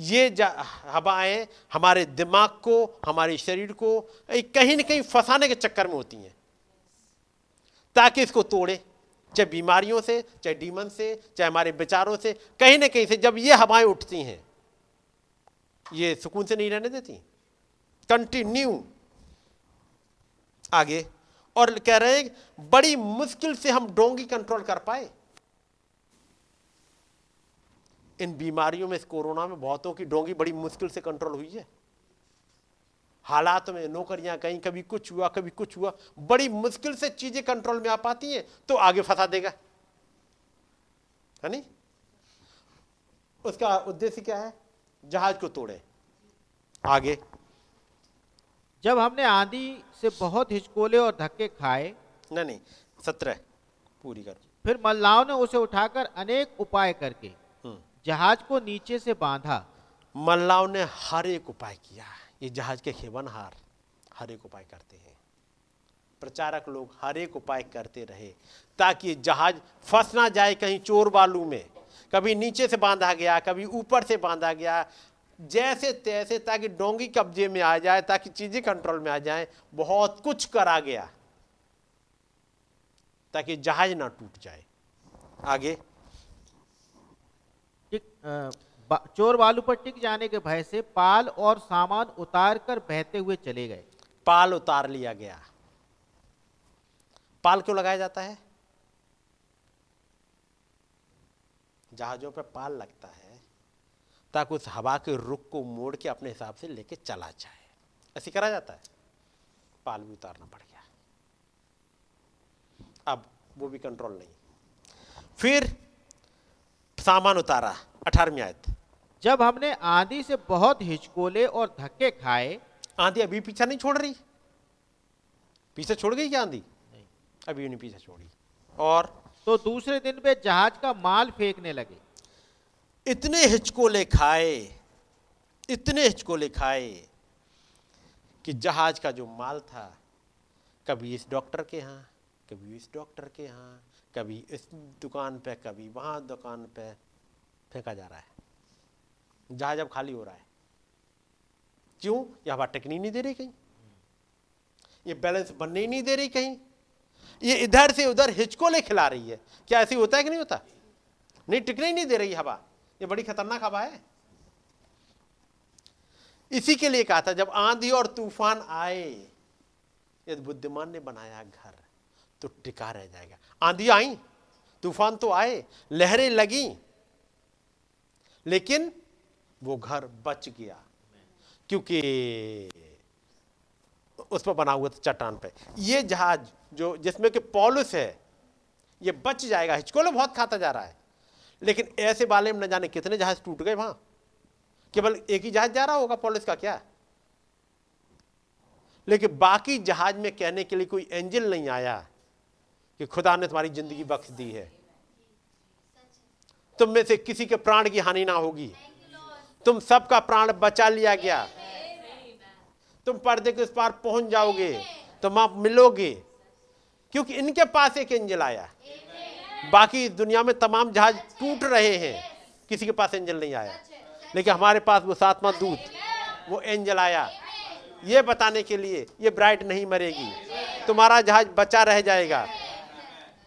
ये हवाएँ हमारे दिमाग को, हमारे शरीर को कहीं ना कहीं फंसाने के चक्कर में होती हैं। ताकि इसको तोड़े, चाहे बीमारियों से, चाहे डीमन से, चाहे हमारे विचारों से, कहीं ना कहीं से जब ये हवाएँ उठती हैं, ये सुकून से नहीं रहने देती। कंटिन्यू आगे। और कह रहे हैं, बड़ी मुश्किल से हम डोंगी कंट्रोल कर पाए। इन बीमारियों में इस कोरोना में बहुतों की डोंगी बड़ी मुश्किल से कंट्रोल हुई है। हालात में नौकरियाँ कहीं कभी कुछ हुआ कभी कुछ हुआ बड़ी मुश्किल से चीज़ें कंट्रोल में आ पाती हैं तो आगे फंसा देगा। है नहीं? उसका उद्देश्य क्या है? जहाज़ को तोड़े। आगे। जब हमने आंधी से बहुत हिचकोले और धक्के खाए नहीं नहीं सत्रह पूरी करो। फिर मल्लाओं ने उसे उठाकर अनेक उपाय करके। जहाज़ को नीचे से बांधा। मल्लाओं ने हर एक उपाय किया। ये जहाज़ के खेवनहार हर एक उपाय करते हैं। प्रचारक लोग हर एक उपाय करते रहे ताकि जहाज़ फंस ना जाए कहीं चोर बालू में। कभी नीचे से बांधा गया, कभी ऊपर से बांधा गया। जैसे तैसे ताकि डोंगी कब्जे में आ जाए, ताकि चीज़ें कंट्रोल में आ जाए, बहुत कुछ करा गया। ताकि जहाज़ ना टूट जाए। आगे। चोर बालू पर टिक जाने के भय से पाल और सामान उतार कर बहते हुए चले गए। पाल उतार लिया गया। पाल क्यों लगाया जाता है? जहाजों पर पाल लगता है, ताकि उस हवा के रुख को मोड़ के अपने हिसाब से लेके चला जाए। ऐसे करा जाता है। पाल भी उतारना पड़ गया। अब वो भी कंट्रोल नहीं। फिर सामान उतारा अठारहवीं आयत। जब हमने आंधी से बहुत हिचकोले और धक्के खाए आंधी अभी पीछा नहीं छोड़ रही? पीछे छोड़ गई क्या आंधी? नहीं। अभी नहीं पीछे छोड़ी। और तो दूसरे दिन वे जहाज़ का माल फेंकने लगे। इतने हिचकोले खाए इतने हिचकोले खाए कि जहाज़ का जो माल था कभी इस डॉक्टर के यहाँ कभी इस डॉक्टर के यहाँ कभी इस दुकान पे, कभी वहाँ दुकान पे फेंका जा रहा है। जहाज़ अब खाली हो रहा है। क्यों? ये हवा टेकनी नहीं दे रही कहीं। ये बैलेंस बनने ही नहीं दे रही कहीं। ये इधर से उधर हिचकोले खिला रही है। क्या ऐसे होता है कि नहीं होता? नहीं, टिकने ही नहीं दे रही हवा। ये बड़ी खतरनाक हवा है। इसी के लिए कहा था, जब आंधी और तूफ़ान आए, यदि बुद्धिमान ने बनाया घर तो टिका रह जाएगा। आंधी आई, तूफ़ान तो आए, लहरें लगी, लेकिन वो घर बच गया। क्योंकि उस पर बना हुआ था चट्टान पे। ये जहाज़ जो जिसमें कि पॉलिस है, ये बच जाएगा। हिचकोले बहुत खाता जा रहा है। लेकिन ऐसे बाले में न जाने कितने जहाज़ टूट गए वहाँ। केवल एक ही जहाज़ जा रहा होगा पॉलिस का क्या? लेकिन बाकी जहाज़ में कहने के लिए कोई एंजल नहीं आया। कि खुदा ने तुम्हारी ज़िंदगी बख्श दी है। तुम में से किसी के प्राण की हानि ना होगी। तुम सबका प्राण बचा लिया गया। तुम पर्दे के उस पार पहुँच जाओगे, तुम आप मिलोगे, क्योंकि इनके पास एक एंजल आया। बाकी दुनिया में तमाम जहाज़ टूट रहे हैं, किसी के पास एंजल नहीं आया। लेकिन हमारे पास वो सातवा दूत, वो एंजल आया। ये बताने के लिए ये ब्राइट नहीं मरेगी। तुम्हारा जहाज़ बचा रह जाएगा।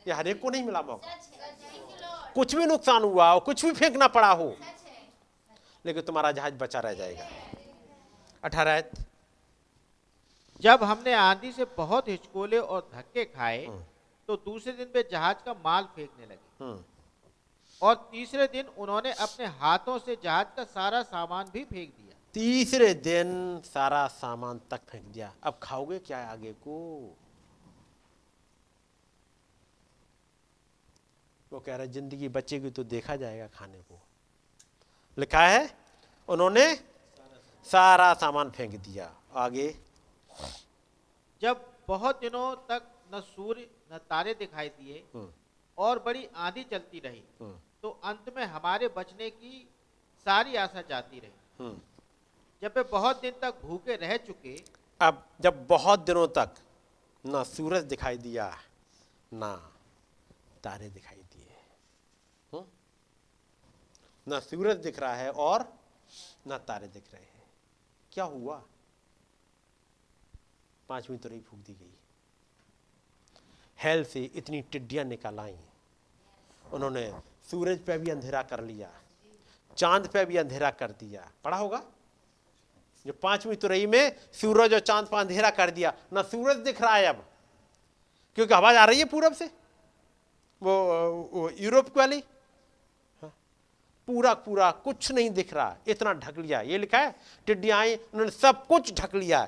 ये हर एक को नहीं मिला मौका। कुछ भी नुकसान हुआ हो कुछ भी फेंकना पड़ा हो लेकिन तुम्हारा जहाज़ बचा रह जाएगा। अठारह जब हमने आंधी से बहुत हिचकोले और धक्के खाए तो दूसरे दिन वे जहाज़ का माल फेंकने लगे। हम्म, और तीसरे दिन उन्होंने अपने हाथों से जहाज़ का सारा सामान भी फेंक दिया। तीसरे दिन सारा सामान तक फेंक दिया। अब खाओगे क्या आगे को? वो कह रहा है ज़िंदगी बचेगी तो देखा जाएगा खाने को। लिखा है उन्होंने सारा सामान फेंक दिया। आगे। जब बहुत दिनों तक न सूर्य न तारे दिखाई दिए हम्म, और बड़ी आंधी चलती रही हम्म, तो अंत में हमारे बचने की सारी आशा जाती रही। हम्म। जब वे बहुत दिन तक भूखे रह चुके अब जब बहुत दिनों तक ना सूरज दिखाई दिया ना तारे दिखाई दिए हम्म? ना सूरज दिख रहा है और ना तारे दिख रहे हैं। क्या हुआ? पांचवी तुरई फूक दी गई। हेल से इतनी टिड्डियाँ निकल आई। उन्होंने सूरज पे भी अंधेरा कर लिया चाँद पे भी अंधेरा कर दिया। पढ़ा होगा? जो पांचवी तुरई में सूरज और चाँद पर अंधेरा कर दिया ना सूरज दिख रहा है अब क्योंकि आवाज़ आ रही है पूरब से। वो, वो यूरोप वाली। पूरा पूरा कुछ नहीं दिख रहा, इतना ढक लिया। ये लिखा है टिड्डियाँ आई उन्होंने सब कुछ ढक लिया।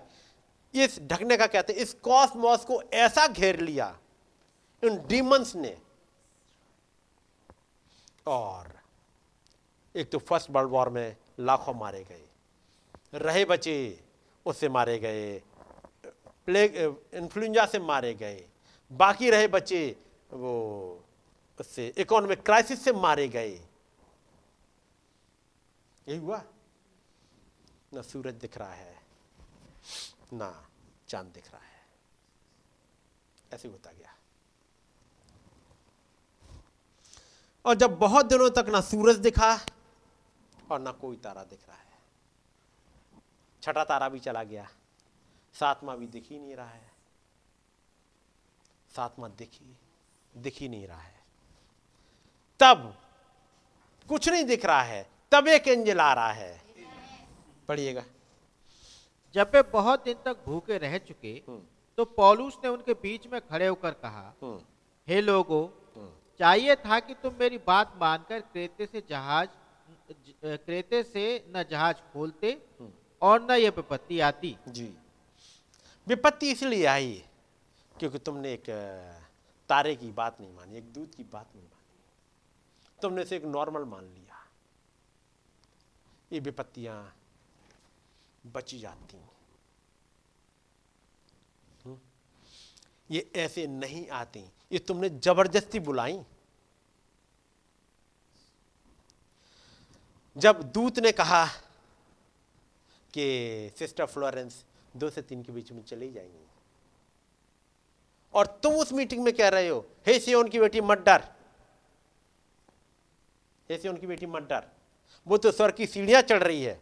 इस ढकने का कहते हैं, इस कॉस्मॉस को ऐसा घेर लिया, इन डीमंस ने। और एक तो फ़र्स्ट वर्ल्ड वॉर में लाखों मारे गए। रहे बचे, उससे मारे गए, प्लेग, इन्फ्लुएंजा से मारे गए। बाकी रहे बचे, वो उससे, इकोनॉमिक क्राइसिस से मारे गए। यही हुआ? ना सूरज दिख रहा है, ना चाँद दिख रहा है। ऐसे होता गया। और जब बहुत दिनों तक ना सूरज दिखा और ना कोई तारा दिख रहा है, छठा तारा भी चला गया। सातवां भी दिख ही नहीं रहा है। सातवां दिख दिख ही नहीं रहा है। तब कुछ नहीं दिख रहा है। तब एक एंजल आ रहा है? पढ़िएगा। जब वे बहुत दिन तक भूखे रह चुके हम्म, तो पौलुस ने उनके बीच में खड़े होकर कहा हम्म, हे लोगो हम्म, चाहिए था कि तुम मेरी बात मानकर क्रेते से जहाज़ क्रेते से न जहाज़ खोलते और न यह विपत्ति आती। जी। विपत्ति इसलिए आई क्योंकि तुमने एक तारे की बात नहीं मानी एक दूध की बात नहीं मानी। तुमने इसे एक नॉर्मल मान लिया। ये विपत्तियाँ बची जाती हम्म? ये ऐसे नहीं आती। ये तुमने ज़बरदस्ती बुलाई। जब दूत ने कहा कि सिस्टर फ्लोरेंस दो से तीन के बीच में चली जाएँगी। और तुम उस मीटिंग में कह रहे हो, हे सियोन की बेटी, मत डर। हे सियोन की बेटी, मत डर। वो तो स्वर की सीढ़ियाँ चढ़ रही है।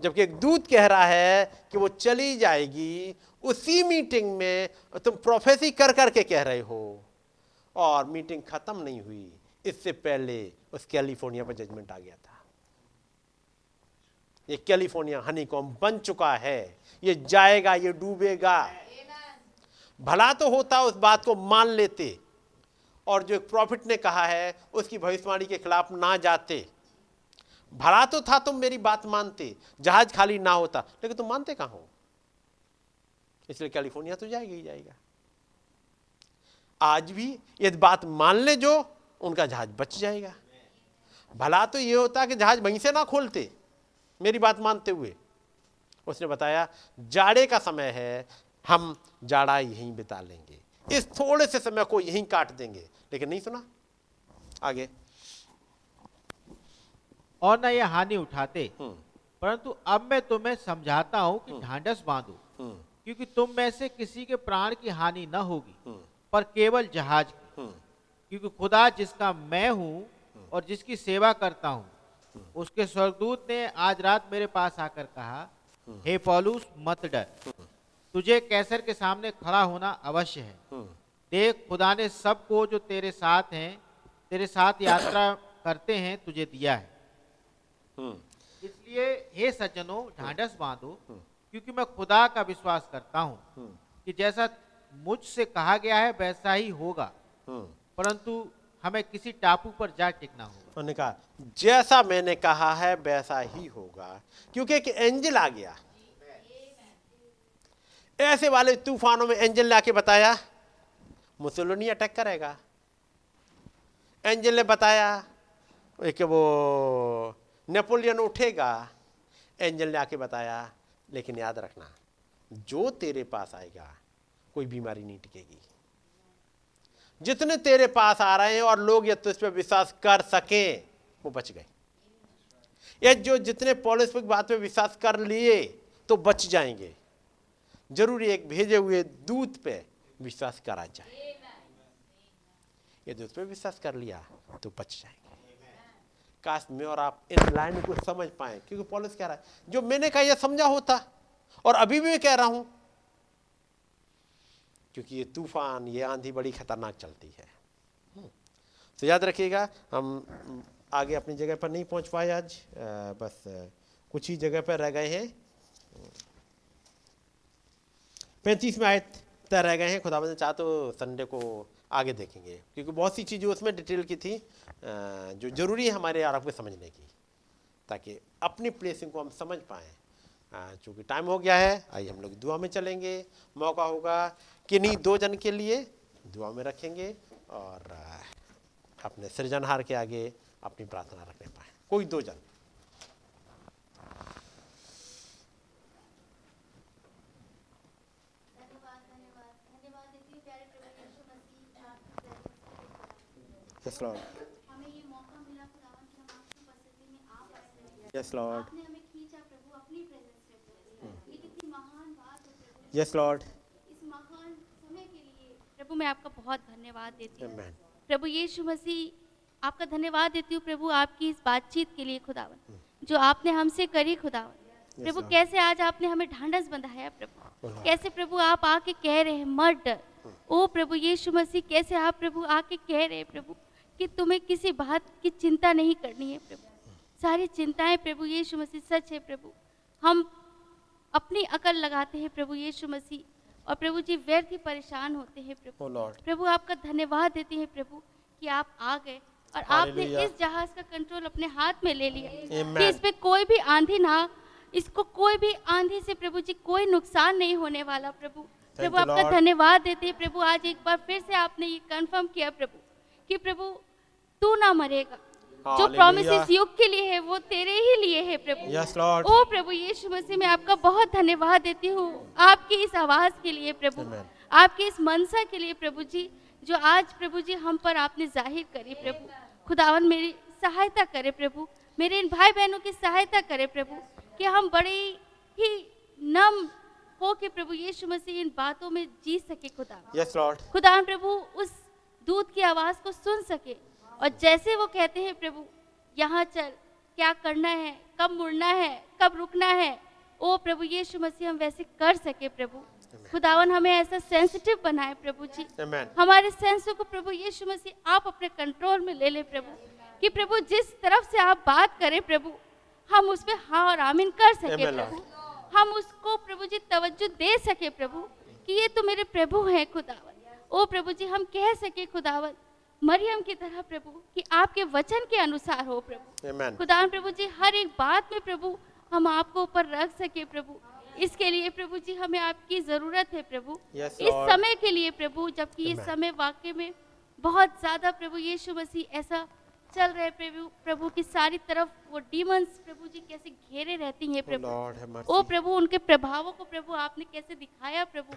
जबकि एक दूत कह रहा है कि वो चली जाएगी, उसी मीटिंग में तुम प्रोफेसी कर करके कह रहे हो। और मीटिंग खत्म नहीं हुई, इससे पहले उस कैलिफ़ोर्निया पर जजमेंट आ गया था। ये कैलिफ़ोर्निया हनीकॉम बन चुका है। ये जाएगा, ये डूबेगा। भला तो होता उस बात को मान लेते। और जो एक प्रॉफिट ने कहा है, उसकी भविष्यवाणी के खिलाफ ना जाते। भला तो था, तुम मेरी बात मानते। जहाज़ खाली ना होता। लेकिन तुम मानते कहाँ हो? इसलिए कैलिफ़ोर्निया तो जाएगा ही जाएगा। आज भी यदि बात मान ले जो, उनका जहाज़ बच जाएगा। भला तो ये होता कि जहाज़ वहीं से ना खोलते, मेरी बात मानते हुए। उसने बताया, जाड़े का समय है, हम जाड़ा यहीं बिता लेंगे। इस थोड़े से समय को यहीं काट देंगे। लेकिन नहीं सुना? आगे। और न ये हानि उठाते। हम्म। परंतु अब मैं तुम्हें समझाता हूँ कि ढांढस बांधो। हम्म। क्योंकि तुम में से किसी के प्राण की हानि न होगी हम्म। पर केवल जहाज़ की। हम्म। क्योंकि खुदा जिसका मैं हूँ और जिसकी सेवा करता हूँ उसके स्वर्गदूत ने आज रात मेरे पास आकर कहा हे पौलुस मत डर। तुझे कैसर के सामने खड़ा होना अवश्य है। हम्म। देख खुदा ने सबको जो तेरे साथ हैं तेरे साथ यात्रा करते हैं तुझे दिया है। हम्म इसलिए हे सज्जनों ढांढस बांधो क्योंकि मैं खुदा का विश्वास करता हूँ हम्म। कि जैसा मुझसे कहा गया है वैसा ही होगा। हम्म। परंतु हमें किसी टापू पर जा टिकना होगा। उन्होंने कहा जैसा मैंने कहा है वैसा ही होगा। क्योंकि एक एंजल आ गया। ऐसे वाले तूफानों में एंजल ने आके बताया मुसोलिनी अटैक करेगा। एंजल ने बताया एक वो नेपोलियन उठेगा, एंजल ने आके बताया, लेकिन याद रखना, जो तेरे पास आएगा, कोई बीमारी नहीं टिकेगी। जितने तेरे पास आ रहे हैं और लोग ये तुझ पर विश्वास कर सकें, वो बच गए। ये जो जितने पॉलिस की बात पे विश्वास कर लिए तो बच जाएँगे। ज़रूरी एक भेजे हुए दूत पे विश्वास करा जाए। ये दूत पे विश्वास कर लिया तो बच जाएँगे। काश में और आप इस लाइन को समझ पाए। क्योंकि पॉलिस कह रहा है जो मैंने कहा यह समझा होता और अभी भी मैं कह रहा हूँ। क्योंकि ये तूफ़ान ये आंधी बड़ी खतरनाक चलती है। हम्म। तो याद रखिएगा हम आगे अपनी जगह पर नहीं पहुँच पाए आज। अ, बस कुछ ही जगह पर रह गए हैं। पैंतीस में आए तय रह गए हैं। खुदा चाह तो संडे को आगे देखेंगे। क्योंकि बहुत सी चीज़ें उसमें डिटेल की थी जो ज़रूरी है हमारे यार को समझने की, ताकि अपनी प्लेसिंग को हम समझ पाएँ। चूँकि टाइम हो गया है, आइए हम लोग दुआ में चलेंगे। मौका होगा किन्हीं दो जन के लिए, दुआ में रखेंगे और अपने सृजनहार के आगे अपनी प्रार्थना रखने पाए। कोई दो जन धन्यवाद धन्यवाद धन्यवाद देती हूँ प्यारे प्रभु यीशु मसीह आपकी presence में यस लॉर्ड हमें ये मौका मिला खुदावन कि हम आपकी उपस्थिति में आ पाए प्रभु। यस लॉर्ड आपने हमें खींचा प्रभु अपनी प्रेजेंस में प्रभु ये कितनी यस लॉर्ड इस महान समय के लिए प्रभु मैं आपका बहुत धन्यवाद देती हूँ। प्रभु यीशु मसीह आपका धन्यवाद देती हूँ प्रभु आपकी इस बातचीत के लिए खुदावन। जो आपने हमसे करी खुदावन। प्रभु कैसे आज आपने हमें ढांढस बंधाया प्रभु? कैसे प्रभु आप आके कह रहे हैं मर्डर ओ प्रभु यीशु मसीह कैसे आप प्रभु आके कह रहे हैं प्रभु? कि तुम्हें किसी बात की चिंता नहीं करनी है प्रभु। सारी चिंताएँ प्रभु यीशु मसीह सच है प्रभु। हम अपनी अकल लगाते हैं प्रभु यीशु मसीह और प्रभु जी व्यर्थ ही परेशान होते हैं प्रभु। लॉर्ड प्रभु आपका धन्यवाद देते हैं प्रभु कि आप आ गए और आपने इस जहाज़ का कंट्रोल अपने हाथ में ले लिया। Amen. कि इस पे कोई भी आंधी ना इसको कोई भी आंधी से प्रभु जी कोई नुकसान नहीं होने वाला प्रभु। प्रभु आपका धन्यवाद देते हैं प्रभु। आज एक बार फिर से आपने ये कंफर्म किया प्रभु। कि प्रभु तू ना मरेगा। जो. प्रोमिस युग के लिए है वो तेरे ही लिए है प्रभु। यस लॉर्ड ओ प्रभु यीशु मसीह मैं आपका बहुत धन्यवाद देती हूँ। आपकी इस आवाज़ के लिए प्रभु। Amen. आपकी इस मनसा के लिए प्रभु जी जो आज प्रभु जी हम पर आपने ज़ाहिर करी प्रभु। खुदावन मेरी सहायता करे प्रभु। मेरे इन भाई बहनों की सहायता करे प्रभु कि हम बड़े ही नम हो के प्रभु यीशु मसीह इन बातों में जी सके खुदा यस लॉर्ड खुदा प्रभु उस दूत की आवाज़ को सुन सके। और जैसे वो कहते हैं प्रभु यहाँ चल। क्या करना है? कब मुड़ना है? कब रुकना है? ओ प्रभु यीशु मसीह हम वैसे कर सके प्रभु। खुदावन हमें ऐसा सेंसिटिव बनाए प्रभु जी। हमारे सेंस को प्रभु यीशु मसीह आप अपने कंट्रोल में ले ले प्रभु। कि प्रभु जिस तरफ़ से आप बात करें प्रभु हम उस पर हाँ और आमीन कर सके प्रभु। हम उसको प्रभु जी तवज्जो दे सके प्रभु कि ये तो मेरे प्रभु हैं खुदावन। ओ प्रभु जी हम कह सके खुदावन मरियम की तरह प्रभु कि आपके वचन के अनुसार हो प्रभु। Amen. खुदावन प्रभु जी हर एक बात में प्रभु हम आपको ऊपर रख सके प्रभु। इसके लिए प्रभु जी हमें आपकी ज़रूरत है प्रभु। Yes, इस समय के लिए प्रभु जबकि ये समय वाक्य में बहुत ज़्यादा प्रभु यीशु मसीह ऐसा चल रहे प्रभु प्रभु की सारी तरफ़ वो डीमंस प्रभु जी कैसे घेरे रहती हैं Oh प्रभु. ओ प्रभु उनके प्रभावों को प्रभु आपने कैसे दिखाया प्रभु?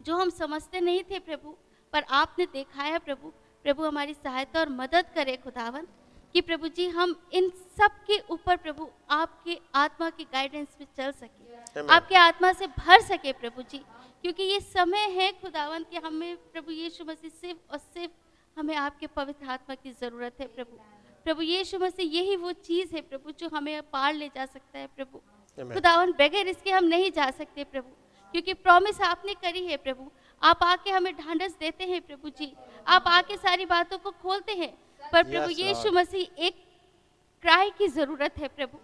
जो हम समझते नहीं थे प्रभु पर आपने देखा है प्रभु प्रभु हमारी सहायता और मदद करे खुदावन कि प्रभु जी हम इन सब के ऊपर प्रभु आपके आत्मा की गाइडेंस में चल सके आपके आत्मा से भर सके प्रभु जी क्योंकि ये समय है खुदावन कि हमें प्रभु यीशु मसीह सिर्फ़ और सिर्फ़ हमें आपके पवित्र आत्मा की ज़रूरत है प्रभु। प्रभु यीशु मसीह यही वो चीज़ है प्रभु जो हमें पार ले जा सकता है प्रभु। खुदावन बगैर इसके हम नहीं जा सकते प्रभु। क्योंकि प्रॉमिस आपने करी है प्रभु। आप आके हमें ढांढस देते हैं प्रभु जी। आप आके सारी बातों को खोलते हैं। पर प्रभु यीशु मसीह एक क्राई की ज़रूरत है प्रभु।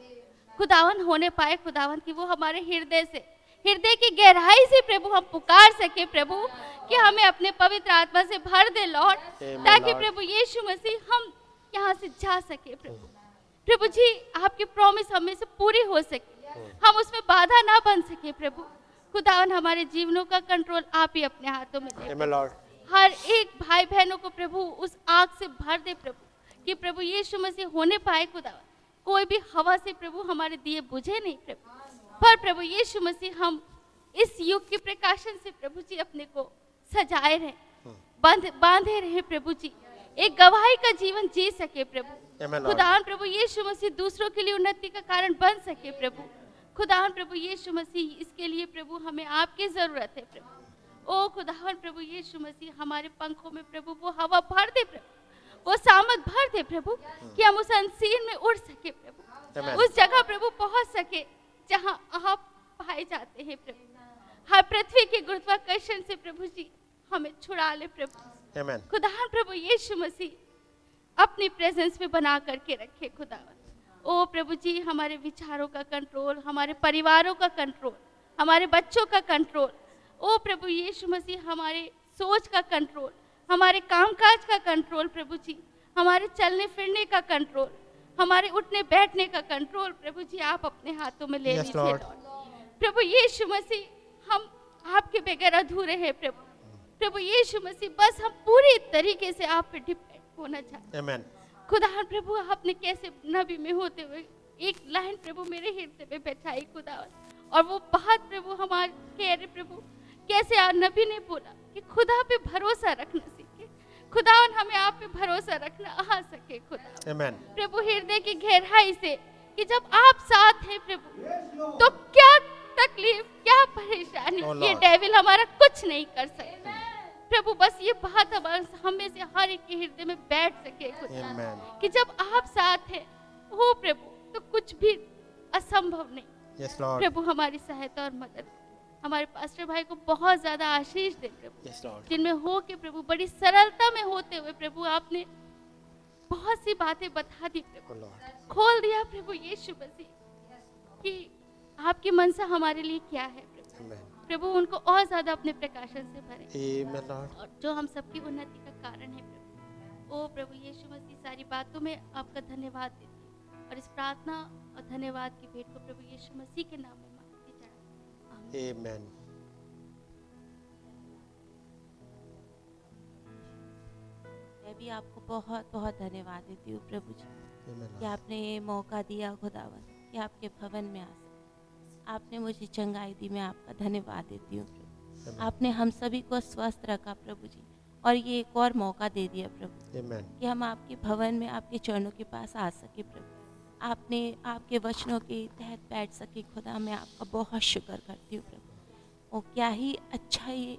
खुदावन होने पाए खुदावन की वो हमारे हृदय से हृदय की गहराई से प्रभु हम पुकार सके प्रभु कि हमें अपने पवित्र आत्मा से भर दे लॉर्ड ताकि प्रभु यीशु मसीह हम यहाँ से जा सके प्रभु। प्रभु जी आपकी प्रॉमिस हमें से पूरी हो सके। हम उसमें बाधा ना बन सके प्रभु। खुदावन हमारे जीवनों का कंट्रोल आप ही अपने हाथों में Lord. हर एक भाई बहनों को प्रभु उस आग से भर दे प्रभु कि प्रभु यीशु मसीह होने पाए खुदा। कोई भी हवा से प्रभु हमारे दिए बुझे नहीं प्रभु। पर प्रभु यीशु मसीह हम इस युग के प्रकाशन से प्रभु जी अपने को सजाए रहे बाँध बांधे रहे प्रभु जी। एक गवाही का जीवन जी सके प्रभु. खुदावन प्रभु यीशु मसीह दूसरों के लिए उन्नति का कारण बन सके प्रभु। खुदावन प्रभु यीशु मसीह इसके लिए प्रभु हमें आपकी ज़रूरत है प्रभु। ओ खुदावन प्रभु यीशु मसीह हमारे पंखों में प्रभु वो हवा भर दे प्रभु। वो सामत भर दे प्रभु कि हम उस अनसीन में उड़ सके प्रभु। उस जगह प्रभु पहुँच सके जहाँ आप पाए जाते हैं प्रभु। हर पृथ्वी के गुरुत्वाकर्षण से प्रभु जी हमें छुड़ा ले प्रभु. खुदावन प्रभु यीशु मसीह अपनी प्रेजेंस में बना करके रखे खुदावन ओ प्रभु जी हमारे विचारों का कंट्रोल हमारे परिवारों का कंट्रोल हमारे बच्चों का कंट्रोल ओ प्रभु यीशु मसीह हमारे सोच का कंट्रोल हमारे कामकाज का कंट्रोल प्रभु जी हमारे चलने फिरने का कंट्रोल हमारे उठने बैठने का कंट्रोल प्रभु जी आप अपने हाथों में ले Yes, लीजिए. प्रभु यीशु मसीह हम आपके बगैर अधूरे हैं प्रभु प्रभु यीशु मसीह बस हम पूरी तरीके से आप पे डिपेंड होना चाहते हैं। खुदा प्रभु आपने कैसे नबी में होते हुए एक लाइन प्रभु मेरे हृदय में बैठाई खुदा और वो बात प्रभु हमारे कह रहे प्रभु कैसे नबी ने बोला कि खुदा पे भरोसा रखना सीखे? खुदा हमें आप पे भरोसा रखना आ सके खुदा Amen. प्रभु हृदय की गहराई से कि जब आप साथ हैं प्रभु तो क्या तकलीफ़ क्या परेशानी Oh, ये डेविल हमारा कुछ नहीं कर सकता। प्रभु बस ये बात हमें से हर एक के हृदय में बैठ सके खुदा कि जब आप साथ हैं हो प्रभु तो कुछ भी असंभव नहीं। Yes, Lord. प्रभु हमारी सहायता और मदद हमारे पास्टर भाई को बहुत ज़्यादा आशीष दे प्रभु। Yes, Lord. जिनमें हो के प्रभु बड़ी सरलता में होते हुए प्रभु आपने बहुत सी बातें बता दी प्रभु। Oh, खोल दिया प्रभु यीशु मसीह। कि आपकी मनसा हमारे लिए क्या है प्रभु? Amen. प्रभु उनको और ज़्यादा अपने प्रकाशन से भरे। और जो हम सबकी उन्नति का कारण है प्रभु। ओ प्रभु यीशु मसीह सारी बातों में आपका धन्यवाद देती हूँ। और इस प्रार्थना और धन्यवाद की भेंट को प्रभु यीशु मसीह के नाम में मांगती चढ़ा आमीन। मैं भी आपको बहुत बहुत धन्यवाद देती हूँ प्रभु जी। Amen, कि आपने ये मौका दिया खुदावन कि आपके भवन में आ सके आपने मुझे चंगाई दी मैं आपका धन्यवाद देती हूँ। प्रभु आपने हम सभी को स्वस्थ रखा प्रभु जी और ये एक और मौका दे दिया प्रभु कि हम आपके भवन में आपके चरणों के पास आ सके प्रभु आपने आपके वचनों के तहत बैठ सके खुदा मैं आपका बहुत शुक्र करती हूँ प्रभु और क्या ही अच्छा ये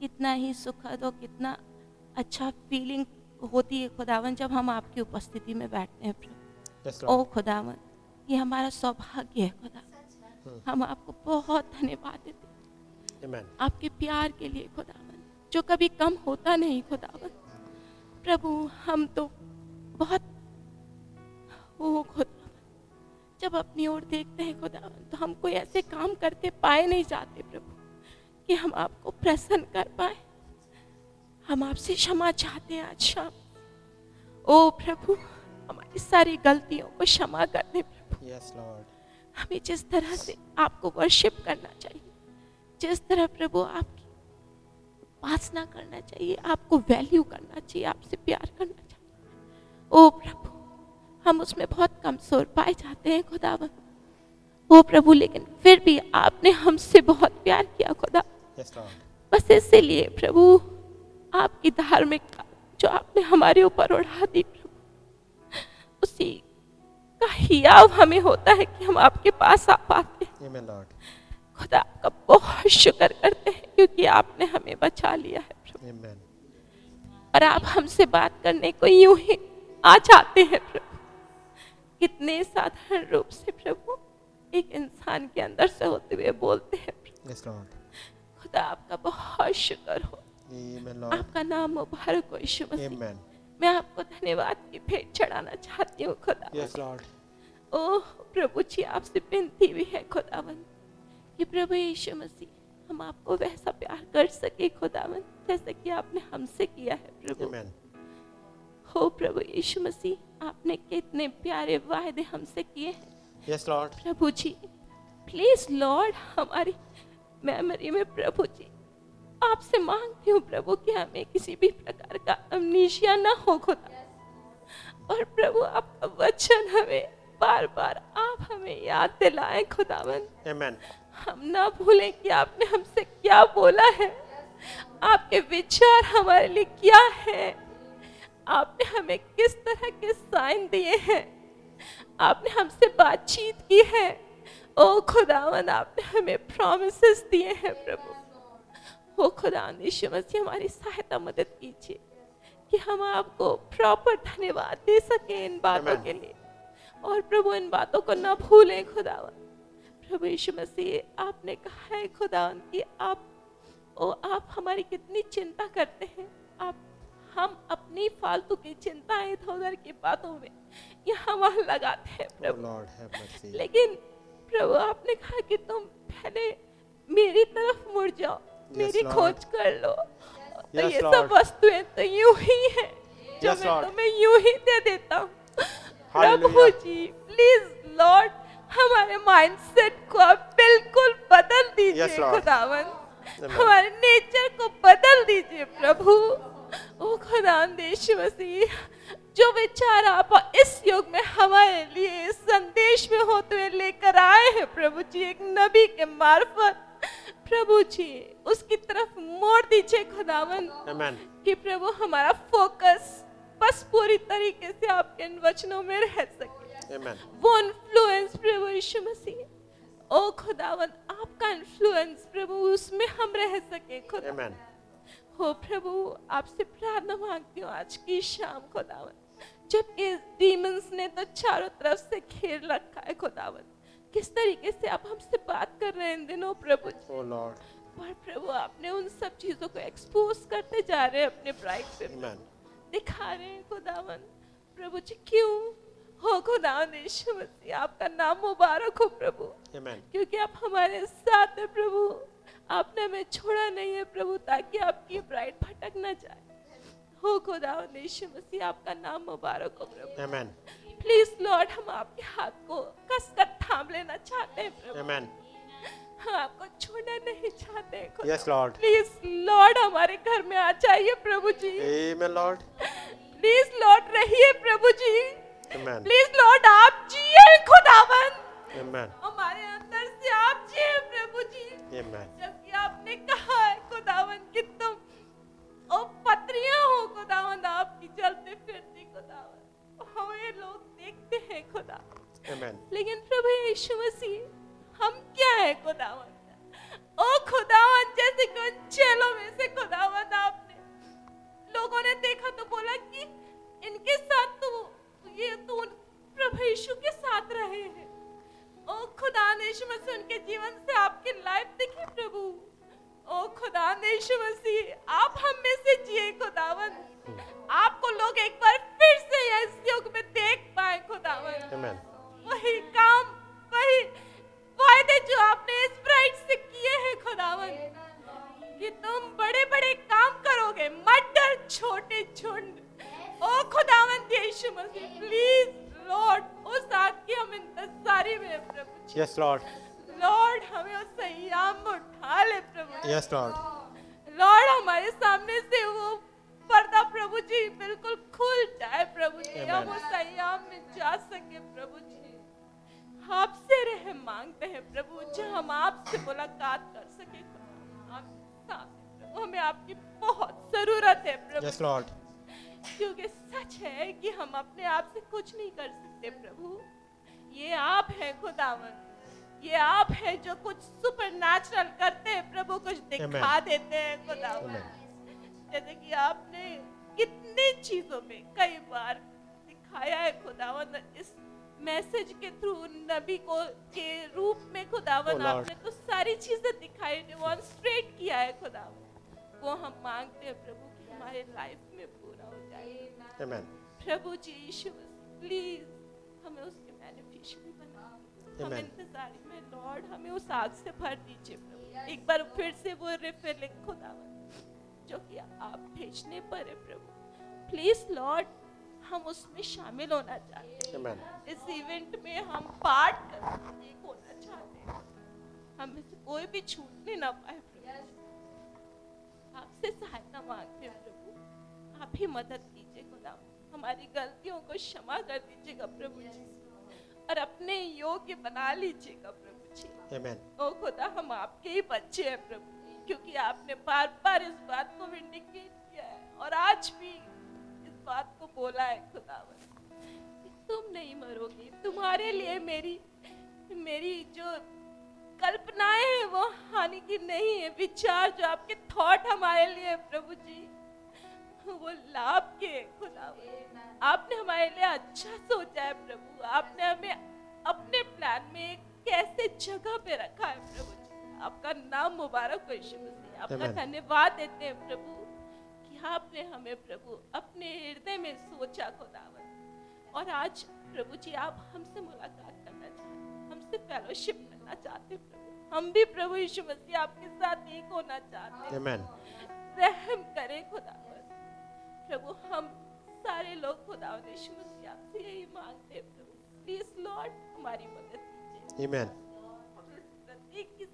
कितना ही सुखद और कितना अच्छा फीलिंग होती है खुदावन जब हम आपकी उपस्थिति में बैठते हैं प्रभु ओ खुदावन ये हमारा सौभाग्य है खुदा। हम आपको बहुत धन्यवाद देते हैं। Amen. आपके प्यार के लिए खुदावन जो कभी कम होता नहीं खुदावन। प्रभु हम तो बहुत ओ खुदावन। जब अपनी ओर देखते हैं खुदावन तो हम कोई ऐसे काम करते पाए नहीं जाते प्रभु कि हम आपको प्रसन्न कर पाए। हम आपसे क्षमा चाहते हैं आज शाम। ओ प्रभु हमारी सारी गलतियों को क्षमा कर दे प्रभु। यस लॉर्ड हमें जिस तरह से आपको वर्शिप करना चाहिए जिस तरह प्रभु आपकी उपासना करना चाहिए आपको वैल्यू करना चाहिए आपसे प्यार करना चाहिए। ओ प्रभु हम उसमें बहुत कमज़ोर पाए जाते हैं खुदावन। ओ प्रभु लेकिन फिर भी आपने हमसे बहुत प्यार किया खुदा। लॉर्ड बस इसीलिए प्रभु आपकी धार्मिकता जो आपने हमारे ऊपर उड़ा दी प्रभु उसी का हियाव हमें होता है कि हम आपके पास आ पाते हैं। खुदा आपका बहुत शुक्र करते हैं क्योंकि आपने हमें बचा लिया है प्रभु। और आप हमसे बात करने को यूँ ही आ जाते हैं प्रभु। कितने साधारण रूप से प्रभु एक इंसान के अंदर से होते हुए बोलते हैं लॉर्ड खुदा आपका बहुत शुक्र हो। लॉर्ड आपका नाम मुबारक हो यीशु मसीह। मैं आपको धन्यवाद की भेंट चढ़ाना चाहती हूँ खुदा लॉर्ड ओह प्रभु जी आपसे विनती भी है खुदावन कि प्रभु यीशु मसीह हम आपको वैसा प्यार कर सके खुदावन जैसे कि आपने हमसे किया है प्रभु। आमेन हो प्रभु यीशु मसीह आपने कितने प्यारे वायदे हमसे किए हैं। लॉर्ड प्रभु जी प्लीज़ लॉर्ड हमारी मेमोरी में प्रभु जी आपसे मांगती हूँ प्रभु कि हमें किसी भी प्रकार का अमनीशिया ना हो खुदा। और प्रभु आपका वचन हमें बार बार आप हमें याद दिलाएँ खुदावन आमेन हम ना भूलें कि आपने हमसे क्या बोला है। आपके विचार हमारे लिए क्या है। आपने हमें किस तरह के साइन दिए हैं। आपने हमसे बातचीत की है। ओ खुदावन आपने हमें प्रॉमिसेस दिए हैं प्रभु। ओ खुदा यीशु मसीह हमारी सहायता मदद कीजिए कि हम आपको प्रॉपर धन्यवाद दे सके इन बातों Amen. के लिए। और प्रभु इन बातों को ना भूलें खुदावन। प्रभु यीशु मसीह आपने कहा है खुदावन कि आप ओ आप हमारी कितनी चिंता करते हैं। आप हम अपनी फालतू की चिंताएँ इधर उधर की बातों में यहाँ वहाँ लगाते हैं प्रभु। लॉर्ड हैव मर्सी लेकिन प्रभु आपने कहा कि तुम पहले मेरी तरफ़ मुड़ जाओ। मेरी खोज कर लो। तो ये सब वस्तुएँ तो यूँ ही है जो मैं तुम्हें यूँ ही दे देता हूँ। प्रभु जी प्लीज़ लॉर्ड हमारे माइंडसेट को आप बिल्कुल बदल दीजिए Yes, खुदावन हमारे नेचर को बदल दीजिए प्रभु। ओ खुदावन देश मसीह जो विचार आप इस युग में हमारे लिए इस संदेश में होते हुए लेकर आए हैं प्रभु जी एक नबी के मार्फत। प्रभु जी उसकी तरफ़ मोड़ दीजिए खुदावन। कि प्रभु हमारा फोकस बस पूरी तरीके से आपके इन वचनों में रह सके। आमेन वो इन्फ्लुएंस प्रभु यीशु मसीह। ओ खुदावन आपका इन्फ्लुएंस प्रभु उसमें हम रह सके खुदा। हो प्रभु आपसे प्रार्थना मांगती हूँ आज की शाम खुदावन। जबकि डीमंस ने तो चारों तरफ़ से घेर रखा है खुदावन। किस तरीके से आप हमसे बात कर रहे हैं इन दिनों प्रभु जी? ओ लॉर्ड पर प्रभु आपने उन सब चीज़ों को एक्सपोज करते जा रहे हैं अपने ब्राइट पे आमेन दिखा रहे हैं खुदावन प्रभु जी क्यों? हो खुदावन यीशु मसीह आपका नाम मुबारक हो प्रभु। आमेन क्योंकि आप हमारे साथ हैं प्रभु। आपने हमें छोड़ा नहीं है प्रभु ताकि आपकी ब्राइट भटक न जाए। हो खुदावन यीशु मसीह आपका नाम मुबारक हो प्रभु। आमेन प्लीज़ लॉर्ड हम आपके हाथ को कसकर थाम लेना चाहते हैं प्रभु। आमेन हम आपको छोड़ना नहीं चाहते यस लॉर्ड प्लीज़ लॉर्ड हमारे घर में आ जाइए प्रभु जी। आमेन लॉर्ड प्लीज़ लॉर्ड रहिए प्रभु जी। आमेन प्लीज़ लॉर्ड आप जिए खुदावन। आमेन हमारे अंदर से आप जिए प्रभु जी। आमेन जबकि आपने कहा है खुदावन कि तुम ओ पत्रियाँ हो खुदावन आपकी चलते फिरती खुदावन। हमें लोग देखते हैं खुदा। आमेन लेकिन प्रभु यीशु मसीह हम क्या है खुदावन ओ खुदावन जैसे उन चेलों में से खुदावन आपने। लोगों ने देखा तो बोला कि इनके साथ तो ये तो प्रभु यीशु के साथ रहे हैं। ओ खुदा ने यीशु मसीह उनके जीवन से आपकी लाइफ देखी प्रभु। ओ खुदा ने यीशु मसीह आप हम में से जिए खुदावन आपको लोग एक बार फिर से इस युग में देख पाए खुदावन। वही काम वही वायदे जो आपने इस ब्राइट से किए हैं खुदावन। कि तुम बड़े बड़े काम करोगे मटर छोटे झुंड। ओ खुदावन यीशु मसीह प्लीज़ लॉर्ड उस आग की हम इंतजारी में प्रभु यस लॉर्ड लॉर्ड हमें उस संयाम में उठा ले प्रभु यस लॉर्ड लॉर्ड हमारे सामने से वो पर्दा प्रभु जी बिल्कुल खुल जाए प्रभु जी। हम उस संयाम में जा सके प्रभु जी। आपसे रह मांगते हैं प्रभु जो हम आपसे मुलाकात कर सके। हमें आपकी बहुत ज़रूरत है प्रभु यस लॉर्ड क्योंकि सच है कि हम अपने आप से कुछ नहीं कर सकते प्रभु। ये आप हैं खुदावन। ये आप हैं जो कुछ सुपर नेचुरल करते हैं प्रभु कुछ दिखा Amen. देते हैं खुदावन। जैसे कि आपने कितनी चीज़ों में कई बार दिखाया है खुदावन इस मैसेज के थ्रू नबी को के रूप में खुदावन Oh, आपने तो सारी चीज़ें दिखाई डेमोन्स्ट्रेट किया है खुदावन। वो हम मांगते हैं प्रभु कि हमारे लाइफ में पूरा हो जाए। आमेन प्रभु जी यीशु प्लीज़ हमें उसके बेनिफिशियरी बना हम इंतजारी में लॉर्ड हमें उस आग से भर दीजिए प्रभु। एक बार फिर से वो रिफिलिंग खुदावन। जो कि आप भेजने पर है प्रभु। प्लीज़ लॉर्ड हम उसमें शामिल होना चाहते हैं। इस इवेंट में हम पार्ट एक होना चाहते हैं। हम से कोई भी छूटने ना पाए प्रभु। आपसे सहायता मांगते हैं प्रभु। आप ही मदद कीजिए खुदा। हमारी गलतियों को क्षमा कर दीजिएगा प्रभु जी। और अपने योग्य बना लीजिएगा प्रभु जी। ओ खुदा हम आपके ही बच्चे हैं प्रभु। क्योंकि आपने बार बार इस बात को विंडिकेट किया है और आज भी इस बात को बोला है खुदावन, कि तुम नहीं मरोगे। तुम्हारे लिए मेरी मेरी जो कल्पनाएँ हैं, वो हानि की नहीं है। विचार जो आपके थॉट हमारे लिए प्रभु जी, वो लाभ के खुदावन। आपने हमारे लिए अच्छा सोचा है, प्रभु। आपने हमें अपने प्लान में कैसे जगह पे रखा है, प्रभु आपका नाम मुबारक हो यीशु मसीह। आपका धन्यवाद देते हैं प्रभु कि आपने हमें प्रभु अपने हृदय में सोचा खुदावन। और आज प्रभु जी आप हमसे मुलाकात करना चाहते हैं हमसे फेलोशिप करना चाहते हैं प्रभु। हम भी प्रभु यीशु मसीह आपके साथ एक होना चाहते हैं। आमेन रहम करे खुदावन। प्रभु हम सारे लोग खुदावन यीशु मसीह आपसे यही मांगते हैं प्रभु। प्लीज़ लॉर्ड हमारी मदद कीजिए। आमेन की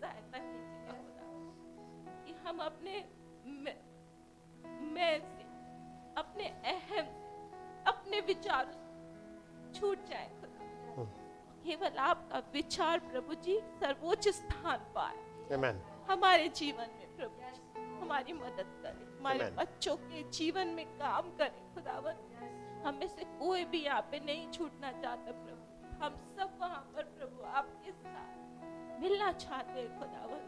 सहायता कीजिएगा खुदा। कि हम अपने मैं, मैं से अपने अहम अपने विचारों छूट जाए खुदा। केवल आपका विचार प्रभु जी सर्वोच्च स्थान पाए। आमेन हमारे जीवन में प्रभु जी हमारी मदद करे हमारे Amen. बच्चों के जीवन में काम करें खुदावन। हमें से कोई भी यहाँ पे नहीं छूटना चाहता प्रभु। हम सब वहाँ पर प्रभु आपके साथ मिलना चाहते हैं खुदावन।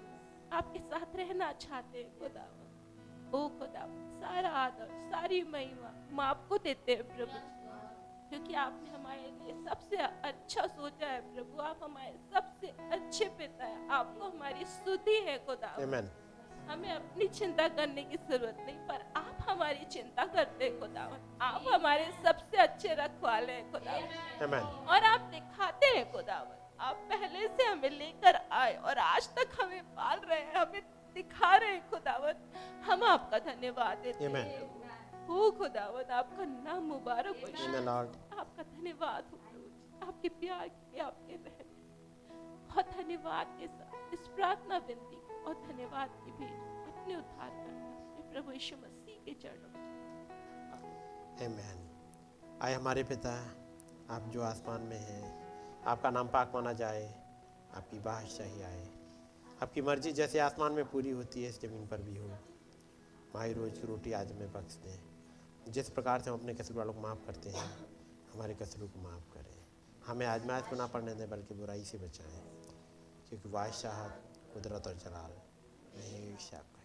आपके साथ रहना चाहते हैं खुदावन। ओ खुदावन सारा आदर सारी महिमा हम आपको देते हैं प्रभु। क्योंकि आपने हमारे लिए सबसे अच्छा सोचा है प्रभु। आप हमारे सबसे अच्छे पिता है। आपको हमारी स्तुति है खुदा हमें अपनी चिंता करने की ज़रूरत नहीं पर आप हमारी चिंता करते हैं खुदावन। आप हमारे सबसे अच्छे रखवाले हैं खुदावन। और आप दिखाते हैं खुदावन। आप पहले से हमें लेकर आए और आज तक हमें पाल रहे हैं हमें दिखा रहे हैं खुदावन हम आपका धन्यवाद देते हैं। हो खुदावन आपका नाम मुबारक हो आपका धन्यवाद हो आपके प्यार के लिए आपके रहने बहुत धन्यवाद के साथ इस प्रार्थना विनती और धन्यवाद की भी अपने उद्धार करना प्रभु यीशु मसीह के चरणों में। आमेन आए हमारे पिता आप जो आसमान में हैं आपका नाम पाक माना जाए, आपकी बादशाही आए। आपकी मर्ज़ी जैसे आसमान में पूरी होती है, इस ज़मीन पर भी हो। माही रोज की रोटी आज हमें बख्श दें। जिस प्रकार से हम अपने कसूर वालों को माफ़ करते हैं, हमारे कसूरों को माफ़ करें। हमें आजमाइश को ना पड़ने दें, बल्कि बुराई से बचाएँ। क्योंकि बादशाह कुदरत और जलाल हमेशा का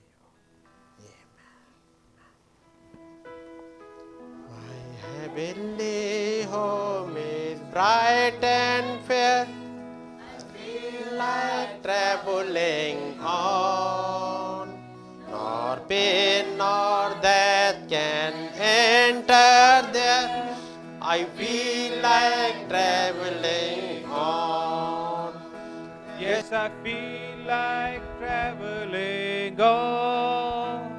Heavenly home is bright and fair. I feel like traveling on. Nor pain nor death can enter there. I feel like traveling on. Yes, I feel like traveling on.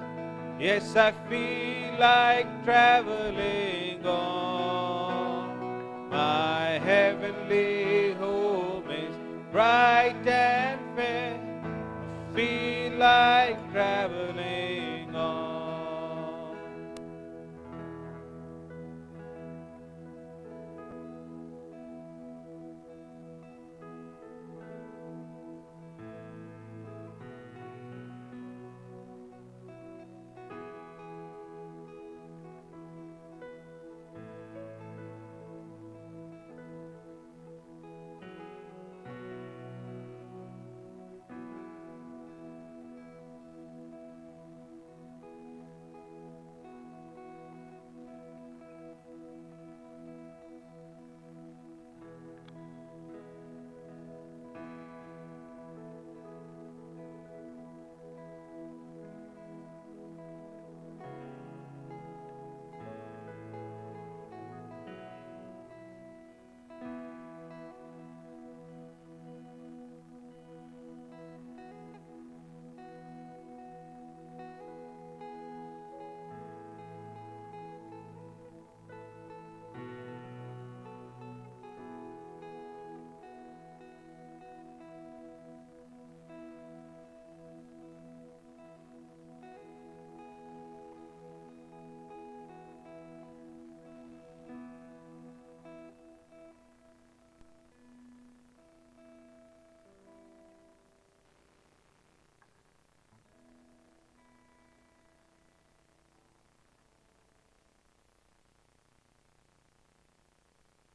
Yes, I feel like traveling on. My heavenly home is bright and fair. Feel like traveling